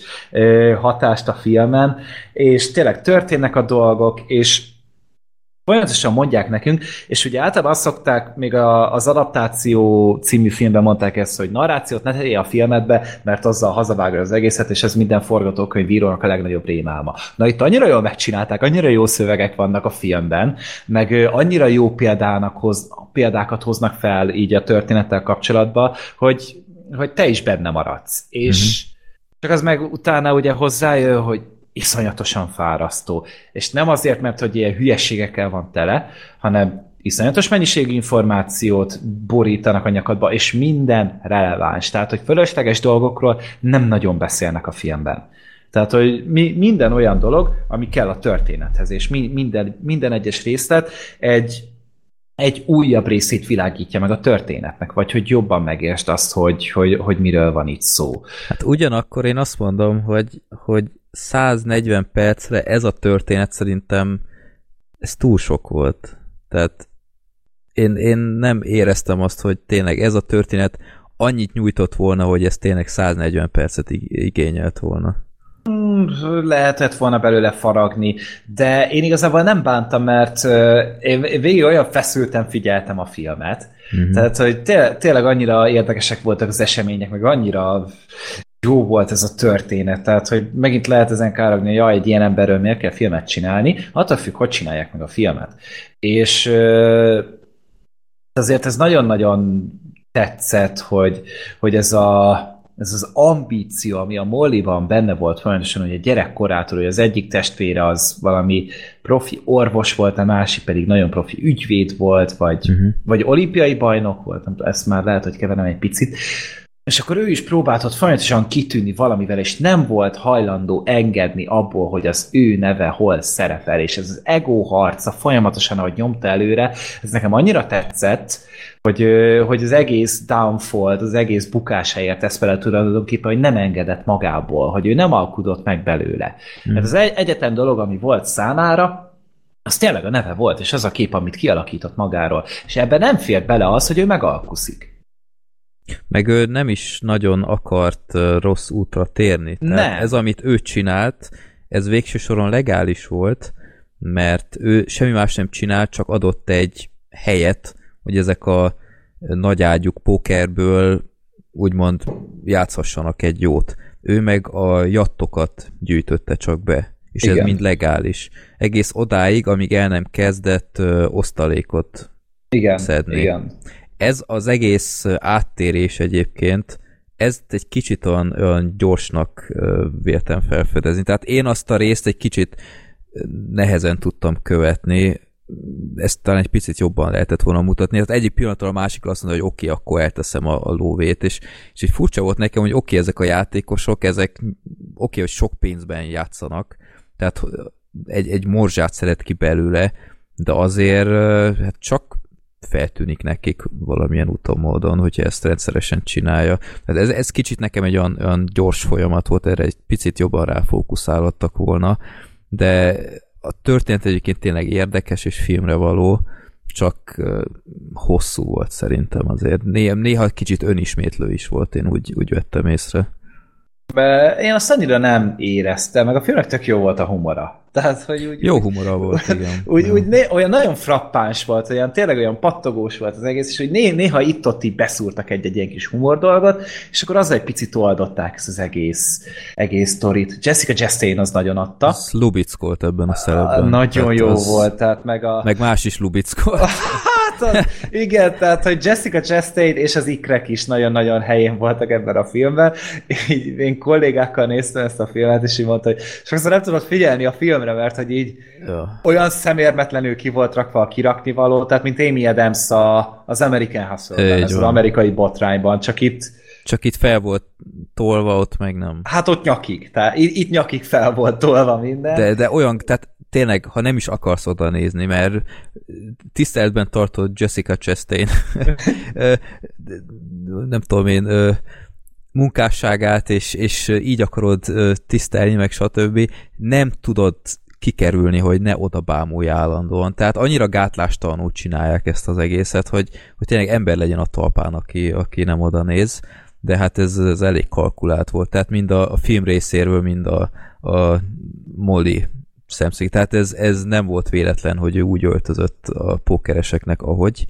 A: hatást a filmen, és tényleg történnek a dolgok, és folyamatosan mondják nekünk, és ugye általában azt szokták, még a, az adaptáció című filmben mondták ezt, hogy narrációt ne tegyél a filmedbe, mert azzal hazavágja az egészet, és ez minden forgatókönyvírónak a legnagyobb rémálma. Na itt annyira jól megcsinálták, annyira jó szövegek vannak a filmben, meg annyira jó példának hoz, példákat hoznak fel így a történettel kapcsolatban, hogy, hogy te is benne maradsz. És mm-hmm. csak az meg utána ugye hozzájön, hogy iszonyatosan fárasztó. És nem azért, mert hogy ilyen hülyeségekkel van tele, hanem iszonyatos mennyiségű információt borítanak a nyakadba, és minden releváns. Tehát, hogy fölösleges dolgokról nem nagyon beszélnek a filmben. Tehát, hogy mi, minden olyan dolog, ami kell a történethez, és mi, minden, minden egyes részlet egy, egy újabb részét világítja meg a történetnek, vagy hogy jobban megértsd azt, hogy, hogy, hogy miről van itt szó.
C: Hát ugyanakkor én azt mondom, hogy, hogy 140 percre ez a történet szerintem ez túl sok volt. Tehát én, én nem éreztem azt, hogy tényleg ez a történet annyit nyújtott volna, hogy ez tényleg 140 percet igényelt volna.
A: Hmm, lehetett volna belőle faragni, de én igazából nem bántam, mert én végig olyan feszülten figyeltem a filmet, uh-huh. tehát hogy tényleg annyira érdekesek voltak az események, meg annyira jó volt ez a történet, tehát hogy megint lehet ezen károgni, hogy ja, egy ilyen emberről miért kell filmet csinálni, attól függ, hogy csinálják meg a filmet. És azért ez nagyon-nagyon tetszett, hogy, hogy ez a ez az ambíció, ami a Molly-ban benne volt folyamatosan, hogy a gyerekkorától, hogy az egyik testvére az valami profi orvos volt, a másik pedig nagyon profi ügyvéd volt, vagy, uh-huh. vagy olimpiai bajnok volt, ezt már lehet, hogy keverem egy picit, és akkor ő is próbáltott folyamatosan kitűnni valamivel, és nem volt hajlandó engedni abból, hogy az ő neve hol szerepel, és ez az ego harca folyamatosan, ahogy nyomta előre, ez nekem annyira tetszett, hogy, hogy az egész downfall, az egész bukás helyett ezt fele tulajdonképpen, hogy nem engedett magából, hogy ő nem alkudott meg belőle. Mm. Mert az egyetlen dolog, ami volt számára, az tényleg a neve volt, és az a kép, amit kialakított magáról. És ebben nem fér bele az, hogy ő megalkuszik.
C: Meg ő nem is nagyon akart rossz útra térni. Tehát nem. ez, amit ő csinált, ez végső soron legális volt, mert ő semmi más nem csinált, csak adott egy helyet, hogy ezek a nagyágyuk pókerből úgymond játszhassanak egy jót. Ő meg a jattokat gyűjtötte csak be, és Igen. ez mind legális. Egész odáig, amíg el nem kezdett ö, osztalékot
A: Igen.
C: szedni.
A: Igen
C: ez az egész áttérés egyébként, ezt egy kicsit olyan, olyan gyorsnak véltem felfedezni. Tehát én azt a részt egy kicsit nehezen tudtam követni, ezt talán egy picit jobban lehetett volna mutatni. Tehát egyik pillanatról a másikra azt mondta, hogy oké, okay, akkor elteszem a, a lóvét, és, és egy furcsa volt nekem, hogy oké, okay, ezek a játékosok, ezek oké, okay, hogy sok pénzben játszanak, tehát egy, egy morzsát szeret ki belőle, de azért hát csak feltűnik nekik valamilyen úton módon, hogyha ezt rendszeresen csinálja. Tehát ez, ez kicsit nekem egy olyan, olyan gyors folyamat volt, erre egy picit jobban ráfókuszálhattak volna, de a történet egyébként tényleg érdekes és filmre való, csak hosszú volt szerintem azért. Néha, néha kicsit önismétlő is volt, én úgy, úgy vettem észre.
A: Én azt annyira nem éreztem, meg a filmnek tök jó volt a humora. Tehát, hogy úgy,
C: Jó humora volt, igen.
A: úgy,
C: Ja.
A: úgy né, olyan nagyon frappáns volt, olyan tényleg olyan pattogós volt az egész, és hogy né, néha itt-ott így beszúrtak egy-egy ilyen kis humor dolgot, és akkor azzal egy picit oldották ezt az egész, egész sztorit. Jessica Chastain az nagyon adta.
C: Az lubickolt ebben a szerepben.
A: Nagyon
C: Tehát
A: jó
C: az-
A: volt, tehát meg a...
C: Meg más is lubickolt.
A: Az, igen, tehát, hogy Jessica Chastain és az ikrek is nagyon-nagyon helyén voltak ebben a filmben. Így, én kollégákkal néztem ezt a filmet, és így mondta, hogy sokszor nem tudod figyelni a filmre, mert hogy így
C: ja.
A: olyan szemérmetlenül ki volt rakva a kirakni való, tehát mint Amy Adams a, az American Hustle-ben,
C: Így
A: ez az amerikai botrányban, csak itt
C: Csak itt fel volt tolva, ott meg nem.
A: hát ott nyakig, tehát itt, itt nyakig fel volt tolva minden.
C: De, de olyan, tehát tényleg, ha nem is akarsz oda nézni, mert tiszteletben tartod Jessica Chastain, nem tudom én, munkásságát, és, és így akarod tisztelni, meg stb. Nem tudod kikerülni, hogy ne oda bámulj állandóan. Tehát annyira gátlástalanul csinálják ezt az egészet, hogy, hogy tényleg ember legyen a talpán, aki, aki nem oda néz. De hát ez, ez elég kalkulált volt. Tehát mind a, a film részéről, mind a, a Molly szemszög. Tehát ez, ez nem volt véletlen, hogy ő úgy öltözött a pókereseknek, ahogy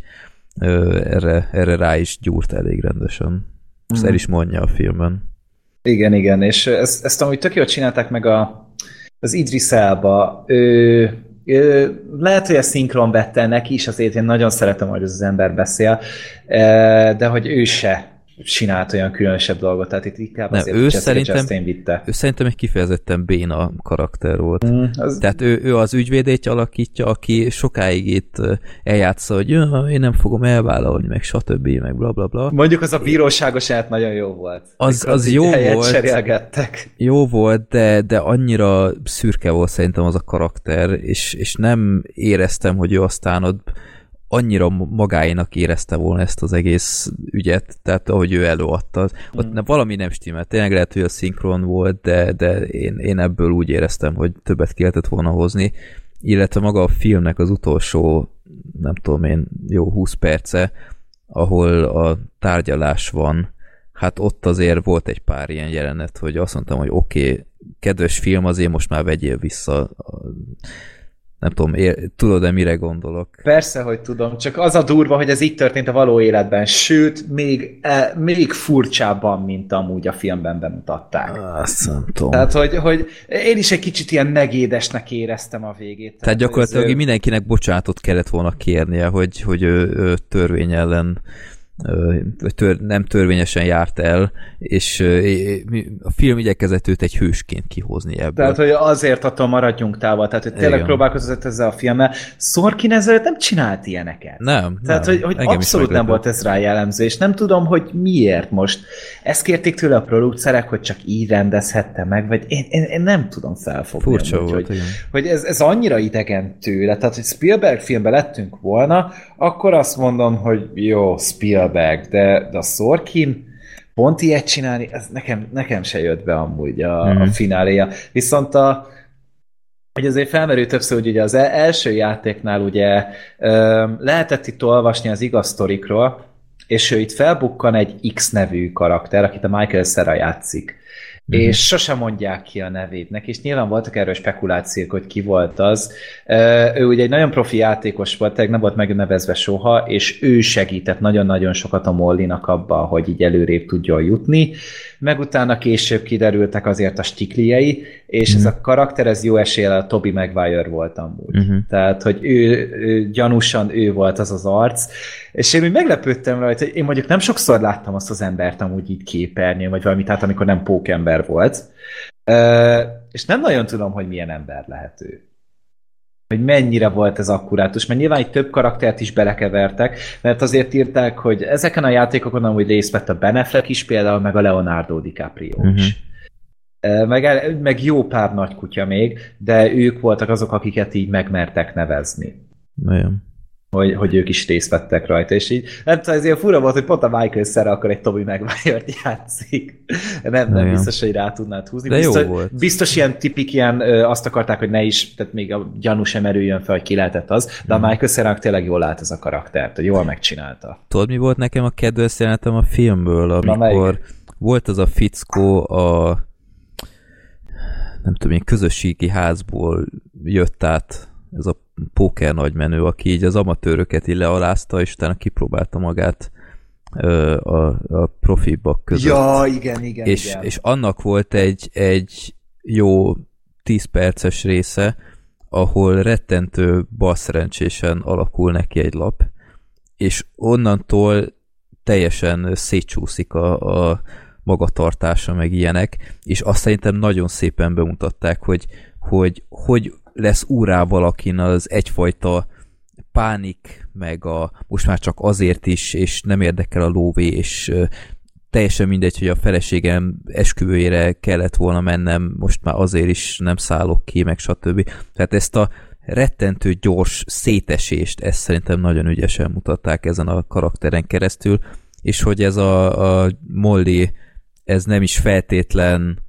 C: erre, erre rá is gyúrt elég rendesen. Ezt el is mondja a filmben.
A: Igen, igen, és ezt, ezt amúgy tök jól csinálták meg a, az Idris Elba. Ő, ő, lehet, hogy a szinkron vette neki is, azért én nagyon szeretem, hogy ez az ember beszél, de hogy ő se csinált olyan különösebb dolgot, tehát itt inkább
C: Nem,
A: azért
C: ő
A: Jessica
C: szerintem-
A: Chastain vitte.
C: Ő szerintem egy kifejezetten béna karakter volt.
A: Mm, az,
C: Tehát ő, ő az ügyvédét alakítja, aki sokáig itt eljátsza, hogy "Ja, én nem fogom elvállalni, meg stb. meg bla bla bla.
A: mondjuk az a bíróságos át nagyon jó volt.
C: Az- az jó volt.
A: cserélgettek.
C: Jó volt, de, de annyira szürke volt szerintem az a karakter, és, és nem éreztem, hogy ő aztán ott annyira magáénak érezte volna ezt az egész ügyet, tehát ahogy ő előadta. Ott mm. valami nem stimmelt. Tényleg lehet, hogy a szinkron volt, de, de én, én ebből úgy éreztem, hogy többet ki lehetett volna hozni, illetve maga a filmnek az utolsó, nem tudom én, jó 20 perce, ahol a tárgyalás van, hát ott azért volt egy pár ilyen jelenet, hogy azt mondtam, hogy oké, okay, kedves film, azért most már vegyél vissza. Nem tudom, ér, tudod-e mire gondolok?
A: Persze, hogy tudom, csak az a durva, hogy ez így történt a való életben, sőt, még, e, még furcsábban, mint amúgy a filmben bemutatták.
C: Azt nem tudom.
A: Tehát, hogy, hogy én is egy kicsit ilyen negédesnek éreztem a végét.
C: Tehát gyakorlatilag
A: hogy ez,
C: mindenkinek bocsánatot kellett volna kérnie, hogy, hogy ő, ő törvény ellen tör, nem törvényesen járt el, és a film igyekezett őt egy hősként kihozni ebből.
A: Tehát, hogy azért attól maradjunk távol, tehát, hogy tényleg
C: Igen.
A: próbálkozott ezzel a filmmel. Sorkin ezelőtt nem csinált ilyeneket.
C: nem,
A: Tehát,
C: nem.
A: hogy, hogy
C: Engem
A: abszolút nem volt ez rá jellemző, és nem tudom, hogy miért most. Ezt kérték tőle a producerek, hogy csak így rendezhette meg, vagy én, én, én nem tudom felfogni.
C: Furcsa
A: amúgy,
C: volt,
A: hogy,
C: igen.
A: hogy ez, ez annyira idegen tőle, tehát, hogy Spielberg filmben lettünk volna, akkor azt mondom, hogy jó, Spielberg, de, de a Sorkin pont ilyet csinálni, ez nekem, nekem se jött be amúgy a,
C: Mhm.
A: mm. a fináléja. Viszont a, hogy azért felmerül többször, hogy ugye az e- első játéknál ugye lehetett itt olvasni az igaz sztorikról, és ő itt felbukkan egy X nevű karakter, akit a Michael Cera játszik.
C: Mhm.
A: Mm-hmm. És sosem mondják ki a nevét neki, és nyilván voltak erről spekulációk, hogy ki volt az. Ő ugye egy nagyon profi játékos volt, tehát nem volt megnevezve soha, és ő segített nagyon-nagyon sokat a Mollinak abban, hogy így előrébb tudjon jutni. Meg utána később kiderültek azért a stikliei, és mm. ez a karakter, ez jó eséllyel a Toby Maguire volt amúgy.
C: Mhm.
A: Tehát, hogy ő, ő gyanúsan ő volt az az arc, és én úgy meglepődtem rajta, hogy én mondjuk nem sokszor láttam azt az embert amúgy így képernyőn, vagy valami, tehát amikor nem pókember volt, Ö, és nem nagyon tudom, hogy milyen ember lehet ő. Hogy mennyire volt ez akkurátus, mert nyilván itt több karaktert is belekevertek, mert azért írták, hogy ezeken a játékokon amúgy részt vett a Ben Affleck is például, meg a Leonardo DiCaprio is. Ö, Meg, meg jó pár nagy kutya még, de ők voltak azok, akiket így megmertek nevezni.
C: Nagyon.
A: Hogy, hogy ők is részt vettek rajta, és így nem tudom, ez ilyen fura volt, hogy pont a Michael Cera akkor egy Toby maguire játszik. Nem, nem biztos, hogy rá tudnád húzni.
C: De jó
A: biztos,
C: volt.
A: biztos ilyen tipik ilyen, ö, azt akarták, hogy ne is, tehát még a gyanú sem erüljön fel, hogy ki lehetett az, de
C: Mhm.
A: a Michael Cera tényleg jól állt ez a karaktert, hogy jól megcsinálta.
C: Tudod, mi volt nekem a kedvenc jelenetem a filmből,
A: Na,
C: amikor
A: melyik?
C: volt az a fickó a nem tudom, ilyen közösségi házból jött át ez a póker nagymenő, aki így az amatőröket így lealázta, és utána kipróbálta magát ö, a, a profibak között.
A: Ja, igen, igen,
C: és,
A: igen.
C: és annak volt egy, egy jó 10 perces része, ahol rettentő balszerencsésen alakul neki egy lap, és onnantól teljesen szétcsúszik a, a magatartása, meg ilyenek, és azt szerintem nagyon szépen bemutatták, hogy hogy, hogy lesz úrá valakin az egyfajta pánik, meg a most már csak azért is, és nem érdekel a lóvé, és teljesen mindegy, hogy a feleségem esküvőjére kellett volna mennem, most már azért is nem szállok ki, meg stb. Tehát ezt a rettentő gyors szétesést, ezt szerintem nagyon ügyesen mutatták ezen a karakteren keresztül, és hogy ez a, a Molly, ez nem is feltétlen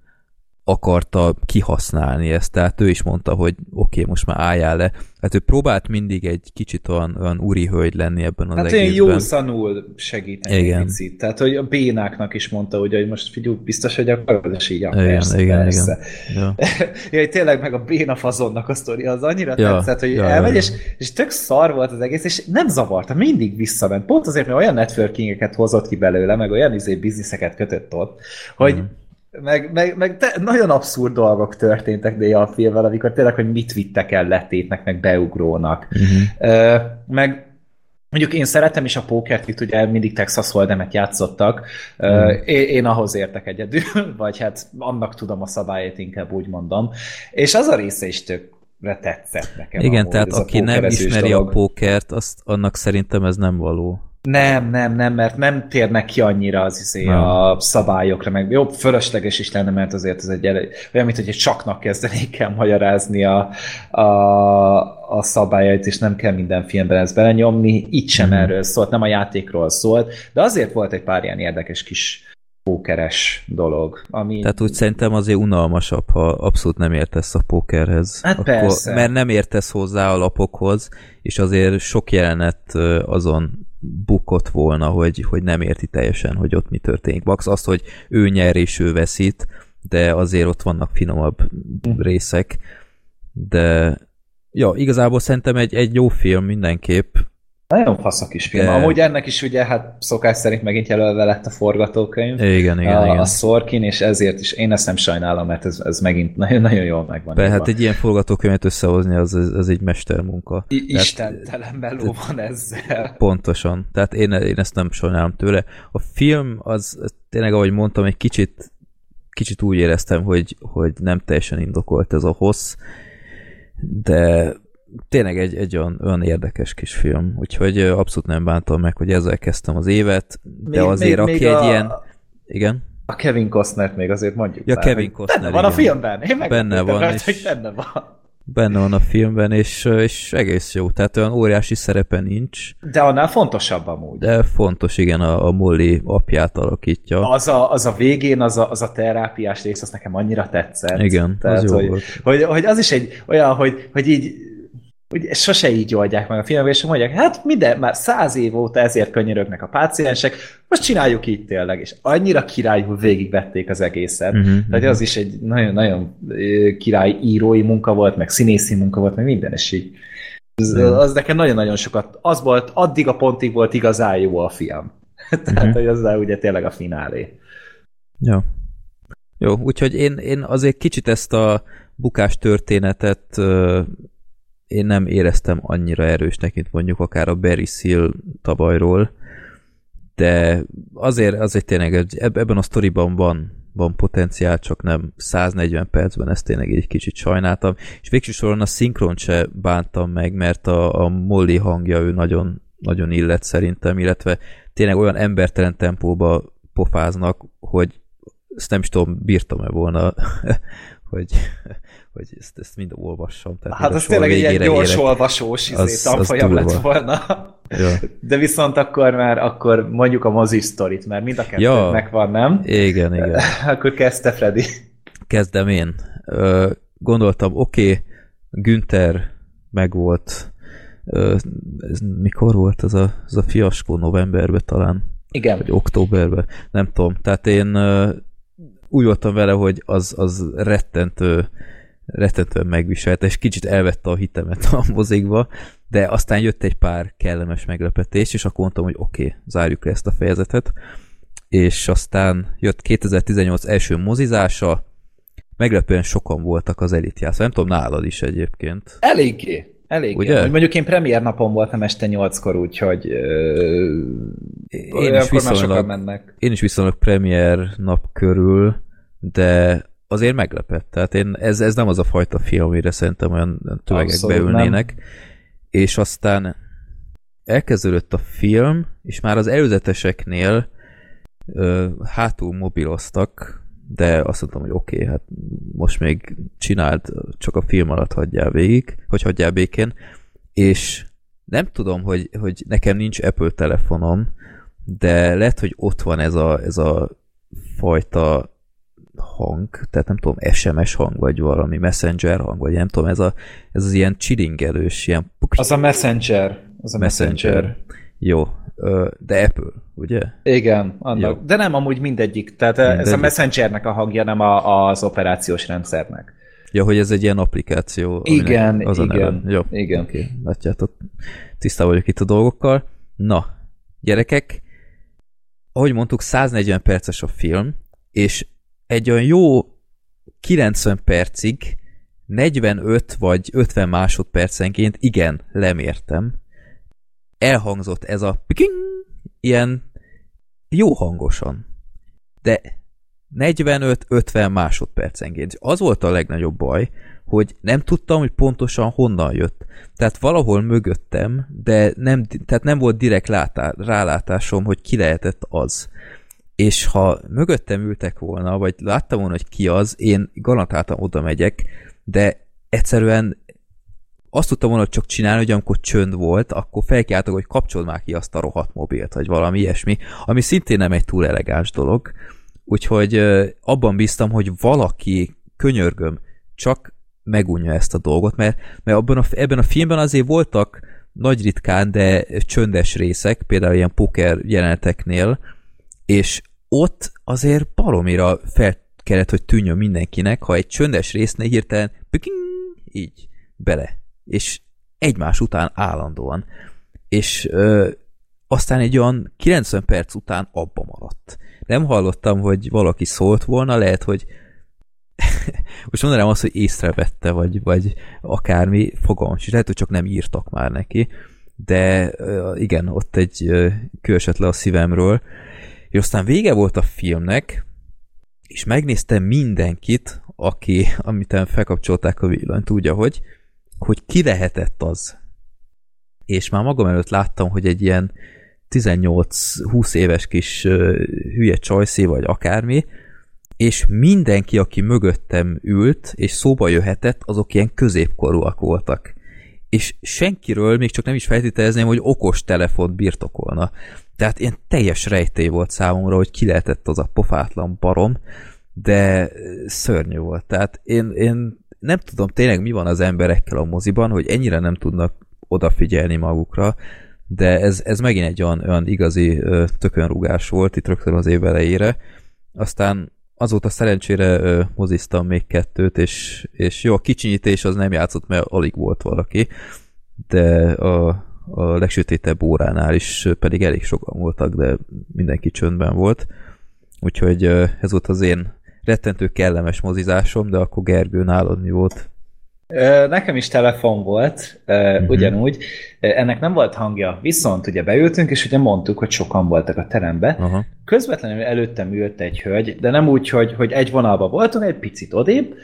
C: akarta kihasználni ezt, tehát ő is mondta, hogy oké, okay, most már álljál le. Hát ő próbált mindig egy kicsit olyan, olyan úri hölgy lenni ebben az
A: Hát
C: egészben.
A: jó szanul segíteni
C: Igen.
A: egy picit. Tehát, hogy a bénáknak is mondta, hogy, hogy most figyelj, biztos, hogy akarod, és így, ja,
C: Igen,
A: persze,
C: igen,
A: persze.
C: Ja.
A: ja, hogy tényleg meg a béna fazonnak a sztori, az annyira
C: Ja,
A: tetszett, hogy
C: ja,
A: elmegy,
C: ja.
A: és, és tök szar volt az egész, és nem zavarta, mindig visszament. Pont azért, mert olyan networkingeket hozott ki belőle, meg olyan izé bizniszeket kötött ott, hogy
C: Mhm.
A: Meg, meg, meg te, nagyon abszurd dolgok történtek néha a filmvel, amikor tényleg, hogy mit vittek el letétnek, meg beugrónak.
C: Uh-huh.
A: Ö, meg Mondjuk én szeretem is a pókert, itt ugye mindig Texas Holdemet játszottak. Mm. Én, én ahhoz értek egyedül, vagy hát annak tudom a szabályait, inkább úgy mondom. És az a része is tökre tetszett nekem.
C: Igen,
A: amúgy,
C: tehát aki nem ismeri
A: dolog.
C: a pókert, azt, annak szerintem ez nem való.
A: Nem, nem, nem, mert nem térnek ki annyira az izé
C: Nem.
A: a szabályokra, meg jobb, fölösleges is lenne, mert azért ez egy olyan, mint hogy egy csaknak kezdenék el magyarázni a, a, a szabályait, és nem kell minden filmben ezt belenyomni. Itt sem
C: Mhm.
A: erről szólt, nem a játékról szólt, de azért volt egy pár ilyen érdekes kis pókeres dolog, ami...
C: Tehát úgy szerintem azért unalmasabb, ha abszolút nem értesz a pókerhez.
A: Hát persze.
C: Mert nem értesz hozzá a lapokhoz, és azért sok jelenet azon bukott volna, hogy, hogy nem érti teljesen, hogy ott mi történik. Max azt, hogy ő nyer és ő veszít, de azért ott vannak finomabb
A: Hm.
C: részek. De ja, igazából szerintem egy, egy jó film mindenképp.
A: Nagyon fasz a kis film.
C: De-
A: Amúgy ennek is ugye, hát szokás szerint megint jelölve lett a forgatókönyv.
C: Igen, igen,
A: a,
C: igen.
A: a Sorkin, és ezért is én ezt nem sajnálom, mert ez, ez megint nagyon, nagyon jól megvan. Írva.
C: hát egy ilyen forgatókönyvet összehozni, az, az, az egy mestermunka.
A: I-
C: Tehát-
A: Istentelen meló van ezzel.
C: Pontosan. Tehát én, én ezt nem sajnálom tőle. A film az az tényleg, ahogy mondtam, egy kicsit kicsit úgy éreztem, hogy, hogy nem teljesen indokolt ez a hossz, de tényleg egy, egy olyan, olyan érdekes kis film, úgyhogy abszolút nem bántam meg, hogy ezzel kezdtem az évet, de
A: Még-
C: azért
A: még-
C: aki
A: még
C: egy
A: a-
C: ilyen... Igen?
A: A Kevin Costnert még azért mondjuk.
C: Ja,
A: már,
C: Kevin Costner,
A: Benne van a
C: igen.
A: filmben. Én meg
C: Benne van,
A: rajta,
C: és-
A: hogy benne van.
C: Benne van a filmben, és, és egész jó. Tehát olyan óriási szerepe nincs,
A: De annál fontosabb amúgy.
C: de fontos, igen, a, a Molly apját alakítja.
A: Az a, az a végén, az a, az a terápiás rész, az nekem annyira tetszett.
C: Igen, az
A: Tehát,
C: jó
A: hogy,
C: volt.
A: Hogy, hogy, az is egy olyan, hogy, hogy így hogy sose így oldják meg a filmben, és mondják, hát minden, már száz év óta ezért könyörögnek a páciensek, most csináljuk így tényleg, és annyira királyul végigvették az egészet.
C: Mhm,
A: Tehát az is egy nagyon-nagyon király írói munka volt, meg színészi munka volt, meg minden, és így az,
C: Mhm.
A: az nekem nagyon-nagyon sokat, az volt, addig a pontig volt igazán jó a film. Tehát,
C: Mhm.
A: hogy az ugye tényleg a finálé.
C: Ja. Jó, úgyhogy én, én azért kicsit ezt a bukás történetet én nem éreztem annyira erősnek, mint mondjuk akár a Barry Seal tavalyról, de azért, azért tényleg ebben a sztoriban van, van potenciál, csak nem 140 percben, ezt tényleg egy kicsit sajnáltam, és végső soron a szinkront se bántam meg, mert a, a Molly hangja ő nagyon, nagyon illet szerintem, illetve tényleg olyan embertelen tempóba pofáznak, hogy ezt nem is tudom, bírtam-e volna, hogy, hogy ezt, ezt mind olvassam. Tehát
A: hát az tényleg egy ilyen gyors
C: érek.
A: olvasós izé,
C: Az-
A: tanfolyam lett volna.
C: Ja.
A: De viszont akkor már, akkor mondjuk a mozi sztorit, mert mind a kettőnek
C: Ja.
A: van, nem?
C: Igen, igen.
A: Akkor kezdte Freddy.
C: Kezdem én. Gondoltam, oké, okay, Günther megvolt. Ez mikor volt ez a, ez a fiaskó? Novemberben talán?
A: Igen.
C: Vagy októberben? Nem tudom. Tehát én úgy voltam vele, hogy az, az rettentő, rettentően megviselte, és kicsit elvette a hitemet a mozikba, de aztán jött egy pár kellemes meglepetés, és akkor mondtam, hogy oké, okay, zárjuk le ezt a fejezetet. És aztán jött 2018 első mozizása, meglepően sokan voltak az elitjászó. Nem tudom, nálad is egyébként.
A: Eléggé. Eléggé.
C: Ugye?
A: Hogy Mondjuk én premier napon voltam este nyolckor, úgyhogy ö,
C: Én is, viszonylag,
A: mennek.
C: én is viszonylag premier nap körül, de azért meglepett. Tehát én, ez, ez nem az a fajta film, amire szerintem olyan tömegek
A: Abszolút
C: beülnének. És aztán elkezdődött a film, és már az előzeteseknél ö, hátul mobiloztak, de azt mondtam, hogy oké, okay, hát most még csináld, csak a film alatt hagyjál végig, hogy hagyjál békén, és nem tudom, hogy, hogy nekem nincs Apple telefonom, de lehet, hogy ott van ez a, ez a fajta hang, tehát nem tudom, SMS hang, vagy valami messenger hang, vagy nem tudom, ez, a, ez az ilyen chillingelős, ilyen
A: Az a Messenger. Az a Messenger.
C: messenger. Jó, de Apple, ugye?
A: Igen, annak.
C: Jó.
A: De nem amúgy mindegyik. Tehát mindegyik. ez a. Messengernek a hangja, nem a, az operációs rendszernek.
C: Ja, hogy ez egy ilyen applikáció.
A: Igen,
C: az a
A: igen,
C: neve. Jó,
A: igen.
C: Oké, okay, látjátok, tisztában vagyok itt a dolgokkal. Na, gyerekek, ahogy mondtuk, 140 perces a film, és egy olyan jó 90 percig 45 vagy 50 másodpercenként, igen, lemértem, elhangzott ez a piking, ilyen jó hangosan. De 45-50 másodpercenként. Az volt a legnagyobb baj, hogy nem tudtam, hogy pontosan honnan jött. Tehát valahol mögöttem, de nem, tehát nem volt direkt látá, rálátásom, hogy ki lehetett az. És ha mögöttem ültek volna, vagy láttam volna, hogy ki az, én garantáltan oda megyek, de egyszerűen azt tudtam volna csak csinálni, hogy amikor csönd volt, akkor felkiáltok, hogy kapcsold már ki azt a rohadt mobilt, vagy valami ilyesmi, ami szintén nem egy túl elegáns dolog. Úgyhogy abban bíztam, hogy valaki, könyörgöm, csak megunja ezt a dolgot, mert, mert abban a, ebben a filmben azért voltak nagy ritkán, de csöndes részek, például ilyen poker jeleneteknél, és ott azért baromira fel kellett, hogy tűnjön mindenkinek, ha egy csöndes résznél hirtelen piking, így bele. És egymás után állandóan. És ö, aztán egy olyan 90 perc után abba maradt. Nem hallottam, hogy valaki szólt volna, lehet, hogy most mondanám azt, hogy észrevette, vagy, vagy akármi, fogalmam sincs, lehet, hogy csak nem írtak már neki, de igen, ott egy ö, kő esett le a szívemről, és aztán vége volt a filmnek, és megnéztem mindenkit, aki, amit felkapcsolták a villanyt, tudja, hogy, hogy ki lehetett az. És már magam előtt láttam, hogy egy ilyen 18-20 éves kis hülye csajszé, vagy akármi, és mindenki, aki mögöttem ült, és szóba jöhetett, azok ilyen középkorúak voltak. És senkiről még csak nem is feltételezném, hogy okos telefont birtokolna. Tehát ilyen teljes rejtély volt számomra, hogy ki lehetett az a pofátlan barom, de szörnyű volt. Tehát én, én nem tudom tényleg mi van az emberekkel a moziban, hogy ennyire nem tudnak odafigyelni magukra, de ez, ez megint egy olyan, olyan igazi tökönrugás volt itt rögtön az év elejére. Aztán azóta szerencsére ö, moziztam még kettőt, és, és jó, a kicsinyítés az nem játszott, mert alig volt valaki, de a, a legsötétebb óránál is pedig elég sokan voltak, de mindenki csöndben volt. Úgyhogy ez volt az én rettentő kellemes mozizásom, de akkor Gergő, nálad mi volt?
A: Nekem is telefon volt.
C: Mhm.
A: ugyanúgy. Ennek nem volt hangja, viszont ugye beültünk, és ugye mondtuk, hogy sokan voltak a terembe.
C: Aha.
A: Közvetlenül előttem ült egy hölgy, de nem úgy, hogy, hogy egy vonalba voltunk, egy picit odébb,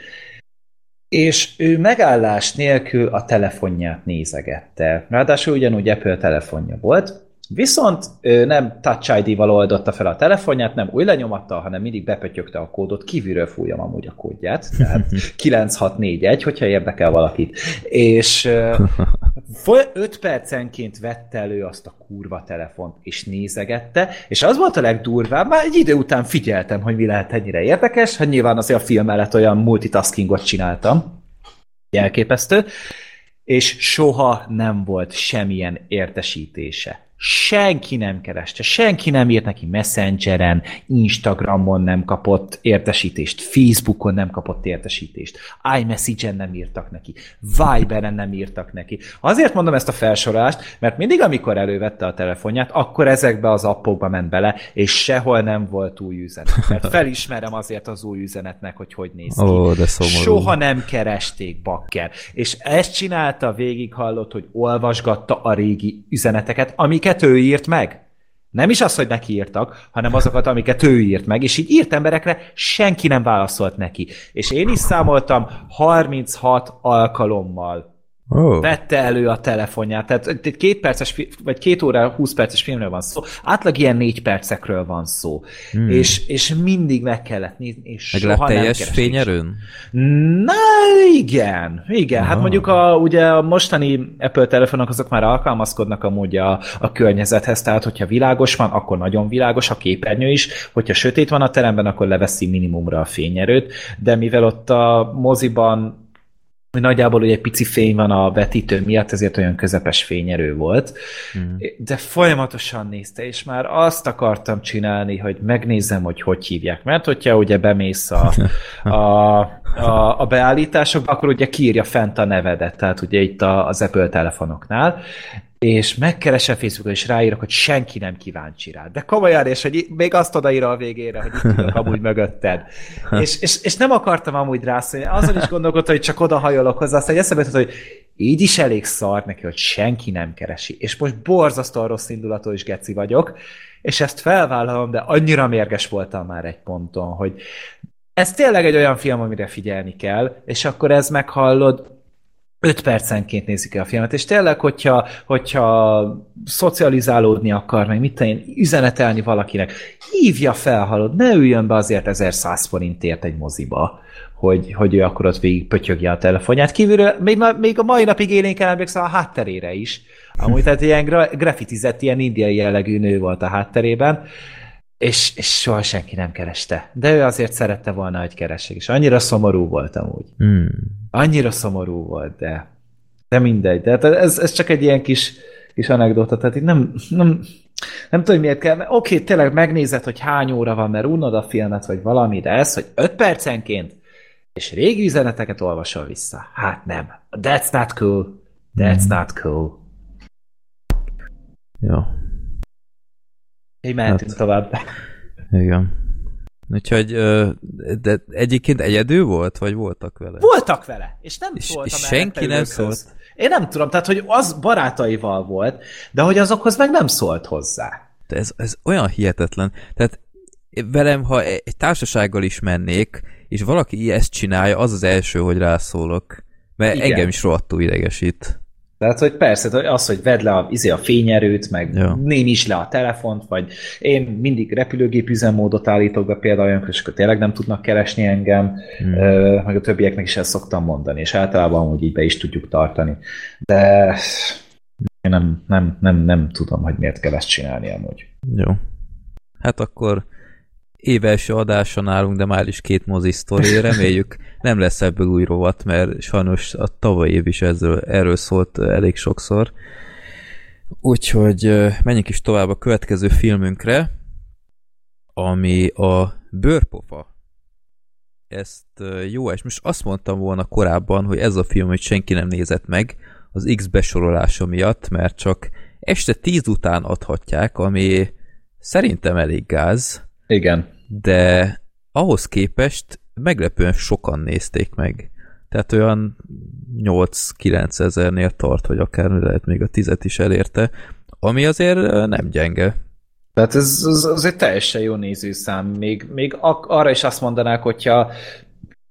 A: és ő megállás nélkül a telefonját nézegette. Ráadásul ugyanúgy Apple telefonja volt, Viszont ő nem Touch ID-val oldotta fel a telefonját, nem új lenyomattal, hanem mindig bepötyögte a kódot, kívülről fújjam amúgy a kódját, tehát 9641, hogyha érdekel valakit. És 5 percenként vette elő azt a kurva telefont, és nézegette, és az volt a legdurvább, már egy idő után figyeltem, hogy mi lehet ennyire érdekes, hogy nyilván azért a film mellett olyan multitaskingot csináltam, elképesztő, és soha nem volt semmilyen értesítése senki nem kereste, senki nem írt neki Messengeren, Instagramon nem kapott értesítést, Facebookon nem kapott értesítést, iMessage-en nem írtak neki, Viberen nem írtak neki. Azért mondom ezt a felsorolást, mert mindig, amikor elővette a telefonját, akkor ezekbe az appokba ment bele, és sehol nem volt új üzenet. Mert felismerem azért az új üzenetnek, hogy hogy néz ki.
C: Ó, de szomorú.
A: Soha nem keresték bakker. És ezt csinálta, végig hallott, hogy olvasgatta a régi üzeneteket, amiket ő írt meg. Nem is az, hogy neki írtak, hanem azokat, amiket ő írt meg, és így írt emberekre senki nem válaszolt neki. És én is számoltam 36 alkalommal Oh. Vette elő a telefonját, tehát egy két perces, vagy két óra, 20 perces filmről van szó, átlag ilyen négy percekről van szó, hmm. és, és mindig meg kellett nézni, és
C: meg
A: soha
C: teljes fényerőn?
A: Na, igen, igen, oh. hát mondjuk a, ugye a mostani Apple telefonok azok már alkalmazkodnak amúgy a, a környezethez, tehát hogyha világos van, akkor nagyon világos a képernyő is, hogyha sötét van a teremben, akkor leveszi minimumra a fényerőt, de mivel ott a moziban nagyjából ugye egy pici fény van a vetítő miatt, ezért olyan közepes fényerő volt, mm. de folyamatosan nézte, és már azt akartam csinálni, hogy megnézzem, hogy hogy hívják, mert hogyha ugye bemész a, a, a, a beállításokba, akkor ugye kiírja fent a nevedet, tehát ugye itt a, az Apple telefonoknál, és megkeresem Facebookon, és ráírok, hogy senki nem kíváncsi rá. De komolyan, és hogy még azt odaírja a végére, hogy itt ülök amúgy mögötted. és, és, és, nem akartam amúgy rászólni. Azon is gondolkodtam, hogy csak oda hajolok hozzá, aztán eszembe jutott, hogy így is elég szar neki, hogy senki nem keresi. És most borzasztóan rossz indulatú is geci vagyok, és ezt felvállalom, de annyira mérges voltam már egy ponton, hogy ez tényleg egy olyan film, amire figyelni kell, és akkor ez meghallod, 5 percenként nézik el a filmet, és tényleg, hogyha, hogyha szocializálódni akar, meg mit én, üzenetelni valakinek, hívja fel, halod, ne üljön be azért 1100 forintért egy moziba, hogy, hogy ő akkor ott végig pötyögje a telefonját. Kívülről még, még a mai napig élénk emlékszem a hátterére is. Amúgy tehát ilyen grafitizett, ilyen indiai jellegű nő volt a hátterében, és, és soha senki nem kereste. De ő azért szerette volna, hogy keressék, és annyira szomorú volt amúgy. Hmm. Annyira szomorú volt, de, de mindegy. De hát ez, ez csak egy ilyen kis, kis anekdota, tehát itt nem, nem, nem tudom, miért kell. Oké, okay, tényleg megnézed, hogy hány óra van, mert unod a filmet, vagy valami, de ez, hogy öt percenként, és régi üzeneteket olvasol vissza. Hát nem. That's not cool. That's hmm. not cool.
C: Jó.
A: Így mehetünk hát, tovább.
C: Igen. Úgyhogy, de egyébként egyedül volt, vagy voltak vele?
A: Voltak vele, és nem és,
C: és senki nem szólt?
A: Én nem tudom, tehát, hogy az barátaival volt, de hogy azokhoz meg nem szólt hozzá.
C: De ez, ez olyan hihetetlen. Tehát velem, ha egy társasággal is mennék, és valaki ezt csinálja, az az első, hogy rászólok. Mert Igen. engem is rohadtul idegesít.
A: Tehát, hogy persze, az, hogy vedd le a, izé a fényerőt, meg ja. némi is le a telefont, vagy én mindig repülőgép üzemmódot állítok be például olyankor, és akkor tényleg nem tudnak keresni engem, hmm. meg a többieknek is ezt szoktam mondani, és általában úgy így be is tudjuk tartani. De én nem, nem, nem, nem tudom, hogy miért kell ezt csinálni amúgy.
C: Jó. Hát akkor évelső adáson állunk, de már is két mozi sztori, reméljük nem lesz ebből új rovat, mert sajnos a tavaly év is ezzel, erről szólt elég sokszor. Úgyhogy menjünk is tovább a következő filmünkre, ami a Bőrpofa. Ezt jó, és most azt mondtam volna korábban, hogy ez a film, hogy senki nem nézett meg, az X besorolása miatt, mert csak este tíz után adhatják, ami szerintem elég gáz.
A: Igen
C: de ahhoz képest meglepően sokan nézték meg. Tehát olyan 8-9 ezernél tart, vagy akár lehet még a tizet is elérte, ami azért nem gyenge.
A: Tehát ez, ez, ez egy teljesen jó nézőszám. Még, még arra is azt mondanák, hogyha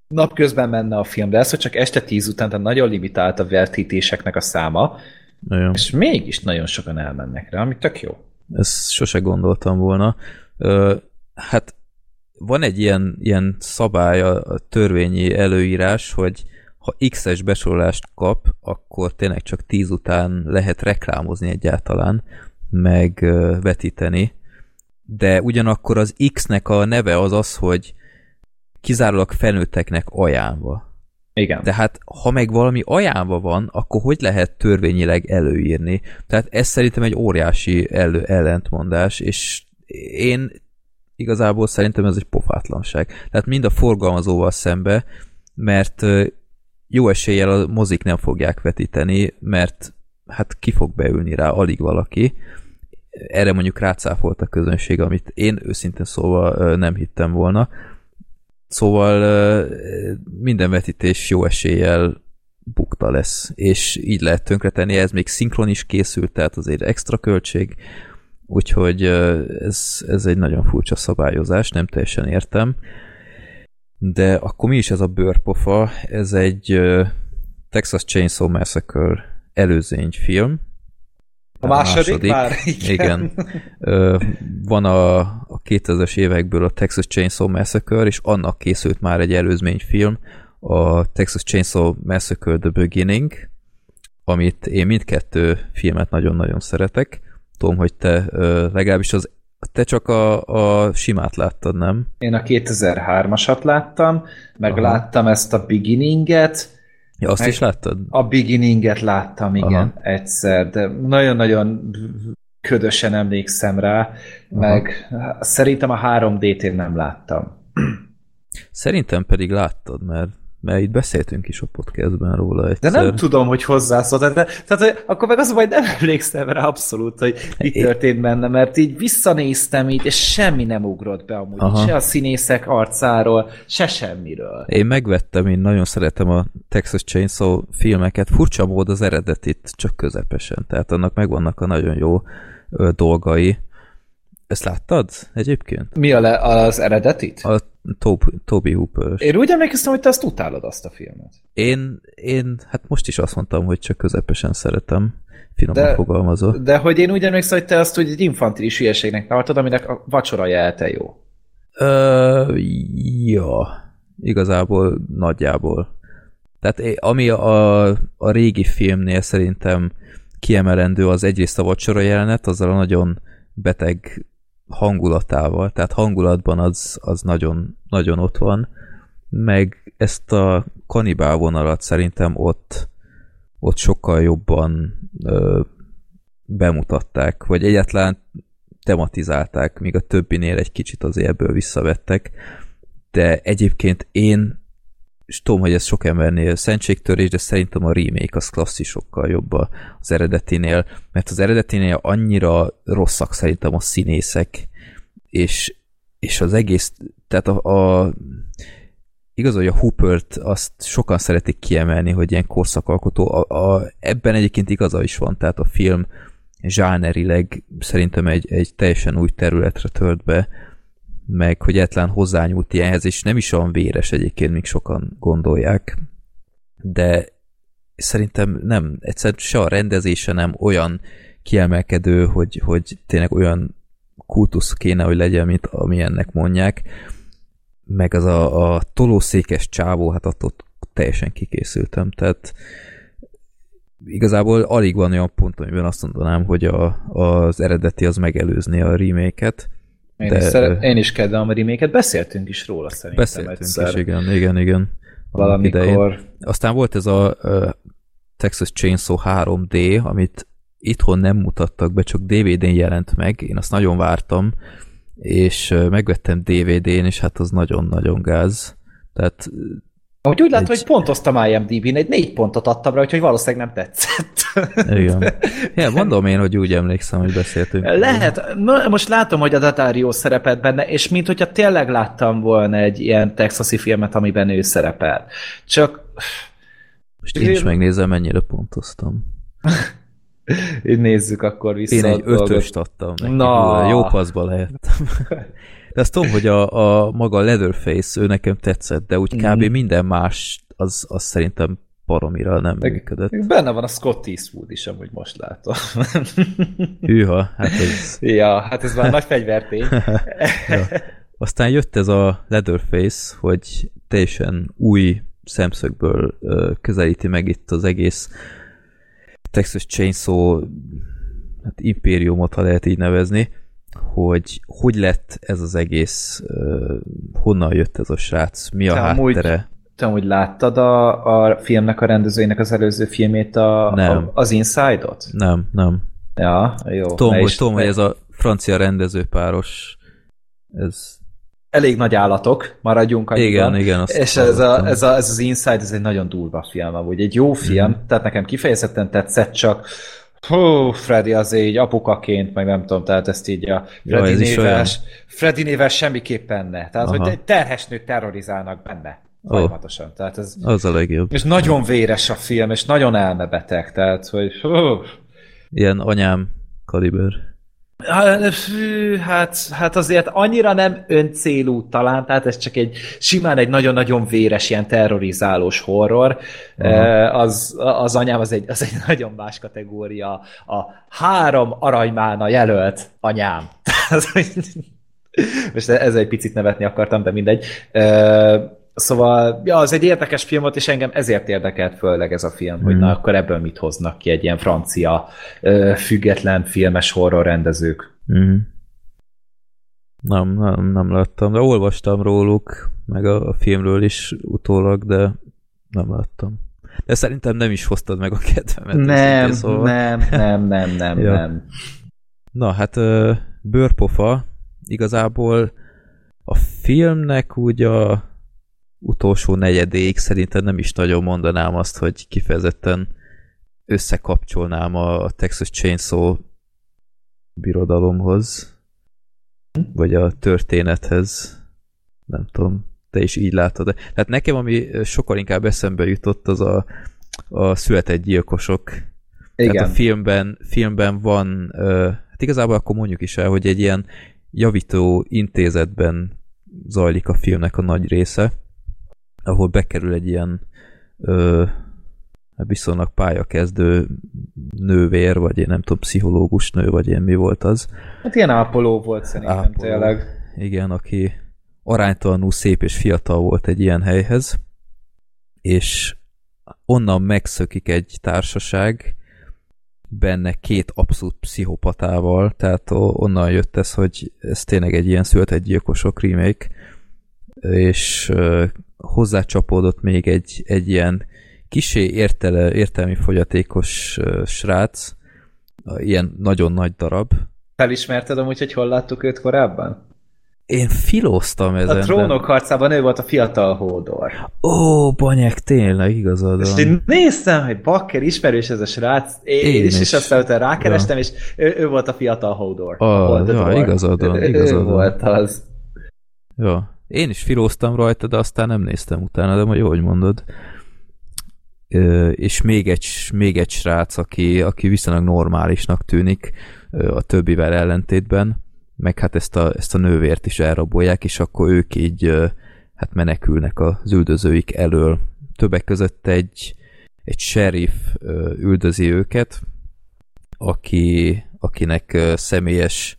A: napközben menne a film, de ez, hogy csak este 10 után, tehát nagyon limitált a vetítéseknek a száma,
C: Olyan.
A: És mégis nagyon sokan elmennek rá, ami tök jó.
C: Ezt sose gondoltam volna. Hát van egy ilyen, ilyen szabály, a, törvényi előírás, hogy ha X-es besorolást kap, akkor tényleg csak 10 után lehet reklámozni egyáltalán, meg vetíteni. De ugyanakkor az X-nek a neve az az, hogy kizárólag felnőtteknek ajánlva.
A: Igen.
C: De hát, ha meg valami ajánlva van, akkor hogy lehet törvényileg előírni? Tehát ez szerintem egy óriási elő, ellentmondás, és én igazából szerintem ez egy pofátlanság. Tehát mind a forgalmazóval szembe, mert jó eséllyel a mozik nem fogják vetíteni, mert hát ki fog beülni rá alig valaki. Erre mondjuk rácáfolt a közönség, amit én őszintén szóval nem hittem volna. Szóval minden vetítés jó eséllyel bukta lesz, és így lehet tönkretenni, ez még szinkron is készült, tehát azért extra költség, úgyhogy ez, ez egy nagyon furcsa szabályozás, nem teljesen értem. De akkor mi is ez a bőrpofa? Ez egy Texas Chainsaw Massacre előzényfilm.
A: A második, már?
C: Igen. Ö, van a, a 2000-es évekből a Texas Chainsaw Massacre, és annak készült már egy előzményfilm, a Texas Chainsaw Massacre The Beginning, amit én mindkettő filmet nagyon-nagyon szeretek. Tudom, hogy te legalábbis az te csak a, a simát láttad, nem?
A: Én a 2003-asat láttam, meg
C: Aha.
A: láttam ezt a Beginninget,
C: Ja, azt is láttad?
A: a Beginninget láttam, igen,
C: Aha.
A: egyszer, de nagyon-nagyon ködösen emlékszem rá, meg szerintem a 3D-t én nem láttam.
C: Szerintem pedig láttad, mert, mert itt beszéltünk is a podcastben róla
A: De
C: egyszer.
A: nem tudom, hogy hozzászóltál, de tehát, hogy akkor meg az, hogy nem emlékszem rá abszolút, hogy mi
C: Én-
A: történt benne, mert így visszanéztem így, és semmi nem ugrott be amúgy,
C: Aha.
A: se a színészek arcáról, se semmiről.
C: Én megvettem, én nagyon szeretem a Texas Chainsaw filmeket. Furcsa mód az eredetit, csak közepesen. Tehát annak megvannak a nagyon jó dolgai. Ezt láttad egyébként?
A: Mi a le, az eredetit?
C: A Tob Toby hooper
A: Én úgy emlékeztem, hogy te azt utálod azt a filmet.
C: Én, én, hát most is azt mondtam, hogy csak közepesen szeretem. Finoman
A: De-
C: fogalmazott.
A: De hogy én úgy emlékszem, hogy te azt úgy egy infantilis hülyeségnek tartod, aminek a vacsora jelte jó.
C: Ö, ja, igazából nagyjából. Tehát ami a, a régi filmnél szerintem kiemelendő az egyrészt a vacsora jelenet, azzal a nagyon beteg hangulatával, tehát hangulatban az, az nagyon, nagyon ott van, meg ezt a kanibál vonalat szerintem ott, ott sokkal jobban ö, bemutatták, vagy egyáltalán tematizálták, míg a többinél egy kicsit azért ebből visszavettek, de egyébként én és tudom, hogy ez sok embernél szentségtörés, de szerintem a remake az klasszisokkal jobb az eredetinél, mert az eredetinél annyira rosszak szerintem a színészek, és, és az egész, tehát a, a igaz, hogy a Hoopert azt sokan szeretik kiemelni, hogy ilyen korszakalkotó, a, a, ebben egyébként igaza is van, tehát a film zsánerileg szerintem egy, egy teljesen új területre tört be, meg hogy egyetlen hozzányúlt ilyenhez, és nem is olyan véres egyébként, még sokan gondolják, de szerintem nem, egyszerűen se a rendezése nem olyan kiemelkedő, hogy, hogy tényleg olyan kultusz kéne, hogy legyen, mint amilyennek mondják, meg az a, a tolószékes csávó, hát attól teljesen kikészültem, tehát igazából alig van olyan pont, amiben azt mondanám, hogy a, az eredeti az megelőzni a remake-et.
A: Én,
C: De,
A: is, szeret, én is kedvem a remake Beszéltünk is róla szerintem
C: Beszéltünk
A: egyszer.
C: is, igen, igen, igen. Annak idején.
A: Valamikor.
C: Aztán volt ez a uh, Texas Chainsaw 3D, amit itthon nem mutattak be, csak DVD-n jelent meg. Én azt nagyon vártam, és megvettem DVD-n, és hát az nagyon-nagyon gáz. Tehát
A: Ahogy úgy látom,
C: Egy-
A: hogy pontoztam IMDb-n, egy négy pontot adtam rá, úgyhogy valószínűleg nem tetszett.
C: igen. Ja, mondom én, hogy úgy emlékszem, hogy beszéltünk.
A: Lehet. Na, most látom, hogy a Datario szerepelt benne, és mint hogyha tényleg láttam volna egy ilyen texasi filmet, amiben ő szerepel. Csak
C: Most én is megnézem, mennyire pontoztam.
A: nézzük akkor vissza.
C: Én egy ötöst adtam neki.
A: Na.
C: Jó paszba lehettem. De azt tudom, hogy a, a maga Leatherface, ő nekem tetszett, de úgy kb.
A: Mhm.
C: minden más az, az szerintem baromira nem
A: Meg-
C: működött.
A: Benne van a Scott Eastwood is, amúgy most látom.
C: Hűha, hát ez...
A: ja, hát ez már nagy fegyvertény.
C: ja. Aztán jött ez a Leatherface, hogy teljesen új szemszögből közelíti meg itt az egész Texas Chainsaw hát impériumot, ha lehet így nevezni, hogy hogy lett ez az egész, ö, honnan jött ez a srác, mi a
A: Te amúgy-
C: háttere.
A: Te amúgy láttad a, a filmnek a rendezőjének az előző filmét, a,
C: Nem.
A: a, az Inside-ot?
C: Nem, nem.
A: Ja, jó.
C: Tudom,
A: Ne
C: hogy, tudom, hogy ez a francia rendezőpáros, ez...
A: Elég nagy állatok, maradjunk annyiban.
C: Igen, igen. Azt
A: És ez, a, ez, a, ez az Inside, ez egy nagyon durva film, amúgy egy jó film,
C: Mhm.
A: tehát nekem kifejezetten tetszett, csak hú, Freddy azért így apukaként, meg nem tudom, tehát ezt így a Freddy
C: is
A: nével. Freddy nével semmiképpen ne. Tehát,
C: Aha.
A: hogy terhes nőt terrorizálnak benne. Folyamatosan. Tehát ez,
C: Az a legjobb.
A: és nagyon véres a film, és nagyon elmebeteg, tehát, hogy hú,
C: Ilyen anyám kaliber.
A: Hát, Hát, hát azért annyira nem öncélú talán, tehát ez csak egy simán egy nagyon-nagyon véres, ilyen terrorizálós horror. Eh, Az, az anyám az egy, az egy nagyon más kategória. A három aranymána jelölt anyám. Most ez egy picit nevetni akartam, de mindegy. Szóval, ja, az egy érdekes film volt, és engem ezért érdekelt főleg ez a film, hogy
C: Mhm.
A: na akkor ebből mit hoznak ki egy ilyen francia független filmes horror rendezők.
C: Mm. Nem, nem, nem láttam, de olvastam róluk, meg a, a filmről is utólag, de nem láttam. De szerintem nem is hoztad meg a kedvemet.
A: Nem,
C: szóval.
A: nem, nem, nem, nem,
C: Ja.
A: nem.
C: Na hát bőrpofa igazából a filmnek úgy a utolsó negyedéig szerintem nem is nagyon mondanám azt, hogy kifejezetten összekapcsolnám a Texas Chainsaw birodalomhoz, vagy a történethez. Nem tudom, te is így látod. de Hát nekem, ami sokkal inkább eszembe jutott, az a, a született gyilkosok
A: Igen.
C: tehát a filmben, filmben van, hát igazából akkor mondjuk is el, hogy egy ilyen javító intézetben zajlik a filmnek a nagy része, ahol bekerül egy ilyen ö, hát viszonylag pályakezdő nővér, vagy én nem tudom, pszichológus nő, vagy ilyen mi volt az.
A: Hát ilyen ápoló volt szerintem
C: Ápoló.
A: tényleg.
C: Igen, aki aránytalanul szép és fiatal volt egy ilyen helyhez, és onnan megszökik egy társaság, benne két abszolút pszichopatával, tehát onnan jött ez, hogy ez tényleg egy ilyen született gyilkosok remake, és hozzácsapódott még egy, egy ilyen kisé értele, értelmi fogyatékos srác, ilyen nagyon nagy darab.
A: Felismerted amúgy, hogy hol láttuk őt korábban?
C: Én filóztam ezen.
A: A trónok harcában ő volt a fiatal Hódor.
C: Ó, banyek, tényleg igazad
A: És
C: van.
A: én néztem, hogy bakker, ismerős ez a srác, én,
C: Én
A: is,
C: is.
A: és aztán utána rákerestem, és ő, ő volt a fiatal Hódor.
C: Ah,
A: a
C: ja, igazad van,
A: Ő-
C: igazad
A: ő
C: van.
A: volt az.
C: Ja. Én is filóztam rajta, de aztán nem néztem utána, de majd hogy mondod. Ö, és még egy, még egy srác, aki, aki viszonylag normálisnak tűnik a többivel ellentétben, meg hát ezt a, ezt a nővért is elrabolják, és akkor ők így hát menekülnek az üldözőik elől. Többek között egy, egy sheriff üldözi őket, aki, akinek személyes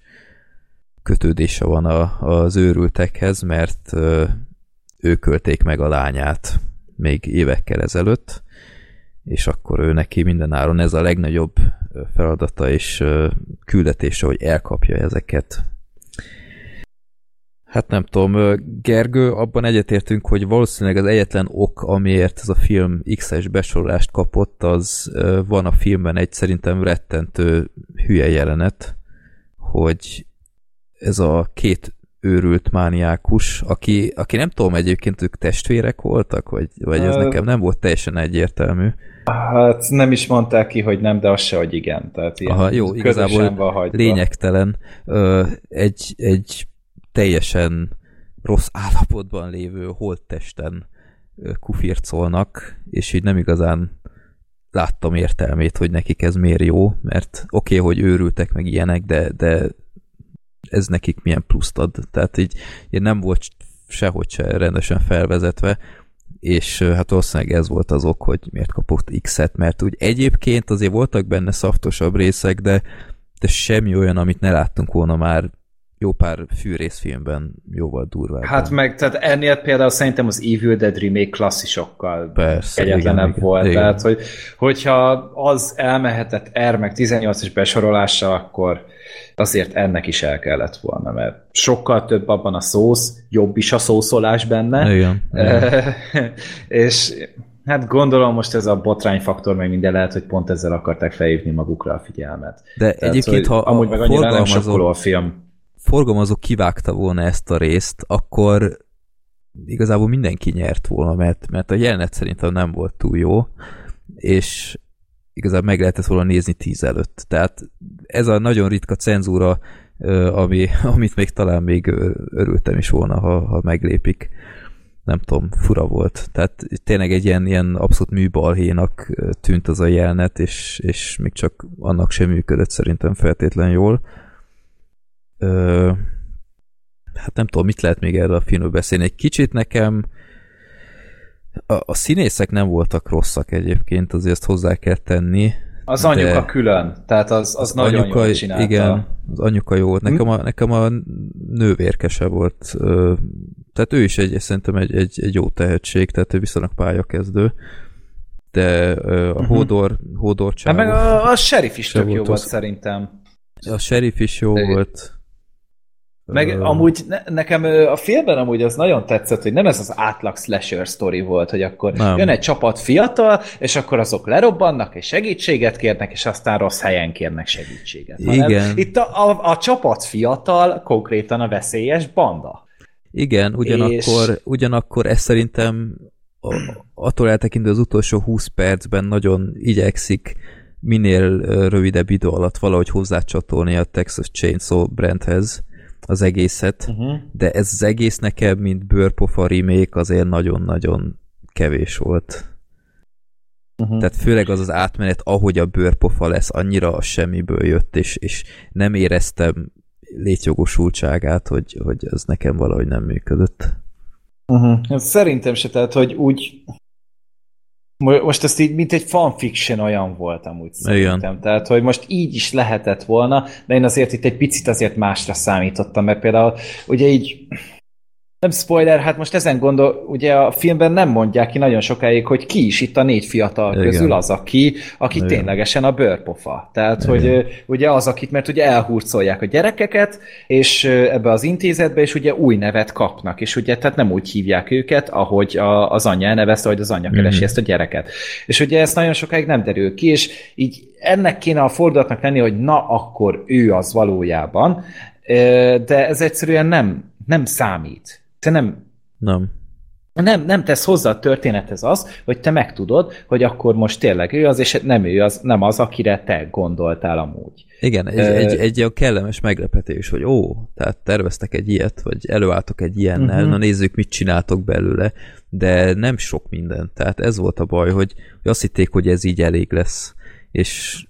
C: kötődése van a, az őrültekhez, mert ők ölték meg a lányát még évekkel ezelőtt, és akkor ő neki mindenáron ez a legnagyobb feladata és küldetése, hogy elkapja ezeket. Hát nem tudom, Gergő, abban egyetértünk, hogy valószínűleg az egyetlen ok, amiért ez a film X-es besorolást kapott, az van a filmben egy szerintem rettentő hülye jelenet, hogy ez a két őrült mániákus, aki, aki nem tudom, egyébként ők testvérek voltak, vagy, vagy ez nekem nem volt teljesen egyértelmű.
A: Hát nem is mondták ki, hogy nem, de az se, hogy igen. Tehát ilyen
C: Aha, jó, igazából
A: van hagyva.
C: lényegtelen. Ö, egy, egy teljesen rossz állapotban lévő holttesten kufircolnak, és így nem igazán láttam értelmét, hogy nekik ez miért jó, mert oké, okay, hogy őrültek meg ilyenek, de, de ez nekik milyen pluszt ad. Tehát így, így nem volt sehogy se rendesen felvezetve. és hát valószínűleg ez volt az ok, hogy miért kapott X-et, mert úgy egyébként azért voltak benne szaftosabb részek, de, de semmi olyan, amit ne láttunk volna már jó pár fűrészfilmben jóval durvább.
A: Hát meg, tehát ennél például szerintem az Evil Dead remake klasszisokkal
C: Persze,
A: kegyetlenebb
C: igen,
A: volt.
C: igen.
A: Tehát, hogy, hogyha az elmehetett R meg 18-as besorolással, akkor azért ennek is el kellett volna, mert sokkal több abban a szósz, jobb is a szószolás benne.
C: Igen.
A: és hát gondolom most ez a botrányfaktor, meg minden lehet, hogy pont ezzel akarták felhívni magukra a figyelmet.
C: De
A: Tehát,
C: egyébként, ha
A: amúgy
C: a
A: meg annyira nem a film.
C: Forgalmazó kivágta volna ezt a részt, akkor igazából mindenki nyert volna, mert, mert a jelenet szerintem nem volt túl jó, és igazából meg lehetett volna nézni tíz előtt. Tehát ez a nagyon ritka cenzúra, ami, amit még talán még örültem is volna, ha, ha meglépik. Nem tudom, fura volt. Tehát tényleg egy ilyen, ilyen abszolút műbalhénak tűnt az a jelenet, és, és még csak annak sem működött szerintem feltétlen jól. Ö, hát nem tudom, mit lehet még erről a filmről beszélni. Egy kicsit nekem a, a színészek nem voltak rosszak egyébként, azért ezt hozzá kell tenni.
A: Az
C: De-
A: anyuka külön, tehát az, az, nagyon
C: anyuka,
A: jól csinálta.
C: Igen, az anyuka jó volt. Nekem a, nekem a nővérkese volt. Tehát ő is egy, szerintem egy, egy, egy jó tehetség, tehát ő viszonylag pályakezdő. De a Hódor, Hódor
A: Hát
C: csávó,
A: meg a, a sheriff is tök jó
C: volt
A: volt
C: az-
A: szerintem.
C: a sheriff is jó
A: De-
C: volt.
A: Meg
C: Ö,
A: amúgy ne, nekem a filmben amúgy az nagyon tetszett, hogy nem ez az átlag slasher story volt, hogy akkor
C: Nem.
A: jön egy csapat fiatal, és akkor azok lerobbannak, és segítséget kérnek, és aztán rossz helyen kérnek segítséget. Hanem
C: Igen.
A: Itt a, a, a csapat fiatal konkrétan a veszélyes banda.
C: Igen, ugyanakkor,
A: És-
C: ugyanakkor ez szerintem attól eltekintve az utolsó 20 percben nagyon igyekszik minél rövidebb idő alatt valahogy hozzácsatolni a Texas Chainsaw brandhez az egészet,
A: Uh-huh.
C: de ez az egész nekem, mint bőrpofa remake azért nagyon-nagyon kevés volt.
A: Uh-huh.
C: Tehát főleg az az átmenet, ahogy a bőrpofa lesz, annyira a semmiből jött, és, és nem éreztem létjogosultságát, hogy, hogy ez nekem valahogy nem működött.
A: Uh-huh. Szerintem se, tehát, hogy úgy most ezt így, mint egy fanfiction olyan volt amúgy szerintem. Tehát, hogy most így is lehetett volna, de én azért itt egy picit azért másra számítottam, mert például ugye így nem spoiler, hát most ezen gondol, ugye a filmben nem mondják ki nagyon sokáig, hogy ki is itt a négy fiatal
C: Igen.
A: közül az, aki, aki
C: Igen.
A: ténylegesen a bőrpofa. Tehát,
C: Igen.
A: hogy ugye az, akit, mert ugye elhurcolják a gyerekeket, és ebbe az intézetbe, és ugye új nevet kapnak, és ugye tehát nem úgy hívják őket, ahogy a, az anyja elnevezte, hogy az anyja keresi
C: Mhm.
A: ezt a gyereket. És ugye ez nagyon sokáig nem derül ki, és így ennek kéne a fordulatnak lenni, hogy na, akkor ő az valójában, de ez egyszerűen nem, nem számít. Te nem,
C: Nem.
A: nem, nem tesz hozzá a történethez az, hogy te megtudod, hogy akkor most tényleg ő az, és nem ő az, nem az, akire te gondoltál amúgy.
C: Igen, egy,
A: Ö-
C: egy, egy olyan kellemes meglepetés, hogy ó, tehát terveztek egy ilyet, vagy előálltok egy ilyennel, uh-huh. na nézzük, mit csináltok belőle, de nem sok minden. Tehát ez volt a baj, hogy, hogy azt hitték, hogy ez így elég lesz, és.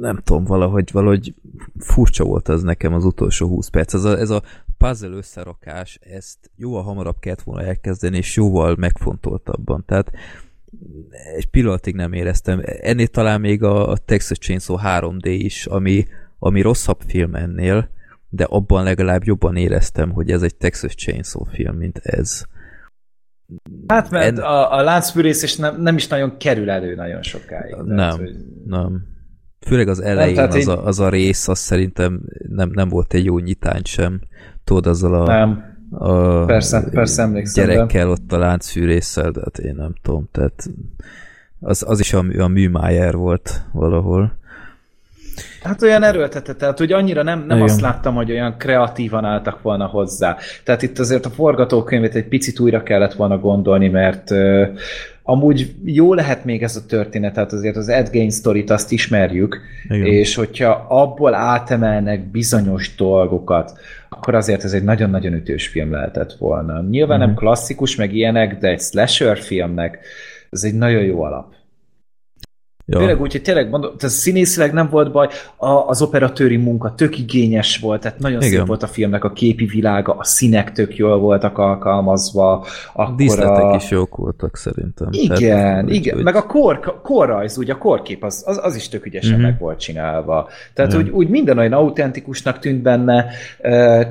C: Nem tudom, valahogy, valahogy furcsa volt az nekem az utolsó 20 perc. Ez a, ez a puzzle összerakás, ezt jóval hamarabb kellett volna elkezdeni, és jóval megfontoltabban. Tehát egy pillanatig nem éreztem. Ennél talán még a, a Texas Chainsaw 3D is, ami, ami rosszabb film ennél, de abban legalább jobban éreztem, hogy ez egy Texas Chainsaw film, mint ez.
A: Hát mert
C: En-
A: a, a láncfűrész és nem, nem is nagyon kerül elő nagyon sokáig. Tehát,
C: Nem,
A: hogy-
C: nem. Főleg az elején
A: tehát
C: az,
A: így-
C: a, az a rész, az szerintem nem, nem volt egy jó nyitány sem. Tudod, azzal a,
A: Nem,
C: a
A: persze, persze emlékszem. de-
C: gyerekkel ott a láncfűrészsel, de hát én nem tudom, tehát az, az is a, a műmájer volt valahol.
A: Hát olyan erőltetett, tehát hogy annyira nem, nem
C: Igen.
A: azt láttam, hogy olyan kreatívan álltak volna hozzá. Tehát itt azért a forgatókönyvet egy picit újra kellett volna gondolni, mert amúgy jó lehet még ez a történet, tehát azért az Ed Gein sztorit azt ismerjük,
C: Igen.
A: és hogyha abból átemelnek bizonyos dolgokat, akkor azért ez egy nagyon-nagyon ütős film lehetett volna. Nyilván
C: Mhm.
A: nem klasszikus, meg ilyenek, de egy slasher filmnek ez egy nagyon jó alap. Ja. Tényleg úgy, hogy tényleg mondom, tehát színészileg nem volt baj, a, az operatőri munka tök igényes volt, tehát nagyon Igen. szép volt a filmnek a képi világa, a színek tök jól voltak alkalmazva.
C: a díszletek a... is jók voltak szerintem.
A: Igen, tehát, igen, úgy, meg a kor, korrajz, úgy a korkép az, az, az is tök ügyesen uh-huh. meg volt csinálva. Tehát úgy, úgy minden olyan autentikusnak tűnt benne,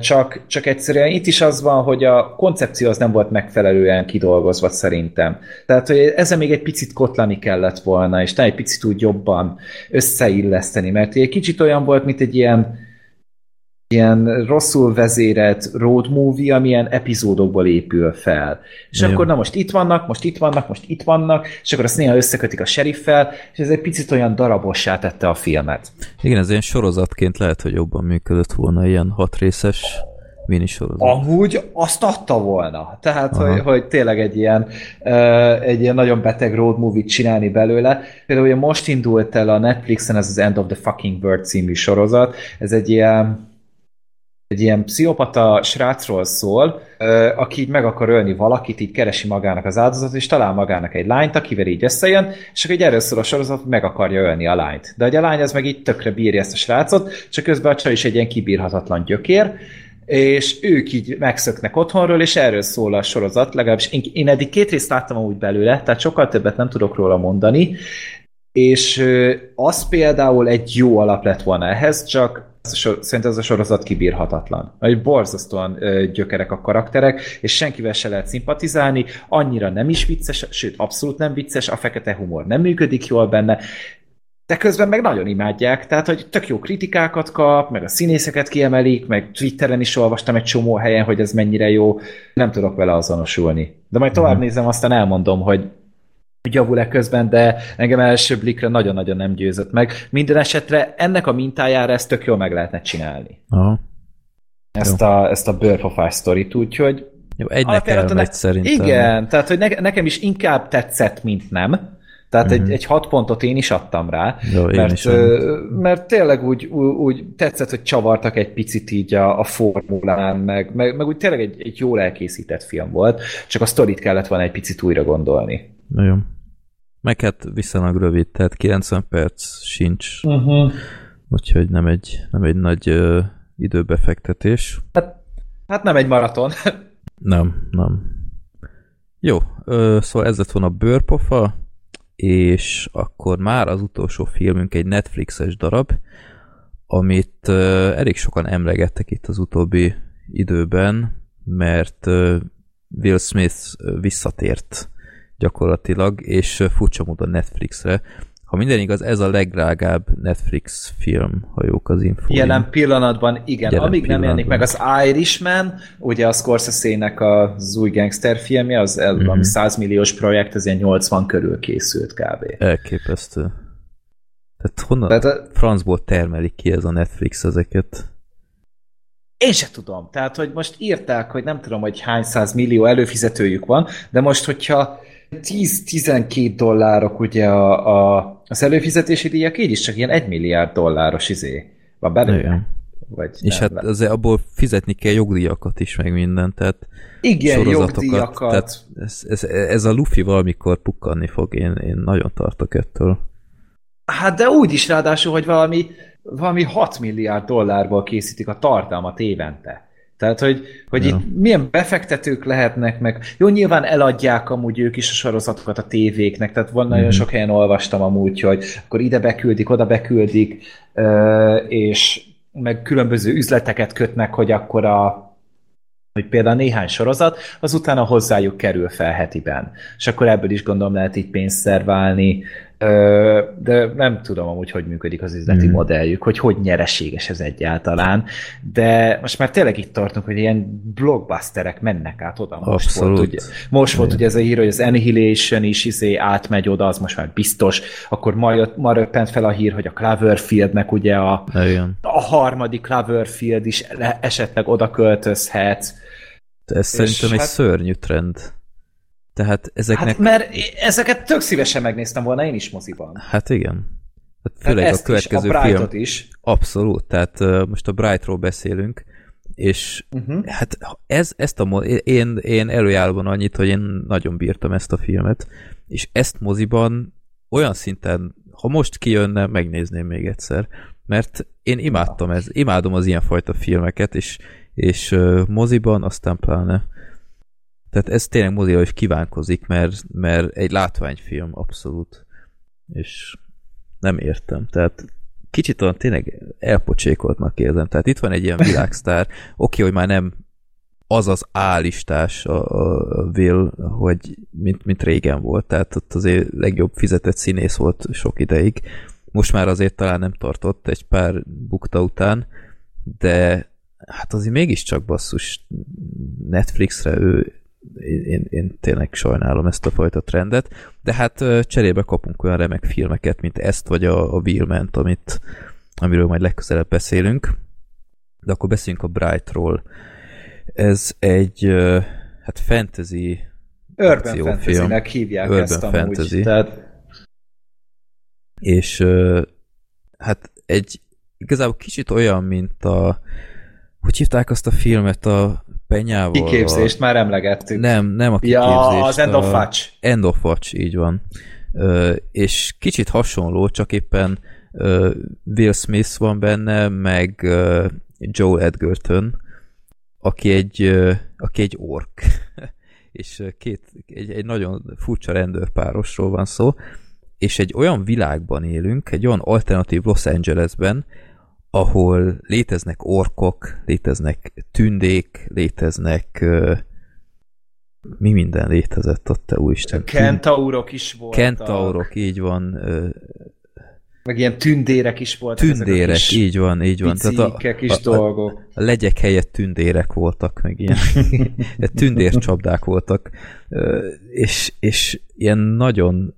A: csak, csak egyszerűen itt is az van, hogy a koncepció az nem volt megfelelően kidolgozva szerintem. Tehát, hogy ezzel még egy picit kotlani kellett volna, és egy picit úgy jobban összeilleszteni, mert egy kicsit olyan volt, mint egy ilyen ilyen rosszul vezérelt road movie, amilyen epizódokból épül fel. És Nagyon. akkor na most itt vannak, most itt vannak, most itt vannak, és akkor azt néha összekötik a seriffel, és ez egy picit olyan darabossá tette a filmet.
C: Igen, ez ilyen sorozatként lehet, hogy jobban működött volna, ilyen hat részes minisorozat.
A: Amúgy azt adta volna. Tehát, hogy, hogy tényleg egy ilyen, egy ilyen nagyon beteg road movie csinálni belőle. Például ugye most indult el a Netflixen ez az End of the Fucking World című sorozat. Ez egy ilyen egy ilyen pszichopata srácról szól, aki így meg akar ölni valakit, így keresi magának az áldozatot, és talál magának egy lányt, akivel így összejön, és akkor egy erről szól a sorozat, meg akarja ölni a lányt. De a lány ez meg így tökre bírja ezt a srácot, csak közben a csaj is egy ilyen kibírhatatlan gyökér, és ők így megszöknek otthonról, és erről szól a sorozat, legalábbis én, én eddig két részt láttam úgy belőle, tehát sokkal többet nem tudok róla mondani, és az például egy jó alap lett volna ehhez, csak szerintem ez a sorozat kibírhatatlan. Egy borzasztóan gyökerek a karakterek, és senkivel se lehet szimpatizálni, annyira nem is vicces, sőt, abszolút nem vicces, a fekete humor nem működik jól benne, de közben meg nagyon imádják, tehát hogy tök jó kritikákat kap, meg a színészeket kiemelik, meg Twitteren is olvastam egy csomó helyen, hogy ez mennyire jó, nem tudok vele azonosulni. De majd tovább uh-huh. nézem, aztán elmondom, hogy javul-e közben, de engem első blikre nagyon-nagyon nem győzött meg. Minden esetre ennek a mintájára ezt tök jól meg lehetne csinálni.
C: Aha.
A: Ezt, a, ezt a bőrpofás sztorit, úgyhogy
C: jó, egynek elmegy szerintem.
A: Igen, tehát hogy ne, nekem is inkább tetszett, mint nem. Tehát uh-huh. egy, mhm. egy hat pontot én is adtam rá, Jó, mert, is mert tényleg úgy, úgy tetszett, hogy csavartak egy picit így a, a formulán, meg, meg, meg úgy tényleg egy, egy jól elkészített film volt, csak a sztorit kellett volna egy picit újra gondolni.
C: Jó. Meg hát viszonylag rövid, tehát 90 perc sincs, uh-huh. úgyhogy nem egy, nem egy nagy ö, időbefektetés.
A: Hát, hát nem egy maraton.
C: nem, nem. Jó, ö, szóval ez lett volna a bőrpofa, és akkor már az utolsó filmünk egy Netflixes darab, amit uh, elég sokan emlegettek itt az utóbbi időben, mert Will Smith visszatért gyakorlatilag, és furcsa módon Netflixre. Ha minden igaz, ez a legdrágább Netflix film, ha jók az info.
A: Jelen pillanatban igen. Jelen Amíg pillanatban. nem jelenik meg az Irishman, ugye a Scorsese-nek az új gangster filmje, az mm-hmm. 100 milliós projekt, ez ilyen 80 körül készült kb.
C: Elképesztő. Tehát honnan Tehát a... francból termelik ki ez a Netflix ezeket?
A: Én se tudom. Tehát, hogy most írták, hogy nem tudom, hogy hány száz millió előfizetőjük van, de most, hogyha 10-12 dollárok ugye a, a, az előfizetési díjak, így is csak ilyen 1 milliárd dolláros izé van benne. Igen.
C: Vagy és nem, hát azért abból fizetni kell jogdíjakat is, meg minden, tehát
A: igen, jogdíjakat. Tehát
C: ez, ez, ez a Luffy valamikor pukkanni fog, én, én nagyon tartok ettől.
A: Hát de úgy is ráadásul, hogy valami, valami 6 milliárd dollárból készítik a tartalmat évente. Tehát, hogy, hogy ja. itt milyen befektetők lehetnek, meg jó, nyilván eladják amúgy ők is a sorozatokat a tévéknek, tehát van nagyon mm. sok helyen olvastam amúgy, hogy akkor ide beküldik, oda beküldik, és meg különböző üzleteket kötnek, hogy akkor a hogy például néhány sorozat, az utána hozzájuk kerül fel hetiben. És akkor ebből is gondolom lehet így pénzt szerválni, de nem tudom amúgy, hogy működik az üzleti mm. modelljük, hogy hogy nyereséges ez egyáltalán, de most már tényleg itt tartunk, hogy ilyen blockbusterek mennek át oda. Most Abszolút. volt, ugye, most volt ugye ez a hír, hogy az Annihilation is izé átmegy oda, az most már biztos, akkor ma, ma röppent fel a hír, hogy a Cloverfieldnek ugye a, a harmadik Cloverfield is esetleg oda költözhet.
C: Ez szerintem egy hát, szörnyű trend. Tehát ezeknek... Hát
A: mert ezeket tök szívesen megnéztem volna én is moziban.
C: Hát igen. Hát főleg hát a következő is, a film. is. Abszolút, tehát uh, most a Brightról beszélünk, és uh-huh. hát ez, ezt a én, én előjáróban annyit, hogy én nagyon bírtam ezt a filmet, és ezt moziban olyan szinten ha most kijönne, megnézném még egyszer. Mert én imádtam ez, imádom az ilyenfajta filmeket, és, és uh, moziban aztán pláne. Tehát ez tényleg moziban is kívánkozik, mert, mert egy látványfilm abszolút. És nem értem. Tehát kicsit olyan tényleg elpocsékoltnak érzem. Tehát itt van egy ilyen világsztár, oké, okay, hogy már nem az az állistás a, a Will, hogy mint, mint régen volt, tehát ott azért legjobb fizetett színész volt sok ideig. Most már azért talán nem tartott egy pár bukta után, de hát azért mégiscsak basszus Netflixre ő én, én, én tényleg sajnálom ezt a fajta trendet, de hát cserébe kapunk olyan remek filmeket, mint ezt, vagy a, a Wheelment, amit, amiről majd legközelebb beszélünk. De akkor beszéljünk a Brightról. Ez egy hát fantasy
A: Urban fantasy-nek hívják
C: Urban
A: ezt amúgy.
C: fantasy.
A: Tehát
C: és hát egy igazából kicsit olyan, mint a hogy hívták azt a filmet a Penyával?
A: kiképzést már emlegettük.
C: A, nem, nem a
A: Ja,
C: kiképzést.
A: az End of
C: a-
A: Watch.
C: End of Watch, így van. Ö, és kicsit hasonló, csak éppen ö, Will Smith van benne, meg ö, Joel Edgerton, aki egy, ö, aki egy ork. és két, egy, egy nagyon furcsa rendőrpárosról van szó, és egy olyan világban élünk, egy olyan alternatív Los Angelesben, ahol léteznek orkok, léteznek tündék, léteznek ö, mi minden létezett ott, te úristen.
A: Kentaurok is voltak.
C: Kentaurok, így van. ö,
A: Meg ilyen tündérek is voltak. a
C: Tündérek,
A: kis
C: így van, így van.
A: Picike kis
C: a, a,
A: dolgok.
C: a legyek helyett tündérek voltak, meg ilyen tündércsapdák voltak, Ö, és, és ilyen nagyon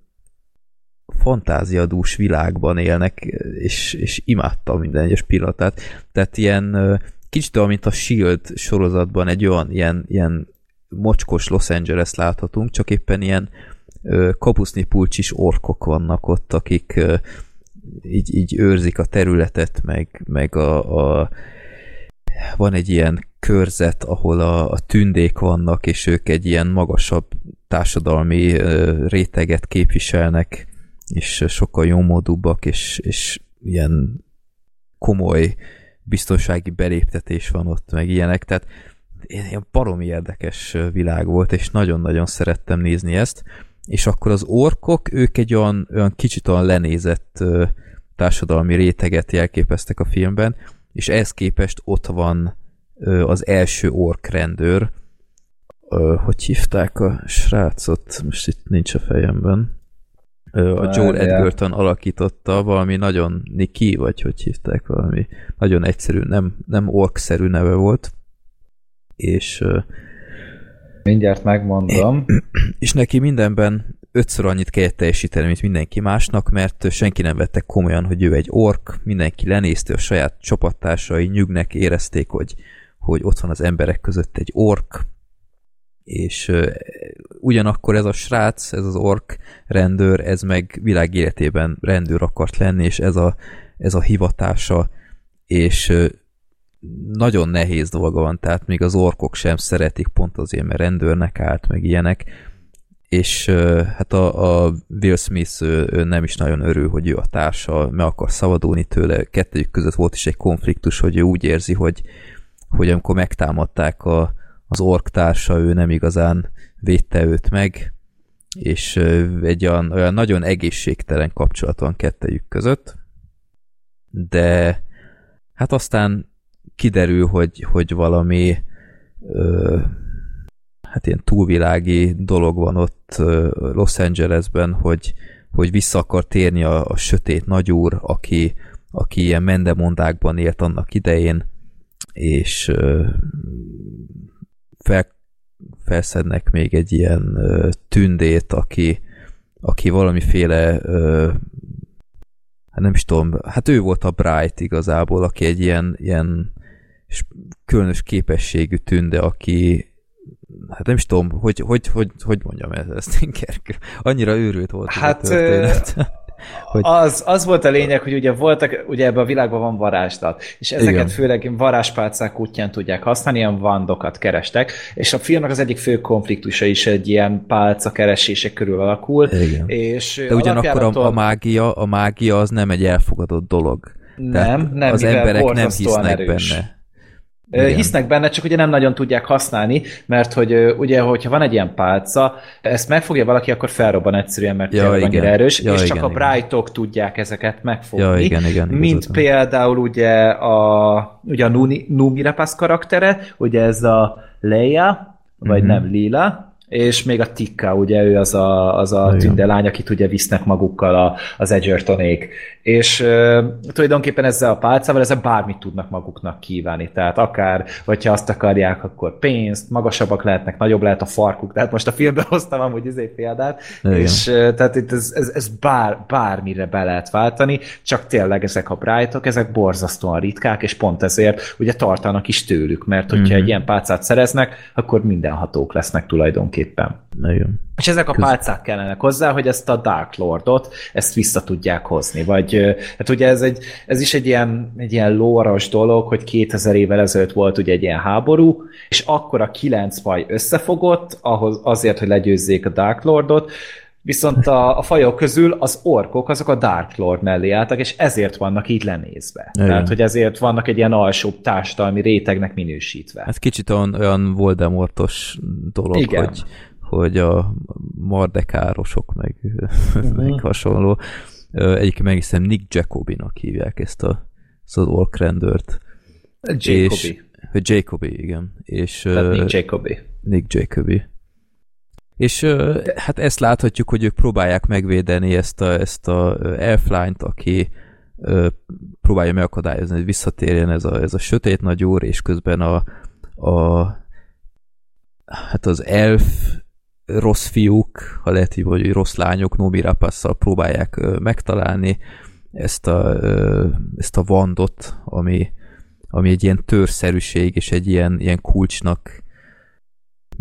C: fantáziadús világban élnek, és, és imádtam minden egyes pillanatát. Tehát ilyen kicsit olyan, mint a S.H.I.E.L.D. sorozatban egy olyan ilyen, ilyen mocskos Los Angeles láthatunk, csak éppen ilyen ö, kapuszni pulcsis orkok vannak ott, akik így, így őrzik a területet, meg, meg a, a van egy ilyen körzet, ahol a, a tündék vannak, és ők egy ilyen magasabb társadalmi réteget képviselnek, és sokkal jómódúbbak, és, és ilyen komoly biztonsági beléptetés van ott, meg ilyenek, tehát ilyen baromi érdekes világ volt, és nagyon-nagyon szerettem nézni ezt, és akkor az orkok, ők egy olyan, olyan kicsit olyan lenézett társadalmi réteget jelképeztek a filmben, és ehhez képest ott van az első ork rendőr, hogy hívták a srácot, most itt nincs a fejemben. A Joel. Edgerton alakította, valami nagyon Niki, vagy hogy hívták, valami nagyon egyszerű, nem, nem orkszerű neve volt, és
A: Mindjárt megmondom.
C: és neki mindenben ötször annyit kellett teljesíteni, mint mindenki másnak, mert senki nem vette komolyan, hogy ő egy ork, mindenki lenézte, a saját csapattársai nyugnek érezték, hogy, hogy ott van az emberek között egy ork, és ugyanakkor ez a srác, ez az ork rendőr, ez meg világ életében rendőr akart lenni, és ez a, ez a hivatása, és nagyon nehéz dolga van, tehát még az orkok sem szeretik pont azért, mert rendőrnek állt, meg ilyenek, és hát a, a Will Smith ő, ő nem is nagyon örül, hogy ő a társa, meg akar szabadulni tőle, kettőjük között volt is egy konfliktus, hogy ő úgy érzi, hogy, hogy amikor megtámadták a, az ork társa, ő nem igazán védte őt meg, és egy olyan, olyan nagyon egészségtelen kapcsolat van kettejük között, de hát aztán kiderül, hogy, hogy valami ö, hát ilyen túlvilági dolog van ott Los Angelesben, hogy, hogy vissza akar térni a, a sötét nagyúr, aki, aki ilyen mendemondákban élt annak idején, és fel, felszednek még egy ilyen ö, tündét, aki, aki valamiféle ö, hát nem is tudom, hát ő volt a Bright igazából, aki egy ilyen, ilyen különös képességű tünde, aki hát nem is tudom, hogy, hogy, hogy, hogy mondjam ezt, inkább. Annyira őrült volt
A: Hát,
C: a történet. Hogy...
A: Az, az volt a lényeg, hogy ugye voltak, ugye ebben a világban van varázslat, és ezeket
C: Igen.
A: főleg varázspálcák útján tudják használni, ilyen vandokat kerestek, és a filmnek az egyik fő konfliktusa is egy ilyen pálca keresése körül alakul,
C: Igen.
A: és
C: De ugyanakkor a, a mágia, a mágia az nem egy elfogadott dolog.
A: Nem, nem,
C: az emberek nem hisznek
A: erős.
C: benne. Igen.
A: Hisznek benne, csak ugye nem nagyon tudják használni, mert hogy ugye, hogyha van egy ilyen pálca, ezt megfogja valaki, akkor felrobban egyszerűen, mert
C: Ja, igen.
A: annyira erős,
C: Ja,
A: és
C: igen,
A: csak a
C: igen.
A: brightok tudják ezeket megfogni.
C: Ja, igen, igen,
A: Mint például ugye a, ugye a Numi Rapace karaktere, ugye ez a Leia, vagy
C: Mhm.
A: nem Lila, és még a Tikka, ugye ő az a, az a tündelány, akit ugye visznek magukkal a, az Edgertonék. És uh, tulajdonképpen ezzel a pálcával, ezzel bármit tudnak maguknak kívánni. Tehát akár, hogyha azt akarják, akkor pénzt, magasabbak lehetnek, nagyobb lehet a farkuk. Tehát most a filmben hoztam amúgy izé példát,
C: Igen.
A: és uh, tehát itt ez, ez, ez bár, bármire be lehet váltani, csak tényleg ezek a brightok, ezek borzasztóan ritkák, és pont ezért ugye tartanak is tőlük, mert hogyha
C: Mhm.
A: egy ilyen pálcát szereznek, akkor mindenhatók lesznek tulajdonképpen.
C: Igen.
A: És ezek a pálcák kellenek hozzá, hogy ezt a Dark Lordot, ezt vissza tudják hozni. Vagy, hát ugye ez, egy, ez is egy ilyen, egy ilyen lóros dolog, hogy 2000 évvel ezelőtt volt ugye egy ilyen háború, és akkor a kilenc faj összefogott ahhoz, azért, hogy legyőzzék a Dark Lordot, viszont a, a fajok közül az orkok azok a Dark Lord mellé álltak, és ezért vannak így lenézve.
C: Igen.
A: Tehát, hogy ezért vannak egy ilyen alsóbb társadalmi rétegnek minősítve.
C: Hát kicsit olyan, olyan Voldemortos dolog,
A: Igen.
C: hogy, hogy a mardekárosok, meg, meg hasonló. Egyébként meg hiszem Nick Jacobinak hívják ezt, a, ezt az ork rendőrt.
A: Jacobi.
C: És, Jacobi, igen. És,
A: Tehát Nick Jacobi.
C: Nick Jacobi. És hát ezt láthatjuk, hogy ők próbálják megvédeni ezt a, ezt a elflányt, aki próbálja megakadályozni, hogy visszatérjen ez a, ez a sötét nagy úr, és közben a, a hát az elf rossz fiúk, ha lehet így, vagy rossz lányok Nomi Rapasszal próbálják megtalálni ezt a, ezt a vandot, ami, ami egy ilyen törszerűség, és egy ilyen, ilyen kulcsnak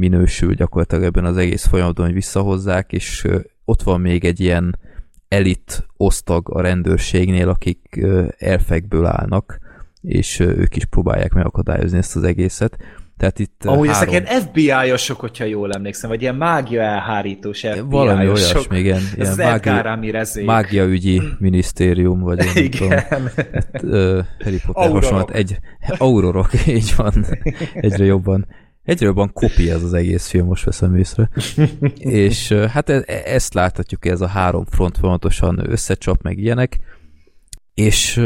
C: minősül gyakorlatilag ebben az egész folyamatban, hogy visszahozzák, és ott van még egy ilyen elit osztag a rendőrségnél, akik elfekből állnak, és ők is próbálják megakadályozni ezt az egészet. Tehát itt ö,
A: Amúgy
C: három...
A: ezek ilyen FBI-osok, hogyha jól emlékszem, vagy ilyen mágia elhárítós FBI-osok.
C: Valami olyasmi, igen.
A: Ez
C: Ilyen
A: az
C: mágia- mágiaügyi minisztérium, vagy én nem tudom.
A: Igen.
C: Hát, ö, Harry Potter hasonlat. Egy, aurorok, így van. Egyre jobban. Egyre jobban kopi ez az egész film, most veszem észre. És hát e- e- ezt láthatjuk, ez a három front folyamatosan összecsap, meg ilyenek. És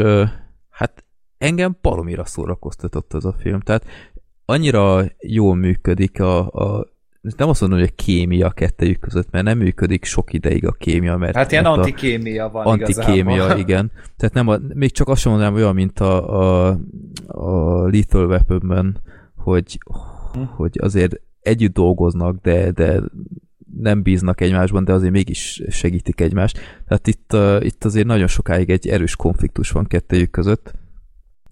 C: hát engem baromira szórakoztatott ez a film. Tehát annyira jól működik a, a nem azt mondom, hogy a kémia kettejük között, mert nem működik sok ideig a kémia, mert
A: Hát ilyen antikémia van
C: antikémia,
A: igazából.
C: igen. Tehát nem a, még csak azt sem mondanám olyan, mint a, a, a Lethal Weaponben, hogy, hogy azért együtt dolgoznak, de, de nem bíznak egymásban, de azért mégis segítik egymást. Tehát itt, uh, itt azért nagyon sokáig egy erős konfliktus van kettőjük között,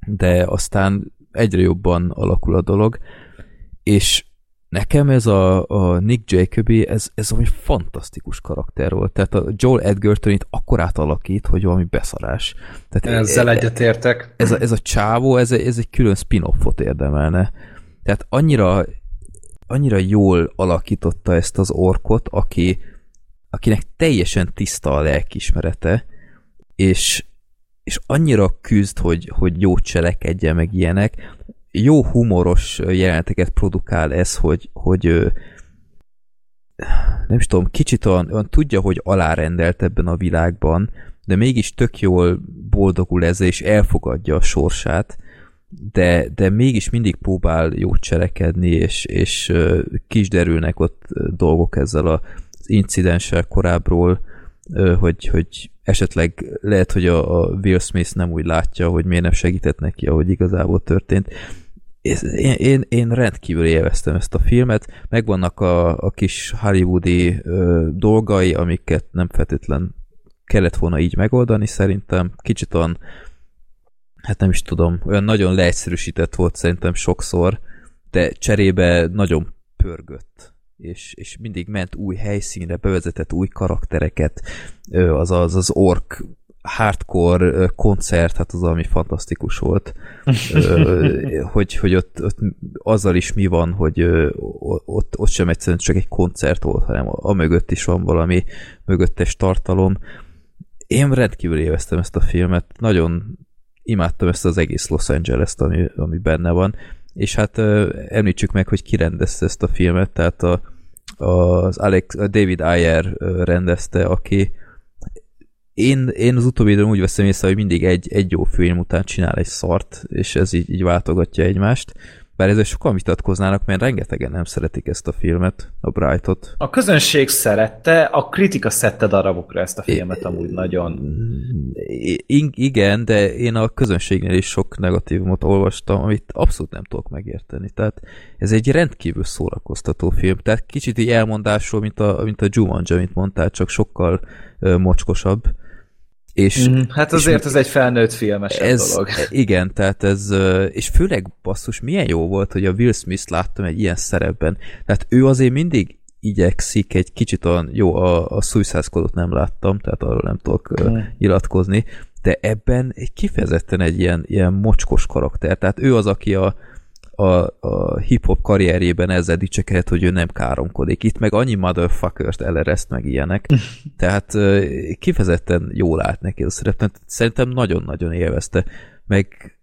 C: de aztán egyre jobban alakul a dolog, és nekem ez a, a Nick Jacobi, ez, ez valami fantasztikus karakter volt. Tehát a Joel Edgerton itt akkor átalakít, hogy valami beszarás. Tehát
A: Ezzel egyetértek.
C: ez a, ez a csávó, ez, ez egy külön spin-offot érdemelne. Tehát annyira, annyira jól alakította ezt az orkot, aki, akinek teljesen tiszta a lelkismerete, és, és annyira küzd, hogy, hogy jó cselekedje, meg ilyenek. Jó humoros jeleneteket produkál ez, hogy, hogy nem is tudom, kicsit olyan, olyan tudja, hogy alárendelt ebben a világban, de mégis tök jól boldogul ezzel, és elfogadja a sorsát, de, de mégis mindig próbál jót cselekedni, és, és kisderülnek ott dolgok ezzel az incidenssel korábbról, hogy, hogy esetleg lehet, hogy a, a Will Smith nem úgy látja, hogy miért nem segített neki, ahogy igazából történt. Én, én, én rendkívül élveztem ezt a filmet, megvannak a, a kis hollywoodi ö, dolgai, amiket nem feltétlen kellett volna így megoldani szerintem. Kicsit olyan, hát nem is tudom, olyan nagyon leegyszerűsített volt szerintem sokszor, de cserébe nagyon pörgött. és, és mindig ment új helyszínre, bevezetett új karaktereket, az az, az ork hardcore koncert, hát az ami fantasztikus volt, hogy, hogy ott, ott azzal is mi van, hogy ott, ott sem egyszerűen csak egy koncert volt, hanem a mögött is van valami mögöttes tartalom. Én rendkívül éveztem ezt a filmet, nagyon imádtam ezt az egész Los Angeles-t, ami, ami benne van, és hát említsük meg, hogy ki rendezte ezt a filmet, tehát a, az Alex, a David Ayer rendezte, aki én, én az utóbbi időn úgy veszem észre, hogy mindig egy, egy jó film után csinál egy szart, és ez így, így váltogatja egymást. Bár ezzel sokan vitatkoznának, mert rengetegen nem szeretik ezt a filmet, a Brightot.
A: A közönség szerette, a kritika szedte darabokra ezt a filmet I, amúgy nagyon.
C: I, igen, de én a közönségnél is sok negatívumot olvastam, amit abszolút nem tudok megérteni. Tehát ez egy rendkívül szórakoztató film. Tehát kicsit így elmondásról, mint a, mint a Jumanji, amit mondtál, csak sokkal uh, mocskosabb
A: és, mm, hát azért és ez egy felnőtt filmes
C: ez,
A: dolog.
C: Igen, tehát ez, és főleg basszus, milyen jó volt, hogy a Will Smith láttam egy ilyen szerepben. Tehát ő azért mindig igyekszik egy kicsit olyan, jó, a, a Suicide Squadot nem láttam, tehát arról nem tudok mm. nyilatkozni, de ebben egy kifejezetten egy ilyen, ilyen mocskos karakter. Tehát ő az, aki a, a, a hip-hop karrierjében ezzel dicsekedett, hogy ő nem káromkodik. Itt meg annyi motherfuckert elereszt meg ilyenek. Tehát kifejezetten jól állt neki a szerep. Szerintem nagyon-nagyon élvezte. Meg,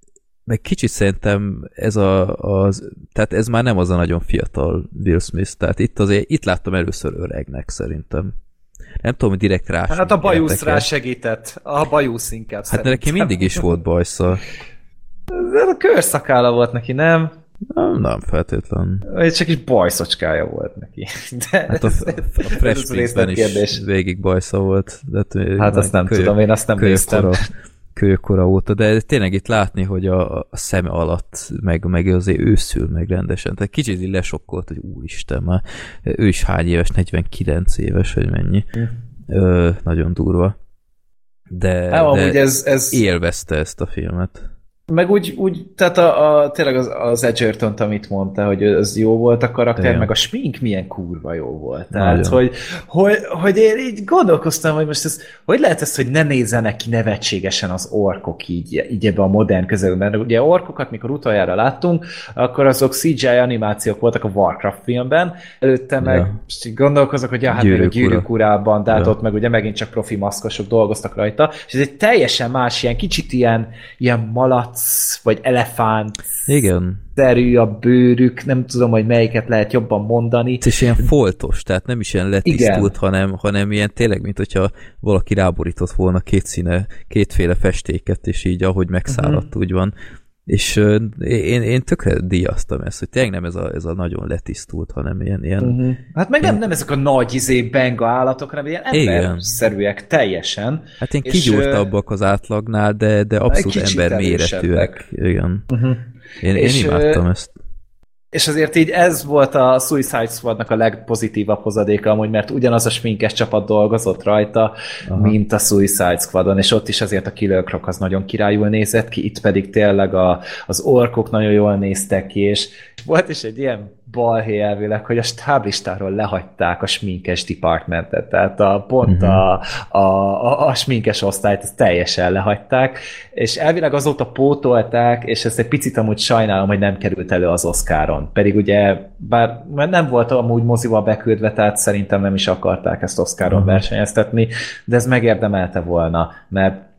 C: meg kicsit szerintem ez a, az, tehát ez már nem az a nagyon fiatal Will Smith, tehát itt azért, itt láttam először öregnek szerintem. Nem tudom, hogy direkt rá
A: Hát a bajusz rá segített. A bajusz inkább Hát
C: szerintem. neki mindig is volt bajsza.
A: Ez a körszakála volt neki, nem?
C: Nem, nem feltétlen.
A: Egy csak is bajszocskája volt neki.
C: De hát a, a Fresh Prince-ben is kérdés. végig bajsza volt. De
A: hát, azt nem kölyök, tudom, én azt nem néztem.
C: Kölykora óta, de tényleg itt látni, hogy a, a szeme alatt meg, meg azért őszül meg rendesen. Tehát kicsit így lesokkolt, hogy úristen, már ő is hány éves, 49 éves, hogy mennyi. Hm. Ö, nagyon durva. De,
A: nem, de ez, ez...
C: élvezte ezt a filmet.
A: Meg úgy, úgy tehát a, a, tényleg az, az edgerton amit mondta, hogy az jó volt a karakter, Igen. meg a smink milyen kurva jó volt. Tehát, hogy, hogy, hogy én így gondolkoztam, hogy most ez, hogy lehet ez, hogy ne nézzenek ki nevetségesen az orkok így, így ebbe a modern közelben. Ugye orkokat, mikor utoljára láttunk, akkor azok CGI animációk voltak a Warcraft filmben, előtte meg ja. most így gondolkozok, hogy ja, hát gyűrűk, gyűrűk urában, de hát ja. ott meg ugye megint csak profi maszkosok dolgoztak rajta, és ez egy teljesen más, ilyen kicsit ilyen, ilyen malac vagy elefánt
C: igen.
A: szerű a bőrük, nem tudom, hogy melyiket lehet jobban mondani.
C: És ilyen foltos, tehát nem is ilyen letisztult, hanem, hanem ilyen tényleg, mint hogyha valaki ráborított volna két színe, kétféle festéket, és így ahogy megszáradt, uh-huh. úgy van. És én, én tökre díjaztam ezt, hogy tényleg nem ez a, ez a nagyon letisztult, hanem ilyen... ilyen uh-huh.
A: Hát meg ilyen... nem, nem ezek a nagy izé benga állatok, hanem ilyen emberszerűek teljesen.
C: Hát én kigyúrtabbak az átlagnál, de, de abszolút ember méretűek. Igen. Uh-huh. Én, én és, imádtam ezt.
A: És azért így ez volt a Suicide Squadnak a legpozitívabb hozadéka amúgy, mert ugyanaz a sminkes csapat dolgozott rajta, Aha. mint a Suicide Squadon, és ott is azért a Killer Croc az nagyon királyul nézett ki, itt pedig tényleg a, az orkok nagyon jól néztek ki, és volt is egy ilyen balhé elvileg, hogy a stáblistáról lehagyták a sminkes departmentet, tehát a, pont uh-huh. a, a, a, a sminkes osztályt ezt teljesen lehagyták, és elvileg azóta pótolták, és ezt egy picit amúgy sajnálom, hogy nem került elő az Oscaron. Pedig ugye, bár nem volt amúgy mozival beküldve, tehát szerintem nem is akarták ezt Oscaron uh-huh. versenyeztetni, de ez megérdemelte volna, mert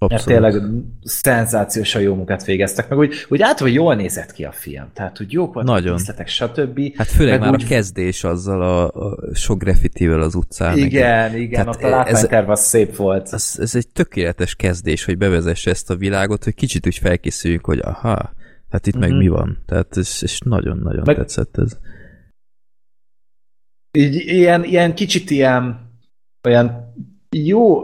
A: Abszolút. Mert tényleg szenzációsan jó munkát végeztek, meg úgy, úgy általában jól nézett ki a film. Tehát, hogy jók voltak Nagyon. Részletek, stb.
C: Hát főleg már úgy... a kezdés azzal a, a sok graffitivel az utcán.
A: Igen, meg. igen, Tehát ott a látványterv az szép volt.
C: Ez, ez egy tökéletes kezdés, hogy bevezesse ezt a világot, hogy kicsit úgy felkészüljünk, hogy aha, hát itt uh-huh. meg mhm. mi van. Tehát és, és nagyon-nagyon meg... tetszett ez.
A: Így, ilyen, ilyen kicsit ilyen olyan jó,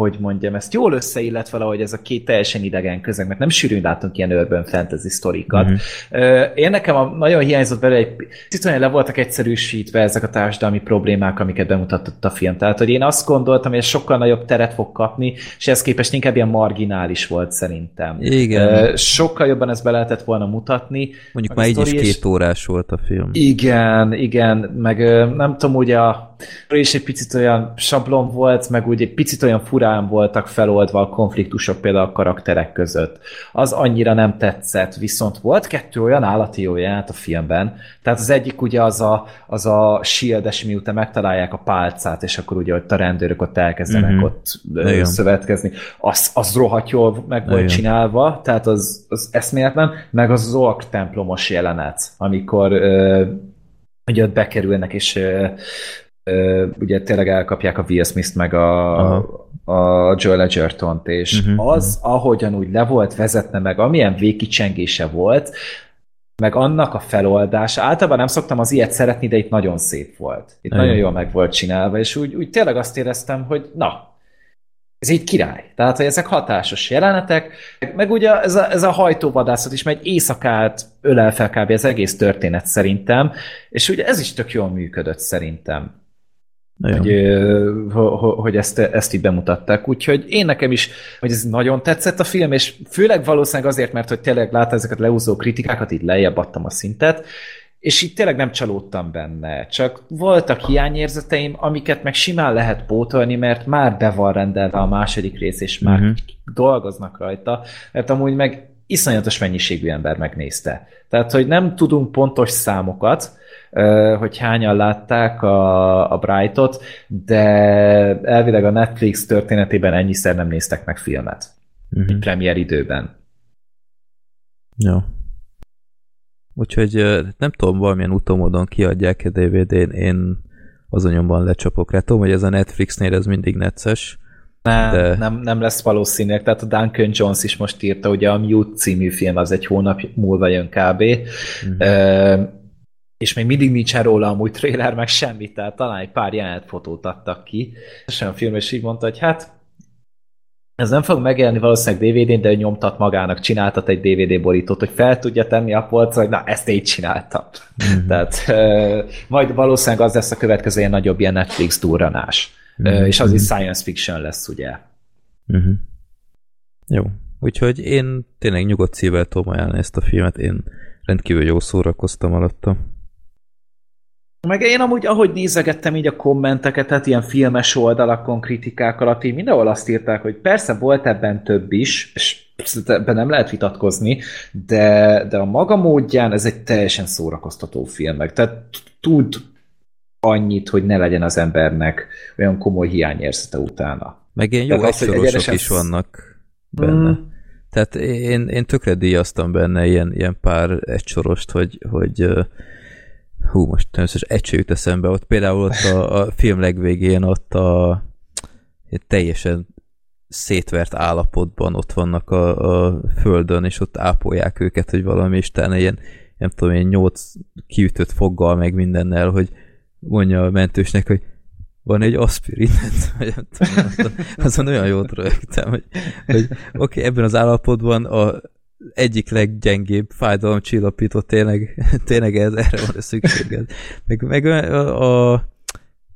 A: hogy mondjam, ezt jól összeillet valahogy ez a két teljesen idegen közeg, mert nem sűrűn látunk ilyen urban fantasy sztorikat. Mm-hmm. Én nekem a, nagyon hiányzott belőle egy picit le voltak egyszerűsítve ezek a társadalmi problémák, amiket bemutatott a film. Tehát, hogy én azt gondoltam, hogy ez sokkal nagyobb teret fog kapni, és ez képest inkább ilyen marginális volt szerintem.
C: Igen.
A: Sokkal jobban ezt be lehetett volna mutatni.
C: Mondjuk már így is két órás volt a film.
A: Igen, igen, meg nem tudom, ugye a is egy picit olyan sablon volt, meg úgy egy picit olyan furán voltak feloldva a konfliktusok például a karakterek között. Az annyira nem tetszett, viszont volt kettő olyan állati jó a filmben. Tehát az egyik ugye az a, az a shield miután megtalálják a pálcát, és akkor ugye ott a rendőrök ott elkezdenek mm-hmm. ott Igen. szövetkezni. Az, az rohadt jól meg volt Igen. csinálva, tehát az, az eszméletlen, meg az Zork templomos jelenet, amikor ö, ugye ott bekerülnek, és ö, ugye tényleg elkapják a Will Smith-t meg a, a Joel Edgerton-t, és uh-huh, az, ahogyan úgy le volt vezetne meg, amilyen végkicsengése volt, meg annak a feloldása, általában nem szoktam az ilyet szeretni, de itt nagyon szép volt. Itt Igen. nagyon jól meg volt csinálva, és úgy, úgy tényleg azt éreztem, hogy na, ez így király. Tehát, hogy ezek hatásos jelenetek, meg ugye ez a, ez a hajtóvadászat is, mert egy éjszakát ölel fel kb. az egész történet szerintem, és ugye ez is tök jól működött szerintem. Hogy, hogy ezt, ezt így bemutatták. Úgyhogy én nekem is, hogy ez nagyon tetszett a film, és főleg valószínűleg azért, mert hogy tényleg látta ezeket leúzó kritikákat, így lejjebb adtam a szintet, és itt tényleg nem csalódtam benne. Csak voltak hiányérzeteim, amiket meg simán lehet pótolni, mert már be van rendelve a második rész, és már uh-huh. dolgoznak rajta, mert amúgy meg iszonyatos mennyiségű ember megnézte. Tehát, hogy nem tudunk pontos számokat, hogy hányan látták a, a Brightot, de elvileg a Netflix történetében ennyiszer nem néztek meg filmet. Uh-huh. Premier időben.
C: Jó. Úgyhogy nem tudom, valamilyen utomódon kiadják a DVD-n, én azonnyomban lecsapok rá. Tudom, hogy ez a Netflixnél ez mindig necces.
A: Nem, de... nem, nem lesz valószínűleg. Tehát a Duncan Jones is most írta, ugye a Mute című film az egy hónap múlva jön kb. Uh-huh és még mindig nincsen róla amúgy trailer, meg semmit, tehát talán egy pár jelenet fotót adtak ki. És a film is így mondta, hogy hát ez nem fog megjelenni valószínűleg DVD-n, de ő nyomtat magának, csináltat egy DVD borítót, hogy fel tudja tenni a polcra, hogy na, ezt így csináltam. Mm-hmm. Tehát uh, majd valószínűleg az lesz a következő ilyen nagyobb ilyen Netflix durranás. Mm-hmm. Uh, és az is science fiction lesz, ugye.
C: Mm-hmm. Jó. Úgyhogy én tényleg nyugodt szívvel tudom ajánlani ezt a filmet, én rendkívül jó szórakoztam alatta.
A: Meg én amúgy, ahogy nézegettem így a kommenteket, tehát ilyen filmes oldalakon, kritikák alatt, így mindenhol azt írták, hogy persze volt ebben több is, és ebben nem lehet vitatkozni, de, de a maga módján ez egy teljesen szórakoztató film, meg tehát tud annyit, hogy ne legyen az embernek olyan komoly hiányérzete utána.
C: Meg ilyen jó egysorosok is vannak benne. Mm. Tehát én, én tökre díjaztam benne ilyen, ilyen pár egysorost, hogy, hogy hú, most természetesen egy jut eszembe, ott például ott a, a film legvégén ott a teljesen szétvert állapotban ott vannak a, a földön, és ott ápolják őket, hogy valami Isten ilyen, nem tudom, ilyen nyolc kiütött foggal, meg mindennel, hogy mondja a mentősnek, hogy van egy aspirin, azon olyan jót rögtem, hogy, hogy oké, okay, ebben az állapotban a egyik leggyengébb fájdalomcsillapító tényleg, tényleg ez, erre van a szükséged. Meg, meg a, a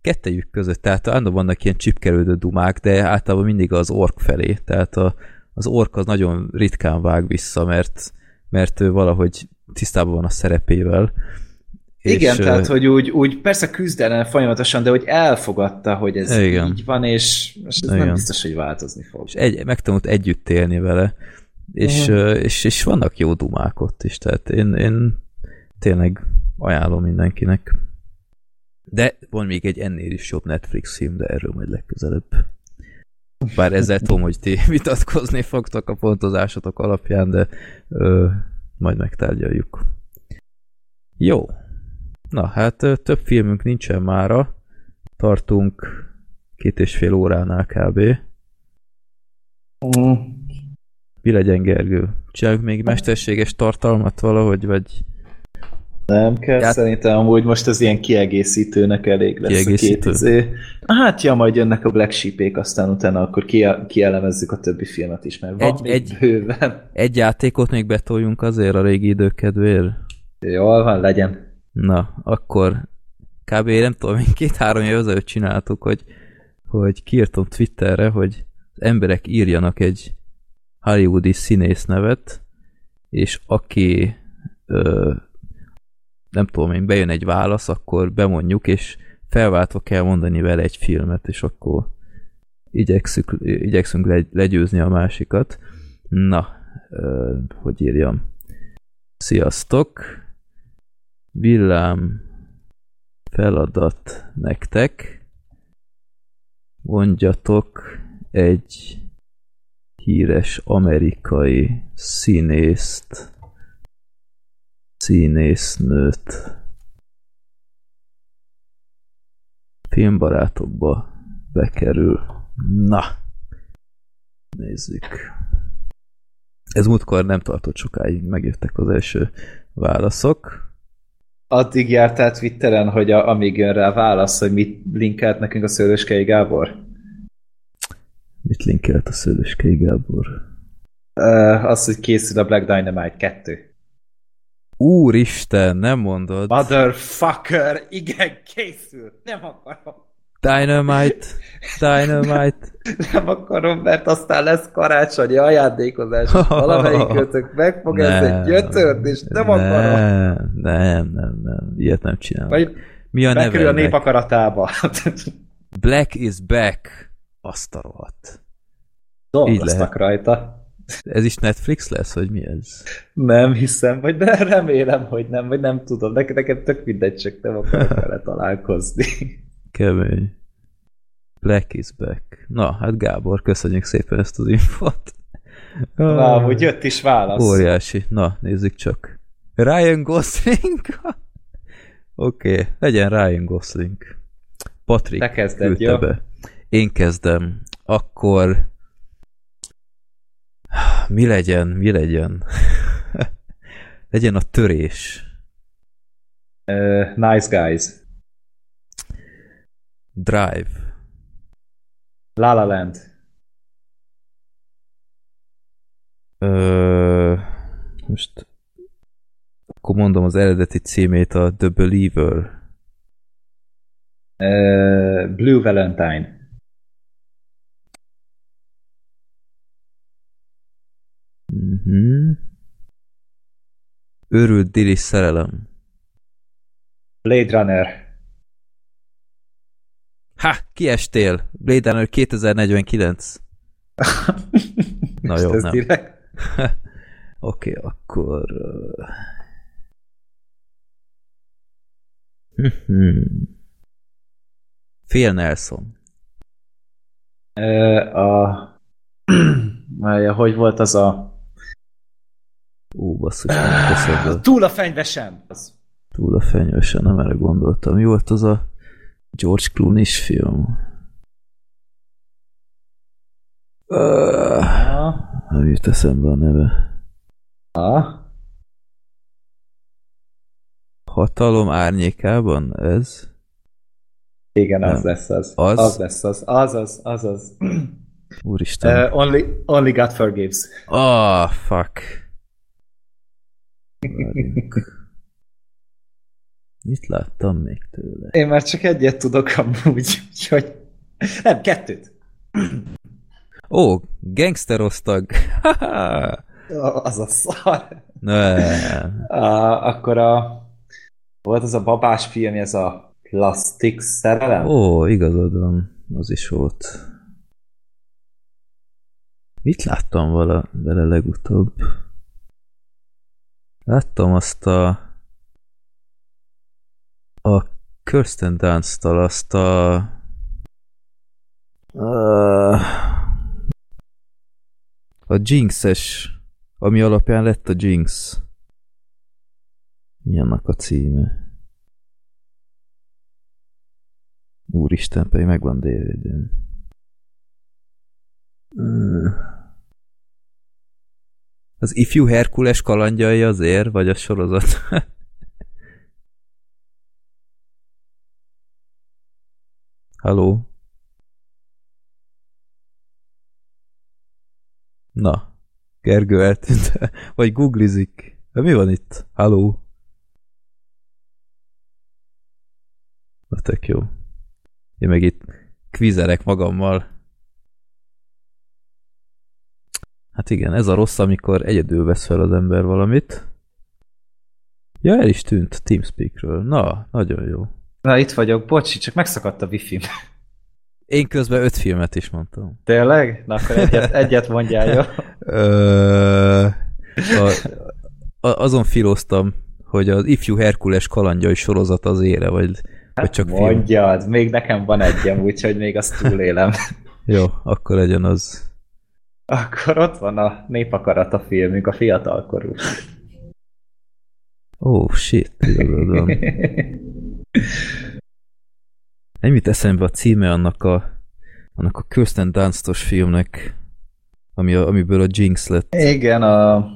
C: kettejük között, tehát állandóan vannak ilyen csipkerődő dumák, de általában mindig az ork felé, tehát a, az ork az nagyon ritkán vág vissza, mert, mert ő valahogy tisztában van a szerepével.
A: Igen, és, tehát, hogy úgy, úgy persze küzdelen folyamatosan, de hogy elfogadta, hogy ez igen. így van, és, és ez igen. nem biztos, hogy változni fog.
C: És egy, megtanult együtt élni vele és, uh-huh. és, és vannak jó dumák ott is, tehát én, én tényleg ajánlom mindenkinek. De van még egy ennél is jobb Netflix film, de erről majd legközelebb. Bár ezzel tudom, hogy ti vitatkozni fogtok a pontozásotok alapján, de ö, majd megtárgyaljuk. Jó. Na, hát több filmünk nincsen mára. Tartunk két és fél óránál kb. Uh, mi legyen, Gergő? Csináljuk még mesterséges tartalmat valahogy, vagy...
A: Nem kell,
C: Ját-
A: szerintem amúgy most az ilyen kiegészítőnek elég lesz
C: Kiegészítő?
A: a két izé. Hát ja, majd jönnek a Black Sheep-ék, aztán utána akkor ki, kielemezzük a többi filmet is, mert van
C: Egy-
A: még
C: egy-
A: bőven.
C: Egy játékot még betoljunk azért a régi idők kedvéért?
A: Jól van, legyen.
C: Na, akkor kb. nem tudom, még két-három év ezelőtt csináltuk, hogy, hogy kiírtam Twitterre, hogy az emberek írjanak egy hollywoodi színész nevet, és aki ö, nem tudom én, bejön egy válasz, akkor bemondjuk, és felváltva kell mondani vele egy filmet, és akkor igyekszünk, igyekszünk legy, legyőzni a másikat. Na, ö, hogy írjam? Sziasztok! Villám feladat nektek. Mondjatok egy híres amerikai színészt, színésznőt. Filmbarátokba bekerül. Na, nézzük. Ez múltkor nem tartott sokáig, megjöttek az első válaszok.
A: Addig jártál Twitteren, hogy a, amíg jön rá válasz, hogy mit linkelt nekünk a Szőlőskei Gábor?
C: Mit linkelt a Szőlőskei Gábor?
A: Uh, az, hogy készül a Black Dynamite 2.
C: Úristen, nem mondod.
A: Motherfucker! Igen, készül! Nem akarom.
C: Dynamite, Dynamite.
A: Nem akarom, mert aztán lesz karácsonyi ajándékozás. Valamelyik kötök meg fog ez egy gyötört, és nem akarom.
C: Nem, nem, nem, nem. Ilyet nem csinálom.
A: Vagy
C: Mi a
A: bekerül a
C: neve?
A: nép akaratába.
C: Black is back. Azt a rohadt.
A: Dolgoztak rajta.
C: Ez is Netflix lesz, vagy mi ez?
A: Nem hiszem, vagy de remélem, hogy nem, vagy nem tudom. Nekem, nekem tök mindegy, csak nem akarok vele találkozni.
C: Kemény. Black is back. Na, hát Gábor, köszönjük szépen ezt az infot.
A: Na, hogy jött is válasz.
C: Óriási. Na, nézzük csak. Ryan Gosling? Oké, okay, legyen Ryan Gosling. Patrick
A: Te kezded, jó?
C: be. Én kezdem. Akkor mi legyen, mi legyen? legyen a törés.
A: Uh, nice guys.
C: Drive.
A: La La Land.
C: Ö, most akkor mondom az eredeti címét, a The Believer.
A: Uh, Blue Valentine.
C: Mhm. Őrült Dili szerelem.
A: Blade Runner.
C: Ha, kiestél. Blade Runner 2049. Na jó, nem. Oké, okay, akkor... Mhm. Phil Nelson.
A: Uh, a... Hogy volt az a...
C: Ó, basszus, nem.
A: Túl a fenyvesen!
C: Túl a fenyősen, nem erre gondoltam. Mi volt az a George Clooney-s film? Uh, nem jut eszembe a neve.
A: ah.
C: Hatalom árnyékában ez?
A: Igen, az
C: Nem.
A: lesz az.
C: Az?
A: Az? lesz az. Az az, az az.
C: Úristen.
A: Uh, only, only God forgives.
C: Ah, fuck. Mit láttam még tőle?
A: Én már csak egyet tudok amúgy, úgyhogy... Nem, kettőt.
C: Ó, gangsterosztag.
A: Az a szar. Uh, akkor a... Volt az a babás film, ez a Plastic szerelem?
C: Ó, igazad van. Az is volt. Mit láttam vala, vele legutóbb? Láttam azt a a Kirsten Dunst-tal azt a a, a Jinx-es ami alapján lett a Jinx. Mi annak a címe? Úristen, pedig megvan DVD-n. Mm. Az ifjú Herkules kalandjai ér vagy a sorozat? Haló? Na, Gergő eltűnt, vagy googlizik. De mi van itt? Haló? Na tök jó. Én meg itt kvizelek magammal. Hát igen, ez a rossz, amikor egyedül vesz fel az ember valamit. Ja, el is tűnt Teamspeakről. Na, nagyon jó.
A: Na, itt vagyok. Bocsi, csak megszakadt a wifi
C: Én közben öt filmet is mondtam.
A: Tényleg? Na, akkor egyet, egyet mondjál, jó?
C: Ö, a, a, azon filóztam, hogy az Ifjú Herkules kalandjai sorozat az ére, vagy, vagy csak film.
A: Mondjad, még nekem van egyem, úgyhogy még azt túlélem.
C: Jó, akkor legyen az.
A: Akkor ott van a Népakarata filmünk, a fiatalkorú.
C: Oh, shit, igazad van. Nem jut eszembe a címe annak a, annak a Kirsten Dunstos filmnek, ami a, amiből a Jinx lett.
A: Igen, a...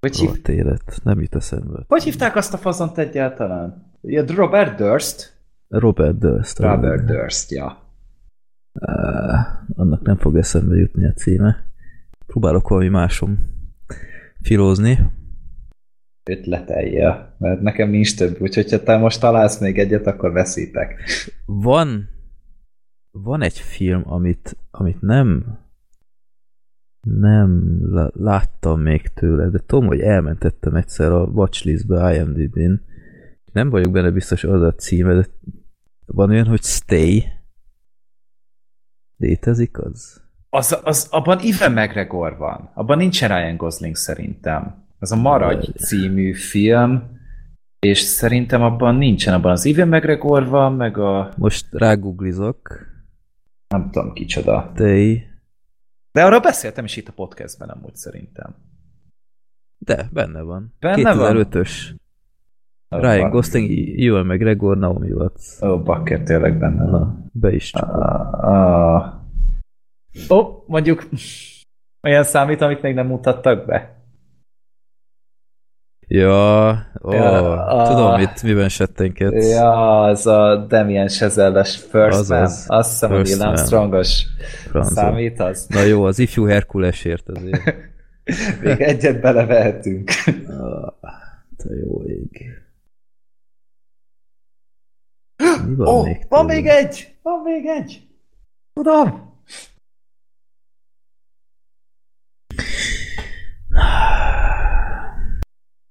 A: Hogy, hív...
C: Élet. Nem jut eszembe.
A: hogy hívták azt a fazont egyáltalán? Ja, Robert Durst?
C: Robert Durst.
A: Robert Durst, ja.
C: Uh, annak nem fog eszembe jutni a címe. Próbálok valami másom filózni.
A: Ötletelje, mert nekem nincs több, úgyhogy ha te most találsz még egyet, akkor veszítek.
C: Van van egy film, amit, amit nem nem lá- láttam még tőle, de tudom, hogy elmentettem egyszer a watchlistbe IMDb-n. Nem vagyok benne biztos az a címe, de van olyan, hogy Stay. Létezik az?
A: Az, az, abban Ivan McGregor van. Abban nincsen Ryan Gosling szerintem. Az a Maradj című film, és szerintem abban nincsen. Abban az Ivan McGregor van, meg a...
C: Most rágooglizok.
A: Nem tudom kicsoda.
C: Stay.
A: De arra beszéltem is itt a podcastben amúgy szerintem.
C: De, benne van.
A: Benne van?
C: 2005-ös. Ryan Gosling, Ewan McGregor, Naomi Watts.
A: Ó, bakker, tényleg benne.
C: Na, be is csukod.
A: Ah. Ó, mondjuk olyan számít, amit még nem mutattak be.
C: Ja, ó,
A: Ja, a-
C: tudom, mit, miben settenkedsz.
A: Ja, az a Damien Chazelle-es First
C: Az
A: Man.
C: az.
A: Azt hiszem, hogy Neil. Armstrongos számít az.
C: Na jó, az ifjú Herkulesért azért.
A: Még egyet belevehetünk.
C: Ah, Te jó ég. Mi van
A: Ó,
C: még?
A: van még egy! Van még egy! Tudom!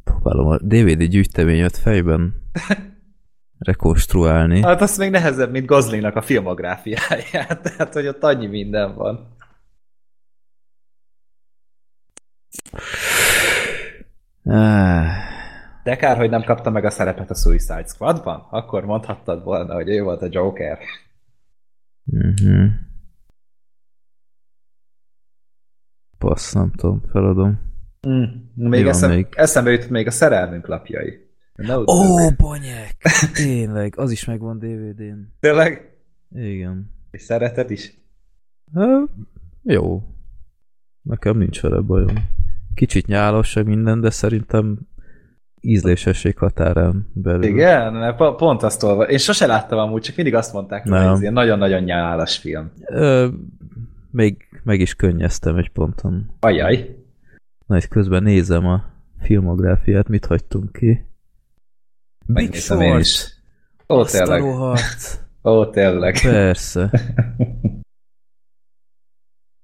C: Próbálom a DVD gyűjteményet fejben rekonstruálni.
A: Hát az még nehezebb, mint Goslingnak a filmográfiáját. Tehát, hogy ott annyi minden van.
C: Ah,
A: De kár, hogy nem kapta meg a szerepet a Suicide Squadban. Akkor mondhattad volna, hogy ő volt a Joker.
C: mhm. Passz, nem tudom, feladom.
A: Mm. Még,
C: van
A: eszem,
C: még?
A: eszembe jutott még a szerelmünk lapjai.
C: Ó, bonyek! Tényleg, az is megvan DVD-n.
A: Tényleg?
C: Igen.
A: És szereted is?
C: Há, jó. Nekem nincs vele bajom. Kicsit nyálos minden, de szerintem ízlésesség határán belül.
A: Igen, mert po- pont azt olva. Én sose láttam amúgy, csak mindig azt mondták, hogy ez ilyen nagyon-nagyon nyálas film.
C: Ö, még meg is könnyeztem egy ponton.
A: Ajaj.
C: Na, itt közben nézem a filmográfiát, mit hagytunk ki. Big
A: Megnézem én
C: Short!
A: is. Ó, tényleg. Ó, tényleg.
C: Persze.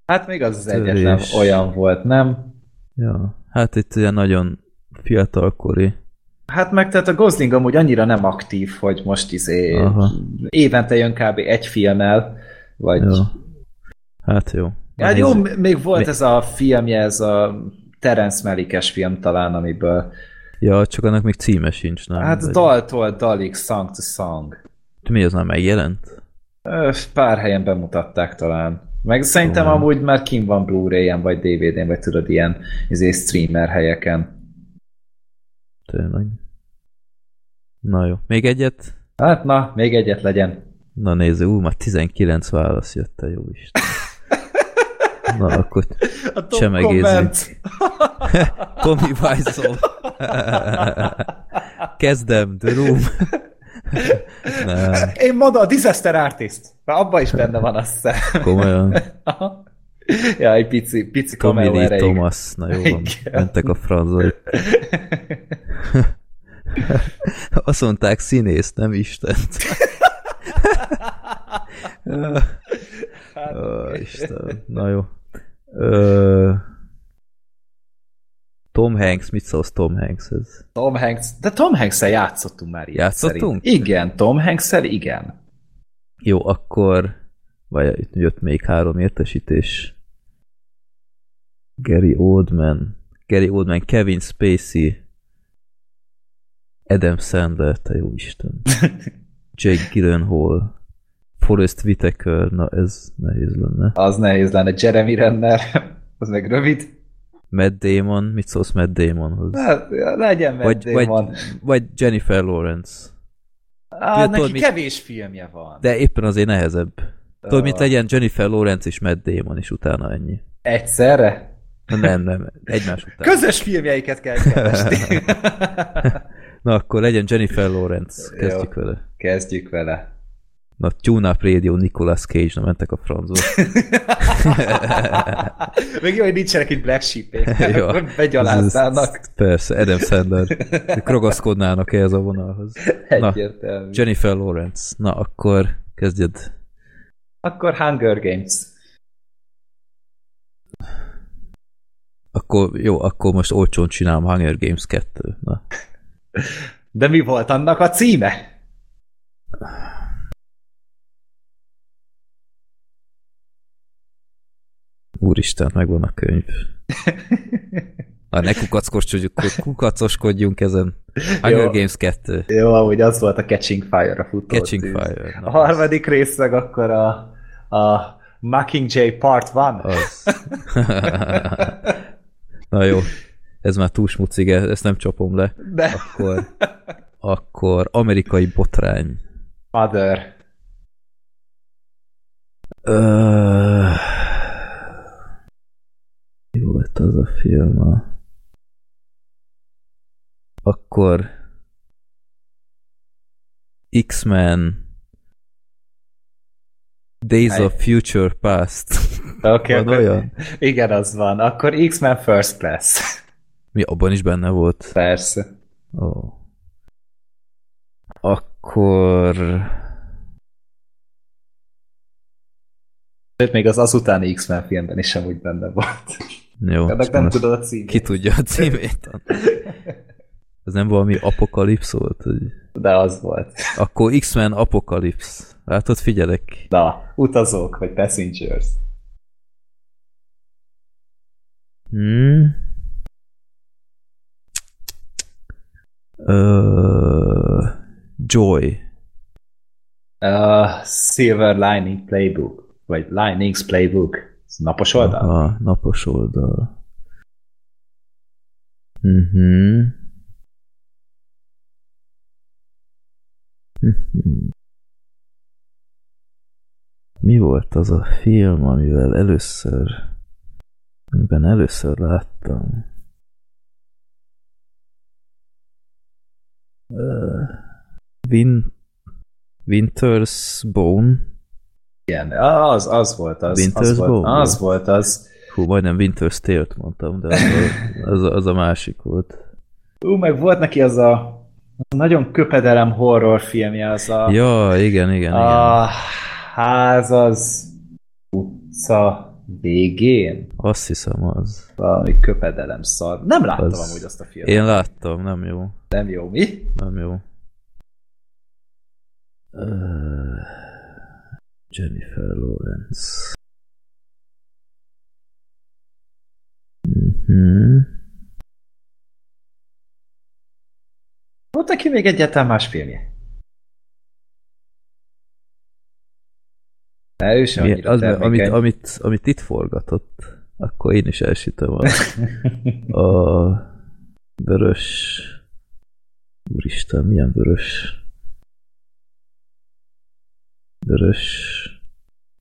A: Hát még az az
C: Törés.
A: egyetlen olyan volt, nem?
C: Ja. Hát itt ugye nagyon fiatalkori.
A: Hát meg tehát a Gosling amúgy annyira nem aktív, hogy most izé
C: Aha.
A: évente jön kb. egy filmmel, vagy...
C: Jó. Hát jó.
A: Hát jó, még volt
C: Mi-
A: ez a filmje, ez a Terence Malikes film talán, amiből...
C: Ja, csak annak még címe sincs, nem?
A: Hát
C: Vagy-
A: daltól dalig, song to song.
C: Mi az már megjelent?
A: Pár helyen bemutatták talán. Meg szerintem
C: Jó.
A: amúgy már kim van Blu-ray-en, vagy DVD-n, vagy tudod, ilyen izé, streamer helyeken.
C: Tényleg. Na jó. Még egyet?
A: Hát na, még egyet legyen.
C: Na nézzük, ú, már 19 válasz jött, te jó Isten. Na, akkor
A: A
C: top Csemegézzük. Tommy Wiseau. Kezdem, The Room.
A: Én mondom, a Disaster Artist. Már abban is benne van, azt hiszem.
C: komolyan.
A: Aha. Ja, egy pici, pici
C: Tommy Lee
A: erejéig.
C: Thomas, na jó van,
A: Igen.
C: mentek a francba. Azt mondták színész, nem Istent. Ó, Isten, na jó. Ö, Tom Hanks, mit szólsz Tom Hankshez?
A: Tom Hanks, de Tom Hanks-el játszottunk már ilyet
C: Játszottunk?
A: szerint. Igen, Tom Hanks-el igen.
C: Jó, akkor vagy itt jött még három értesítés. Gary Oldman, Gary Oldman, Kevin Spacey, Adam Sandler, te jó Isten. Jake Gyllenhaal, Forrest Whitaker, na ez nehéz lenne.
A: Az nehéz lenne. Jeremy Renner, az meg rövid.
C: Matt Damon, mit szólsz Matt Damonhoz?
A: Hát, legyen Matt
C: Vagy, vagy,
A: Damon.
C: vagy Jennifer Lawrence.
A: Á,
C: tudod,
A: neki
C: mit-
A: kevés filmje van.
C: De éppen azért nehezebb. Tudod, mit legyen Jennifer Lawrence és Matt Damon, és utána ennyi.
A: Egyszerre?
C: Nem, nem, egymás után.
A: Közös filmjeiket kell keresni.
C: Na akkor legyen Jennifer Lawrence, kezdjük
A: Jó.
C: vele.
A: Kezdjük vele.
C: Na, Tune Up Radio, Nicolas Cage, na mentek a francba.
A: Még jó, hogy nincsenek itt Black sheep
C: Jó.
A: begyaláznának.
C: Persze, Adam Sandler. Ők ragaszkodnának ehhez a vonalhoz. Na,
A: Egyértelmű.
C: Jennifer Lawrence. Na, akkor kezdjed.
A: Akkor Hunger Games.
C: Akkor jó, akkor most olcsón csinálom Hunger Games 2. Na.
A: De mi volt annak a címe?
C: Úristen, megvan a könyv. Na, ne kukacoskodjunk, kukacoskodjunk ezen. Hunger
A: Jó.
C: Games 2.
A: Jó, amúgy az volt a Catching Fire a futó
C: Catching
A: cím.
C: Fire. Na,
A: A harmadik rész meg akkor a, a Mockingjay Part 1.
C: Az. Na jó, ez már túl smucig, ezt nem csapom le.
A: De
C: Akkor, akkor amerikai botrány.
A: Mother.
C: Ö... Mi volt az a film? a- Akkor X-Men Days of Future Past.
A: Oké,
C: olyan?
A: igen, az van. Akkor X-Men First Class.
C: Mi abban is benne volt?
A: Persze.
C: Ó. Akkor...
A: Sőt, még az azutáni X-Men filmben is amúgy benne volt.
C: Jó.
A: Ennek nem tudod a címét.
C: Ki tudja a címét? Ez nem valami apokalipsz volt? Hogy...
A: De az volt.
C: Akkor X-Men Apokalipsz. Látod, figyelek.
A: Na, utazók, vagy passengers.
C: Hmm. Ö... Joy.
A: Uh, Silver Lining Playbook, vagy Linings Playbook. Ez napos oldal?
C: Aha, napos oldal. Mhm. Mhm. Mi volt az a film, amivel először amiben először láttam? Uh, Win Winter's Bone?
A: Igen, az, az volt az.
C: Winter's
A: az volt,
C: Bone?
A: az volt az.
C: Hú, majdnem Winter's Tale-t mondtam, de az a, az, a, az a másik volt.
A: Ú, meg volt neki az a nagyon köpedelem horror filmje, az a,
C: Ja, igen, igen, igen.
A: a ház az utca végén.
C: Azt hiszem az.
A: Valami köpedelem szar. Nem láttam
C: Az-
A: amúgy azt a filmet.
C: Én láttam, nem jó.
A: Nem jó, mi?
C: Nem jó. Uh, Jennifer Lawrence. Mhm.
A: Volt neki még egyáltalán más filmje? Ne, ő sem
C: Mi, az, amit, amit, amit itt forgatott, akkor én is elsütöm a, a vörös... Úristen, milyen vörös? Vörös...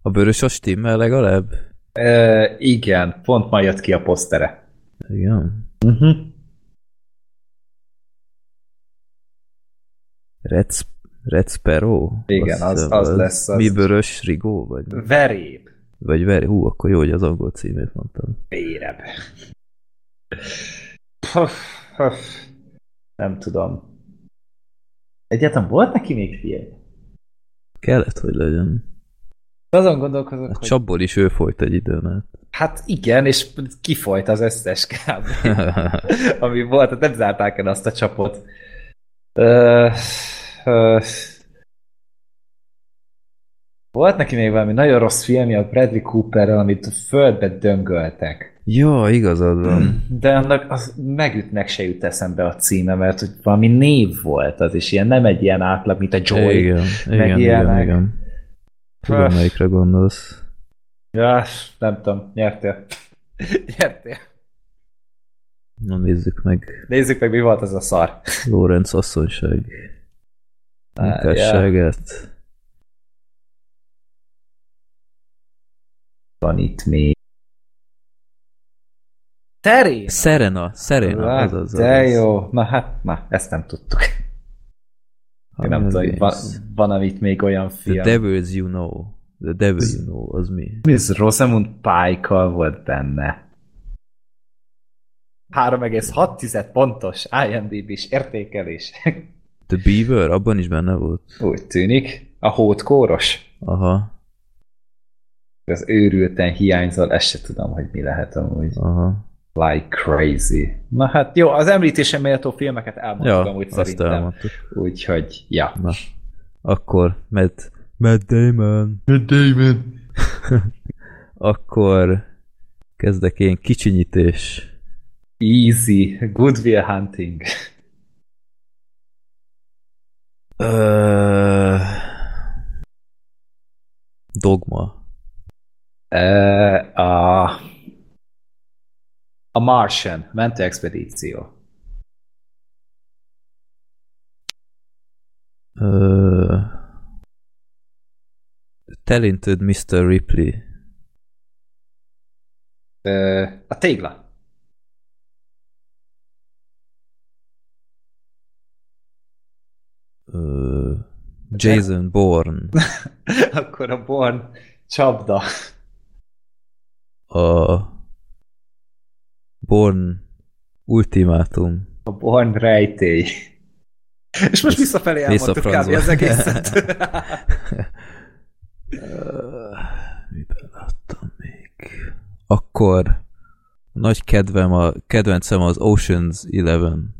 C: A vörös a stimmel legalább?
A: Ö, igen, pont ma jött ki a posztere.
C: Igen.
A: Uh-huh.
C: Red, Red Sparrow?
A: Igen,
C: Azt
A: az-
C: hiszem,
A: az lesz az.
C: Mi bőrös Rigó? Vagy,
A: Veréb.
C: vagy Veri? Hú, akkor jó, hogy az angol címét mondtam.
A: Puff. Nem tudom. Egyáltalán volt neki még film?
C: Kellett, hogy legyen.
A: Azon gondolkozok,
C: A
A: hogy
C: csapból is ő folyt egy időn át.
A: hát igen, és kifolyt az összes kb. ami volt, hát nem zárták el azt a csapot. Volt neki még valami nagyon rossz filmje a Bradley Cooperrel, amit a földbe döngöltek.
C: Jó, igazad van.
A: De annak az megütnek se jut eszembe a címe, mert hogy valami név volt az, és ilyen nem egy ilyen átlag, mint a Joy.
C: Igen, igen, igen,
A: ilyenek.
C: igen. Tudom,
A: Öff.
C: melyikre gondolsz.
A: Ja, nem tudom, nyertél. nyertél.
C: Na nézzük meg.
A: Nézzük meg, mi volt az a szar.
C: Lorenz asszonyság. Munkásságát.
A: Van itt még. Terén!
C: Serena, Serena, az az.
A: De jó. Na hát, na, ezt nem tudtuk. Én nem tudom, hogy van, van amit még olyan
C: The
A: film.
C: Devils You Know. The Devil You Know, az mi?
A: Miss Rosamund pike volt benne. 3,6 pontos IMDb-s értékelés.
C: The Beaver, abban is benne volt.
A: Úgy tűnik. A hótkóros.
C: Aha,
A: Az őrülten hiányzol, ezt se tudom, hogy mi lehet amúgy.
C: aha.
A: Like crazy. Na hát jó, az említésen méltó filmeket elmondtuk
C: Ja,
A: amúgy
C: azt
A: szerintem.
C: elmondtuk.
A: Úgyhogy, ja.
C: Na, akkor Matt, Matt Damon.
A: Matt Damon.
C: Akkor kezdek én kicsinyítés.
A: Easy. Good Will Hunting.
C: Ö... Dogma.
A: Uh, a, a Martian. Mentő expedíció.
C: Ö... Talented Mr. Ripley.
A: Uh, a tégla.
C: Ö... Jason Bourne.
A: Akkor a Born csapda.
C: A Bourne Ultimátum.
A: A Born rejtély. És most visszafelé elmondtuk kb. Az egészet.
C: Ö, Miben láttam még? Akkor nagy kedvem, a kedvencem az Ocean's Eleven.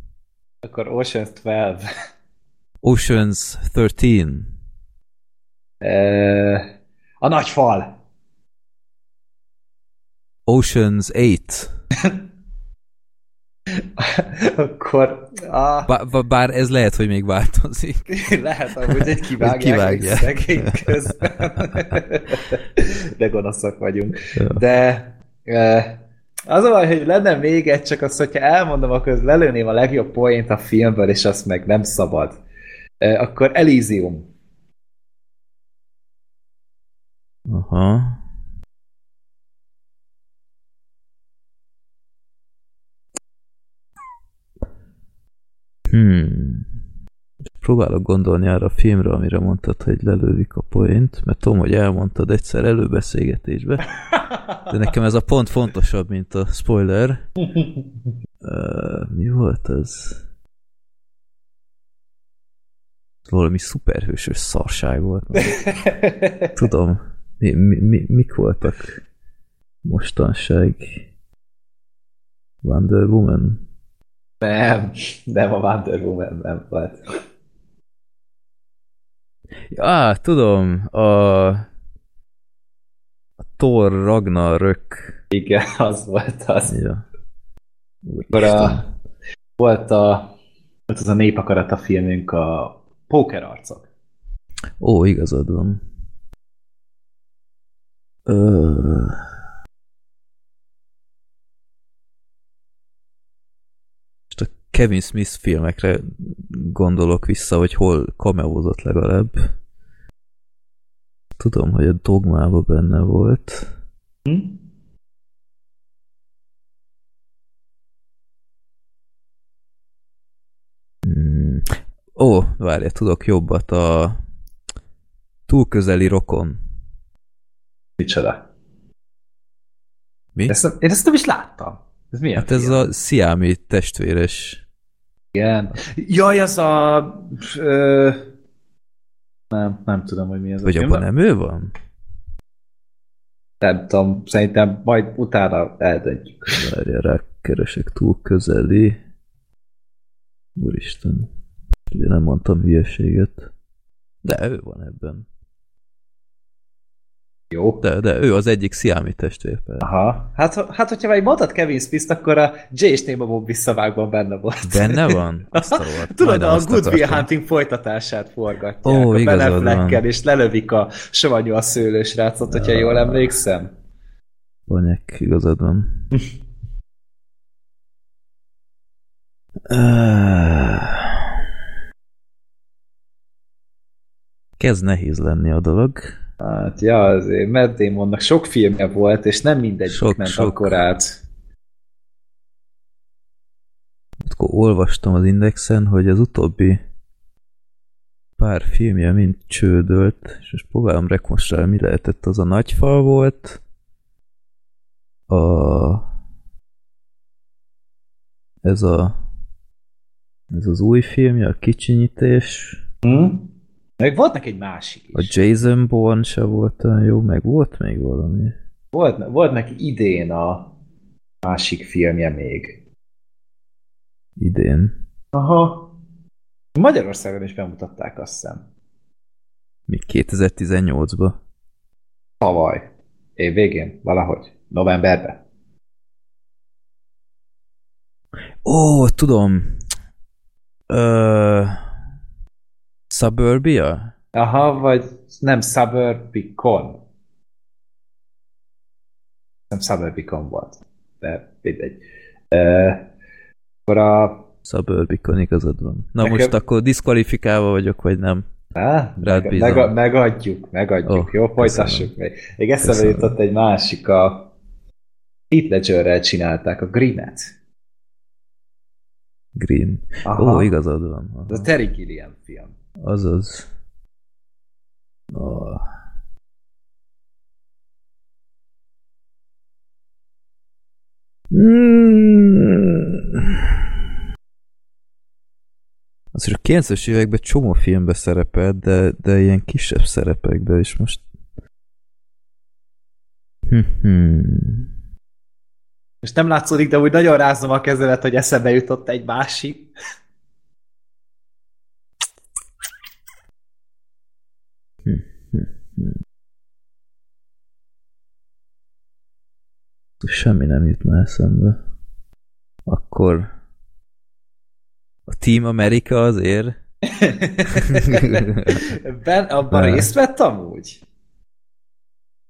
A: Akkor Ocean's 12.
C: Ocean's 13.
A: Uh, a nagy fal.
C: Ocean's 8.
A: Akkor ah,
C: Bár, bár ez lehet, hogy még változik.
A: lehet amúgy, hogy kivágják,
C: Kivágják.
A: egy szegény közben. De gonoszak vagyunk.
C: Ja.
A: De uh, az a hogy lenne még egy, csak az, hogyha elmondom, akkor lelőném a legjobb poént a filmből, és azt meg nem szabad. Akkor Elysium.
C: Aha. Hmm. Próbálok gondolni arra a filmre, amire mondtad, hogy lelődik a poént, mert tudom, hogy elmondtad egyszer előbeszélgetésbe, de nekem ez a pont fontosabb, mint a spoiler. Uh, mi volt az? Valami szuperhősös szarság volt. Tudom. Mi, mi, mi, mik voltak mostanság? Wonder Woman?
A: Nem, nem a Wonder Woman nem volt.
C: Á, tudom, a, a Thor Ragnarök.
A: Igen, az volt az.
C: Ja.
A: Akkor a, volt, a, volt az a népakarata filmünk, a Pókerarcok.
C: Ó, igazad van. Ö... Most a Kevin Smith filmekre gondolok vissza, hogy hol kameózott legalább. Tudom, hogy a dogmában benne volt.
A: Hm?
C: Hmm. Ó, várj, tudok jobbat. A túl közeli rokon.
A: Micsoda?
C: Mi?
A: Ezt, nem- én ezt nem is láttam. Ez milyen
C: Hát ez a Siami testvéres.
A: Igen. Jaj, az a... Ö, nem, nem tudom, hogy mi ez
C: Vagy
A: a
C: abban nem ő van?
A: nem tudom, szerintem majd utána eldöntjük.
C: Várja, rákeresek túl közeli. Úristen. Ugye nem mondtam hülyeséget. De ő van ebben.
A: Jó.
C: De, de ő az egyik Siami testvér. persze.
A: Aha. Hát, ha- hát hogyha már mondtad Kevin Smith-t, akkor a Jay és Néma Bob visszavágban benne volt.
C: Benne van? Azt a.
A: Tudod, a
C: azt
A: Good Will. Hunting folytatását forgatják.
C: Ó,
A: a Ben
C: igazad van.
A: és lelövik a savanyú a szőlős rácot, hogyha jól emlékszem.
C: Banyek, igazad van. Kezd nehéz lenni a dolog.
A: Hát, ja, azért Matt Damonnak sok filmje volt, és nem mindegyik
C: Sok,
A: ment
C: sok.
A: akkor át.
C: Akkor olvastam az Indexen, hogy az utóbbi pár filmje mind csődölt, és most próbálom rekonstruálni, mi lehetett. Az a nagyfal volt, a... ez a ez az új filmje, a kicsinyítés,
A: Hm? Meg volt neki egy másik
C: a
A: is.
C: Jason Bourne se volt olyan jó, meg volt még valami.
A: Volt, volt neki idén a másik filmje még.
C: Idén.
A: Aha. Magyarországon is bemutatták, azt hiszem.
C: Még 2018-ban.
A: Tavaly. Év végén, valahogy. Novemberben.
C: Ó, tudom. Ö... Suburbia?
A: Aha, vagy nem Suburbicon. Nem Suburbicon volt. De mindegy. Uh, akkor a...
C: Suburbicon igazad van. Na
A: Nekem-
C: most akkor diszkvalifikálva vagyok, vagy nem? Rád
A: meg, meg, megadjuk, megadjuk. Oh, Jó, folytassuk még. Még eszembe jutott egy másik, a Heath Ledgerrel csinálták a Greenet.
C: Green.
A: Aha.
C: Ó, igazad van.
A: Ez a Terry Gilliam film.
C: Azaz. Oh. Mm. Azért a 90-es években csomó filmbe szerepelt, de, de ilyen kisebb szerepekben is most... Hmm.
A: És nem látszódik, de úgy nagyon rázom a kezemet, hogy eszembe jutott egy másik.
C: Semmi nem jut már eszembe. Akkor... A Team America azért?
A: Ben abban
C: Ne.
A: részt vett amúgy?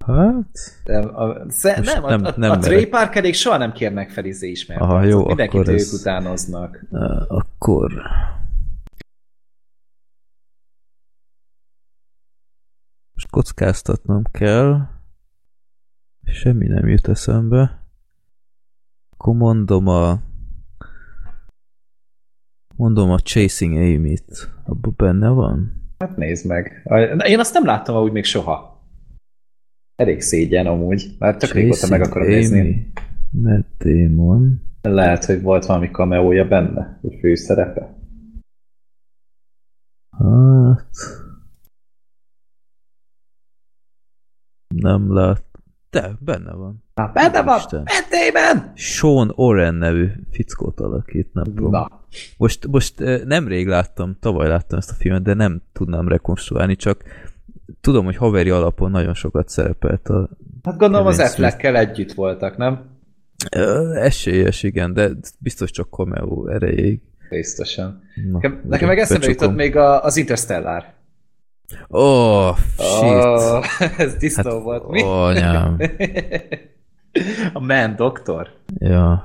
C: Hát...
A: Nem, a, sze, nem, a,
C: nem-
A: a,
C: nem
A: a
C: merek.
A: Trey Parkerék soha nem kérnek fel izé ismert.
C: Aha, jó,
A: Mindenkit
C: akkor
A: ők
C: ez-
A: utánoznak.
C: Uh, akkor... Most kockáztatnom kell. Semmi nem jut eszembe. Akkor mondom a... Mondom a Chasing Amy-t. Abban benne van?
A: Hát nézd meg. Én azt nem láttam amúgy még soha. Elég szégyen amúgy. Már tök régóta meg akarom nézni.
C: Matt Damon.
A: Lehet, hogy volt valami kameója benne, hogy főszerepe.
C: Hát... Nem lát. De, benne van.
A: Na, benne van! Damon!
C: Sean Oren nevű fickót alakít, nem tudom.
A: Na,
C: Most, most nemrég láttam, tavaly láttam ezt a filmet, de nem tudnám rekonstruálni, csak tudom, hogy haveri alapon nagyon sokat szerepelt a
A: hát gondolom az. Affleckkel együtt voltak, nem?
C: Esélyes, igen, de biztos csak cameo erejéig.
A: Biztosan.
C: Na,
A: Nekem, nekem meg eszembe jutott még a, az Interstellar.
C: Ó, oh, shit.
A: Oh, ez tisztó
C: Hát,
A: volt. Mi?
C: anyám.
A: a Man Doktor.
C: Ja,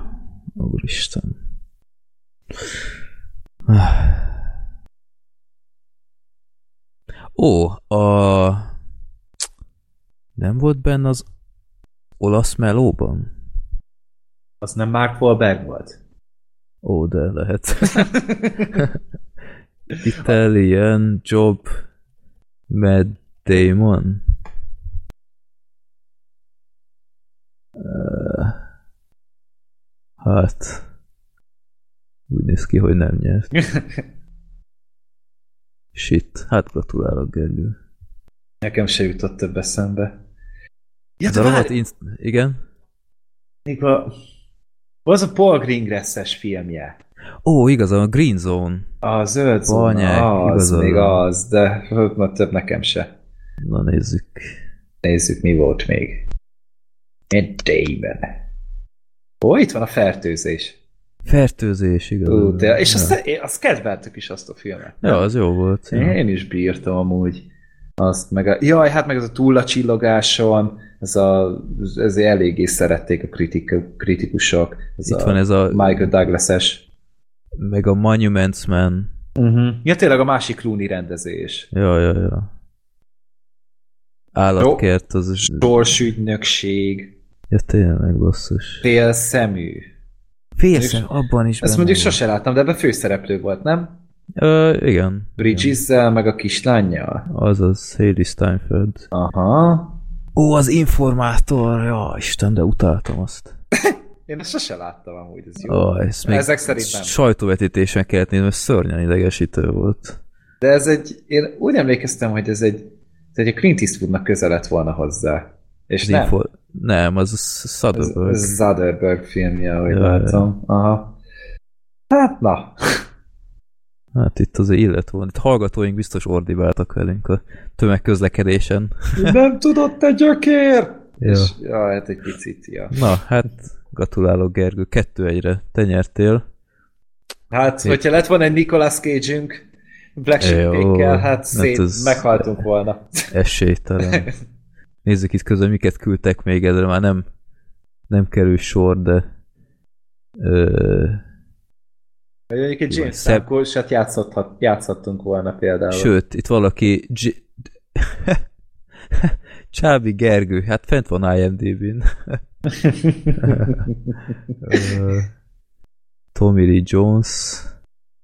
C: úristen. Ó, a... Nem volt benne az olasz melóban?
A: Az nem Mark Wahlberg volt?
C: Ó, de lehet. Italian Job Matt Damon. Uh, hát úgy néz ki, hogy nem nyert. Shit, hát gratulálok, Gergő.
A: Nekem se jutott több eszembe. Ja,
C: Ez a rohadt inst... Igen?
A: Mikor... Az a Paul Greengrass-es filmje.
C: Ó, igazán, a Green Zone.
A: A zöld
C: Banyák,
A: zóna, az,
C: igazad
A: még az, de ma több nekem se.
C: Na nézzük.
A: Nézzük, mi volt még. Matt Damon. Ó, itt van a fertőzés.
C: Fertőzés, igaz.
A: Ú, de, és
C: ja.
A: azt, én- azt kedveltük is azt a filmet.
C: ja, az jó volt. Ja.
A: Én is bírtam amúgy. Azt meg a, jaj, hát meg az a túl a csillogáson, ez a, ez eléggé szerették a kritik, kritikusok. Ez
C: Itt
A: a
C: van ez a,
A: Michael Douglas-es.
C: Meg a Monuments Man.
A: Uh-huh. Ja, tényleg a másik Clooney rendezés.
C: Ja, ja, ja. Állatkert, az...
A: Sorsügynökség,
C: Ja, tényleg, basszus.
A: fél szemű.
C: Félszem, abban is
A: Ezt mondjuk
C: volt.
A: sose láttam, de ebben főszereplő volt, nem?
C: Ö, igen.
A: Bridges-zel, meg a kislányjal.
C: Azaz, Haley Steinfeld.
A: Aha.
C: Ó, az informátor! Ja, Isten, de utáltam azt.
A: Én ezt sose láttam amúgy, ez jó.
C: Ó, ezt még
A: Ezek szerint nem.
C: sajtóvetítésen kellett nézni, mert szörnyen idegesítő volt.
A: De ez egy, én úgy emlékeztem, hogy ez egy, ez egy Clint Eastwoodnak közel lett volna hozzá. És
C: Az
A: nem,
C: info... Nem, az a
A: ez,
C: Soderbergh.
A: ez Soderbergh filmje, ahogy
C: Ja,
A: látom. Aha. Hát na.
C: Hát itt azért illet volna. Itt hallgatóink biztos ordibáltak velünk a tömegközlekedésen.
A: Nem tudott egy gyökér!
C: Ja.
A: És, ja, hát egy picit, ja.
C: Na, hát gratulálok Gergő, kettő egyre. Te nyertél.
A: Hát,
C: Szép.
A: hogyha lett volna egy Nicolas Cage-ünk, Black Sheep-ékkel, hát
C: hát
A: szét,
C: ez-
A: meghaltunk volna.
C: Esélytelen. Nézzük itt közben, miket küldtek még, ezre már nem, nem kerül sor, de ö,
A: mondjuk egy James
C: Szebb-
A: Franco-sat játszhattunk volna például.
C: sőt, itt valaki G- Csábi Gergő, hát fent van IMDb-n. Tommy Lee Jones,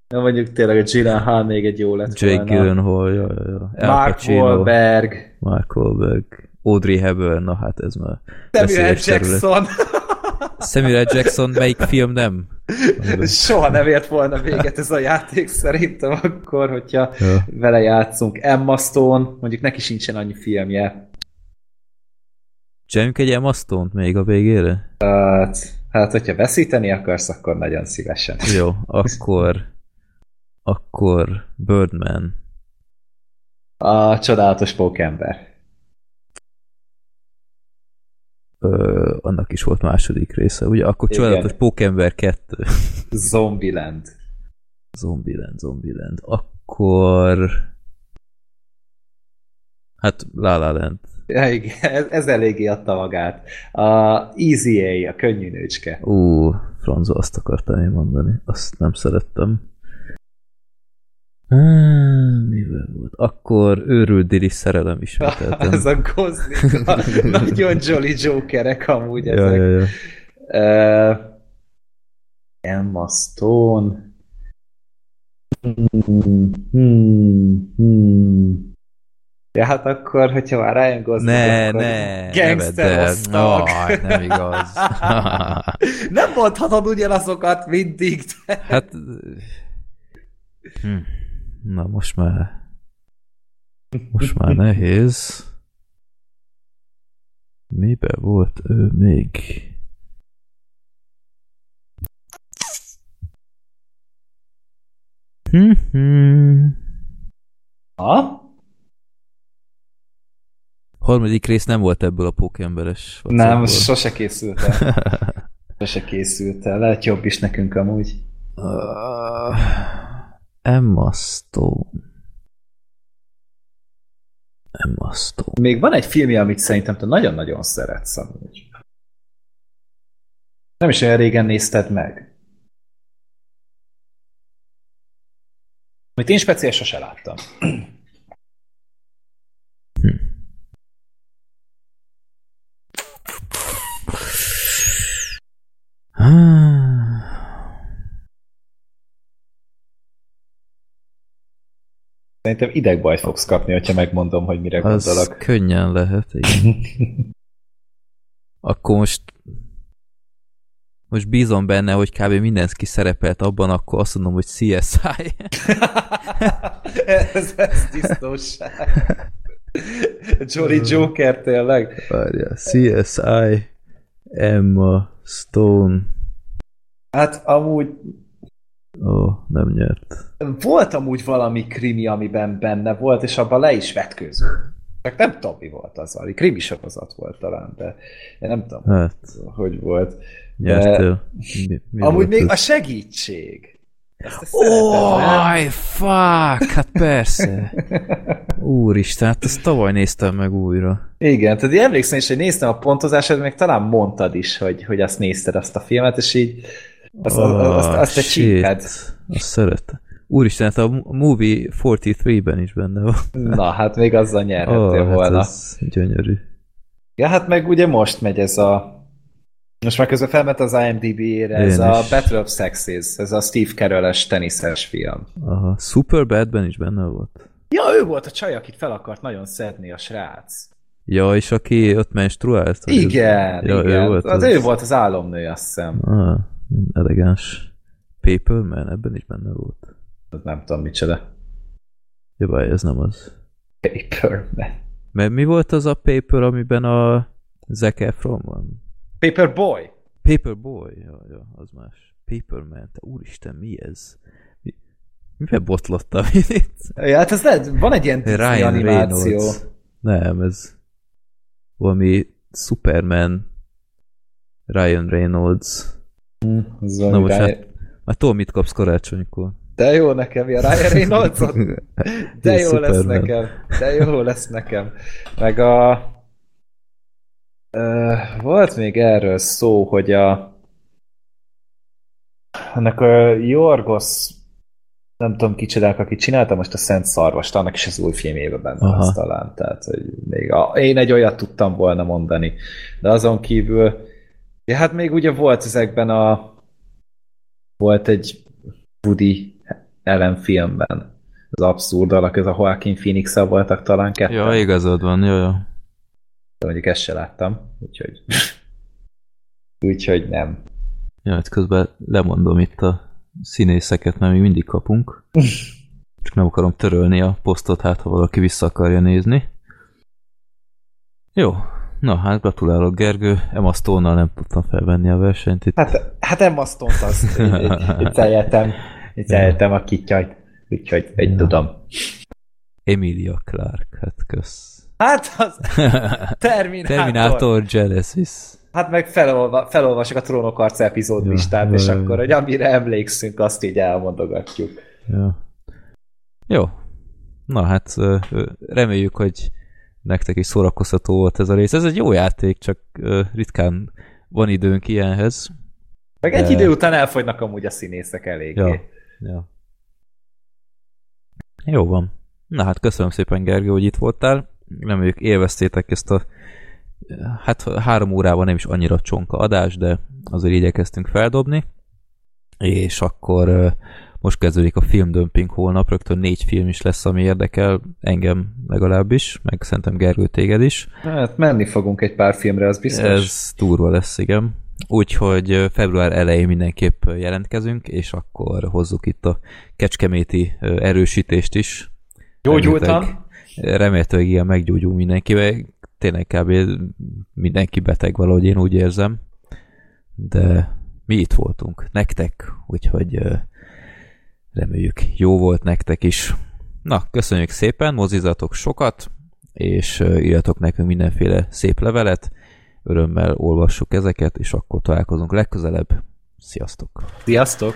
A: Na mondjuk tényleg a Gyllenhaal még egy jó lett
C: Jake
A: volna.
C: Gyllenhaal, ja, ja, ja.
A: Mark Wahlberg,
C: Mark Wahlberg, Audrey Hepburn, na hát ez már
A: Samuel. Jackson.
C: Samuel. Jackson, melyik film nem?
A: Soha nem ért volna véget ez a játék szerintem akkor, hogyha
C: Ja.
A: vele játszunk. Emma Stone, mondjuk neki sincsen annyi filmje.
C: Csináljunk egy Emma Stone-t még a végére?
A: Hát, hát, hogyha veszíteni akarsz, akkor nagyon szívesen.
C: Jó, akkor akkor Birdman.
A: A csodálatos pókember.
C: Ö, annak is volt második része, ugye? Akkor
A: Igen.
C: csodálatos Pókember 2.
A: Zombieland.
C: Zombieland, Zombieland. Akkor... Hát La La Land.
A: Ja, igen, ez, ez eléggé adta magát. A Easy A, a könnyű nőcske.
C: Ú, Franzo, azt akartam én mondani. Azt nem szerettem. Ah, mivel volt? Akkor őrült Dili szerelem ismételtem.
A: ez a Gosling, nagyon jolly jokerek amúgy
C: ja,
A: ezek.
C: ja, ja.
A: Uh, Emma Stone. Hmm, hmm, hmm. Ja, hát akkor, hogyha már Ryan Gosling,
C: Ne,
A: akkor
C: ne,
A: Gangster
C: ne. Aj, nem igaz.
A: Nem mondhatod ugyanazokat mindig. De...
C: hát... Hm. Na, most már... Most már nehéz. Mibe volt ő még? Hm-hm.
A: Ha?
C: Harmadik rész nem volt ebből a pókemberes.
A: Nem, sose készült el. Sose készült el. Lehet jobb is nekünk amúgy.
C: Uh, Emma Stone. Emma Stone.
A: Még van egy filmje, amit szerintem te nagyon-nagyon szeretsz amúgy. Nem is olyan régen nézted meg. Amit én speciál sose láttam. Szerintem idegbajt fogsz kapni, hogyha megmondom, hogy mire
C: Az
A: gondolok.
C: könnyen lehet, igen. Akkor most most bízom benne, hogy kb. mindenki szerepelt abban, akkor azt mondom, hogy CSI.
A: ez, ez tisztóság. Jolly Joker tényleg.
C: Várja, CSI, Emma Stone.
A: Hát amúgy
C: Ó, nem nyert.
A: volt amúgy valami krimi, amiben benne volt, és abban le is vetkőző. Csak nem tudom, mi volt az, valami krimi sorozat volt talán, de én nem tudom,
C: Hát,
A: hogy volt.
C: nyertél. Mi, mi
A: Amúgy
C: volt
A: még
C: ez?
A: a segítség. Nem?
C: Oj, fuck, hát persze. Úristen, hát ezt tavaly néztem meg újra.
A: Igen, tehát én emlékszem is, hogy néztem a pontozását, még talán mondtad is, hogy, hogy azt nézted azt a filmet, és így azt, azt, azt, azt te
C: Ah,
A: csíped.
C: Azt szerettem. Úristen, hát a Movie 43-ben is benne van.
A: Na, hát még azzal nyerhettél
C: hát
A: volna.
C: ez gyönyörű.
A: Ja, hát meg ugye most megy ez a... Most már közben felment az IMDb-re ez
C: Én
A: a
C: is.
A: Battle of Sexes, ez a Steve Carell-es teniszes film.
C: Aha, Superbadben is benne volt.
A: Ja, ő volt a csaj, akit fel akart nagyon szedni a srác.
C: Ja, és aki ott menstruált?
A: Igen,
C: ja,
A: igen.
C: Ő volt
A: az, ő volt az álomnő, azt hiszem.
C: Ah, elegáns. Paperman, ebben is benne volt.
A: Nem tudom, micsoda.
C: Ja, bár ez nem az.
A: Paperman.
C: Mert mi volt az a paper, amiben a Zac Efron van?
A: Paperboy.
C: Paperboy, ja, ja, az más. Paperman, te úristen, mi ez? Mi, mivel botlottam én itt?
A: Ja, hát ez lehet, van egy ilyen
C: Ryan
A: animáció.
C: Reynolds. Nem, ez valami Superman Ryan Reynolds. Na most
A: Ryan-
C: hát, már tudom, mit kapsz karácsonykor.
A: De jó nekem, ja, Ryan reynolds De jó lesz
C: Superman.
A: nekem. De jó lesz nekem. Meg a... Uh, volt még erről szó, hogy a... Ennek a Jorgos nem tudom kicsodák, aki csinálta most a Szent Szarvast, annak is az új filmjében benne
C: Aha.
A: az talán. Tehát, hogy még a, én egy olyat tudtam volna mondani. De azon kívül, ja, hát még ugye volt ezekben a volt egy Woody Allen filmben. Az abszurd alak, ez a Joaquin phoenix voltak talán ketten.
C: Ja, igazad van, jó, jó.
A: De mondjuk ezt se láttam, úgyhogy... úgyhogy nem.
C: Ja, hát közben lemondom itt a színészeket, mert mi mindig kapunk. Csak nem akarom törölni a posztot, hát ha valaki vissza akarja nézni. Jó, na hát gratulálok Gergő, Emma stone nem tudtam felvenni a versenyt itt.
A: Hát, hát Emma Stone-t azt vicceljetem, vicceljetem a kityajt, úgyhogy egy
C: Ja.
A: tudom.
C: Emilia Clark, hát kösz.
A: Hát az Terminátor.
C: Terminator Genesis.
A: Hát meg felolva, felolvasok a Trónok arca epizód
C: Ja,
A: listát,
C: ja,
A: és
C: ja.
A: akkor, hogy amire emlékszünk, azt így elmondogatjuk.
C: Ja. Jó. Na hát reméljük, hogy nektek is szórakoztató volt ez a rész. Ez egy jó játék, csak ritkán van időnk ilyenhez.
A: Meg egy
C: De-
A: idő után elfogynak amúgy a színészek eléggé.
C: Ja. Ja. Jó van. Na hát köszönöm szépen, Gergő, hogy itt voltál. Reméljük élveztétek ezt a hát három órában nem is annyira csonka adás, de azért igyekeztünk feldobni. És akkor most kezdődik a filmdömping holnap, rögtön négy film is lesz, ami érdekel engem legalábbis, meg szerintem Gergő téged is.
A: Hát menni fogunk egy pár filmre, az biztos.
C: Ez durva lesz, igen. Úgyhogy február elején mindenképp jelentkezünk, és akkor hozzuk itt a kecskeméti erősítést is.
A: Gyógyultam?
C: Remélhetőleg- igen, meggyógyul mindenki, mert tényleg kb. mindenki beteg valahogy, én úgy érzem. De mi itt voltunk, nektek, úgyhogy reméljük jó volt nektek is. Na, köszönjük szépen, mozizatok sokat, és írjatok nekünk mindenféle szép levelet, örömmel olvassuk ezeket, és akkor találkozunk legközelebb. Sziasztok!
A: Sziasztok!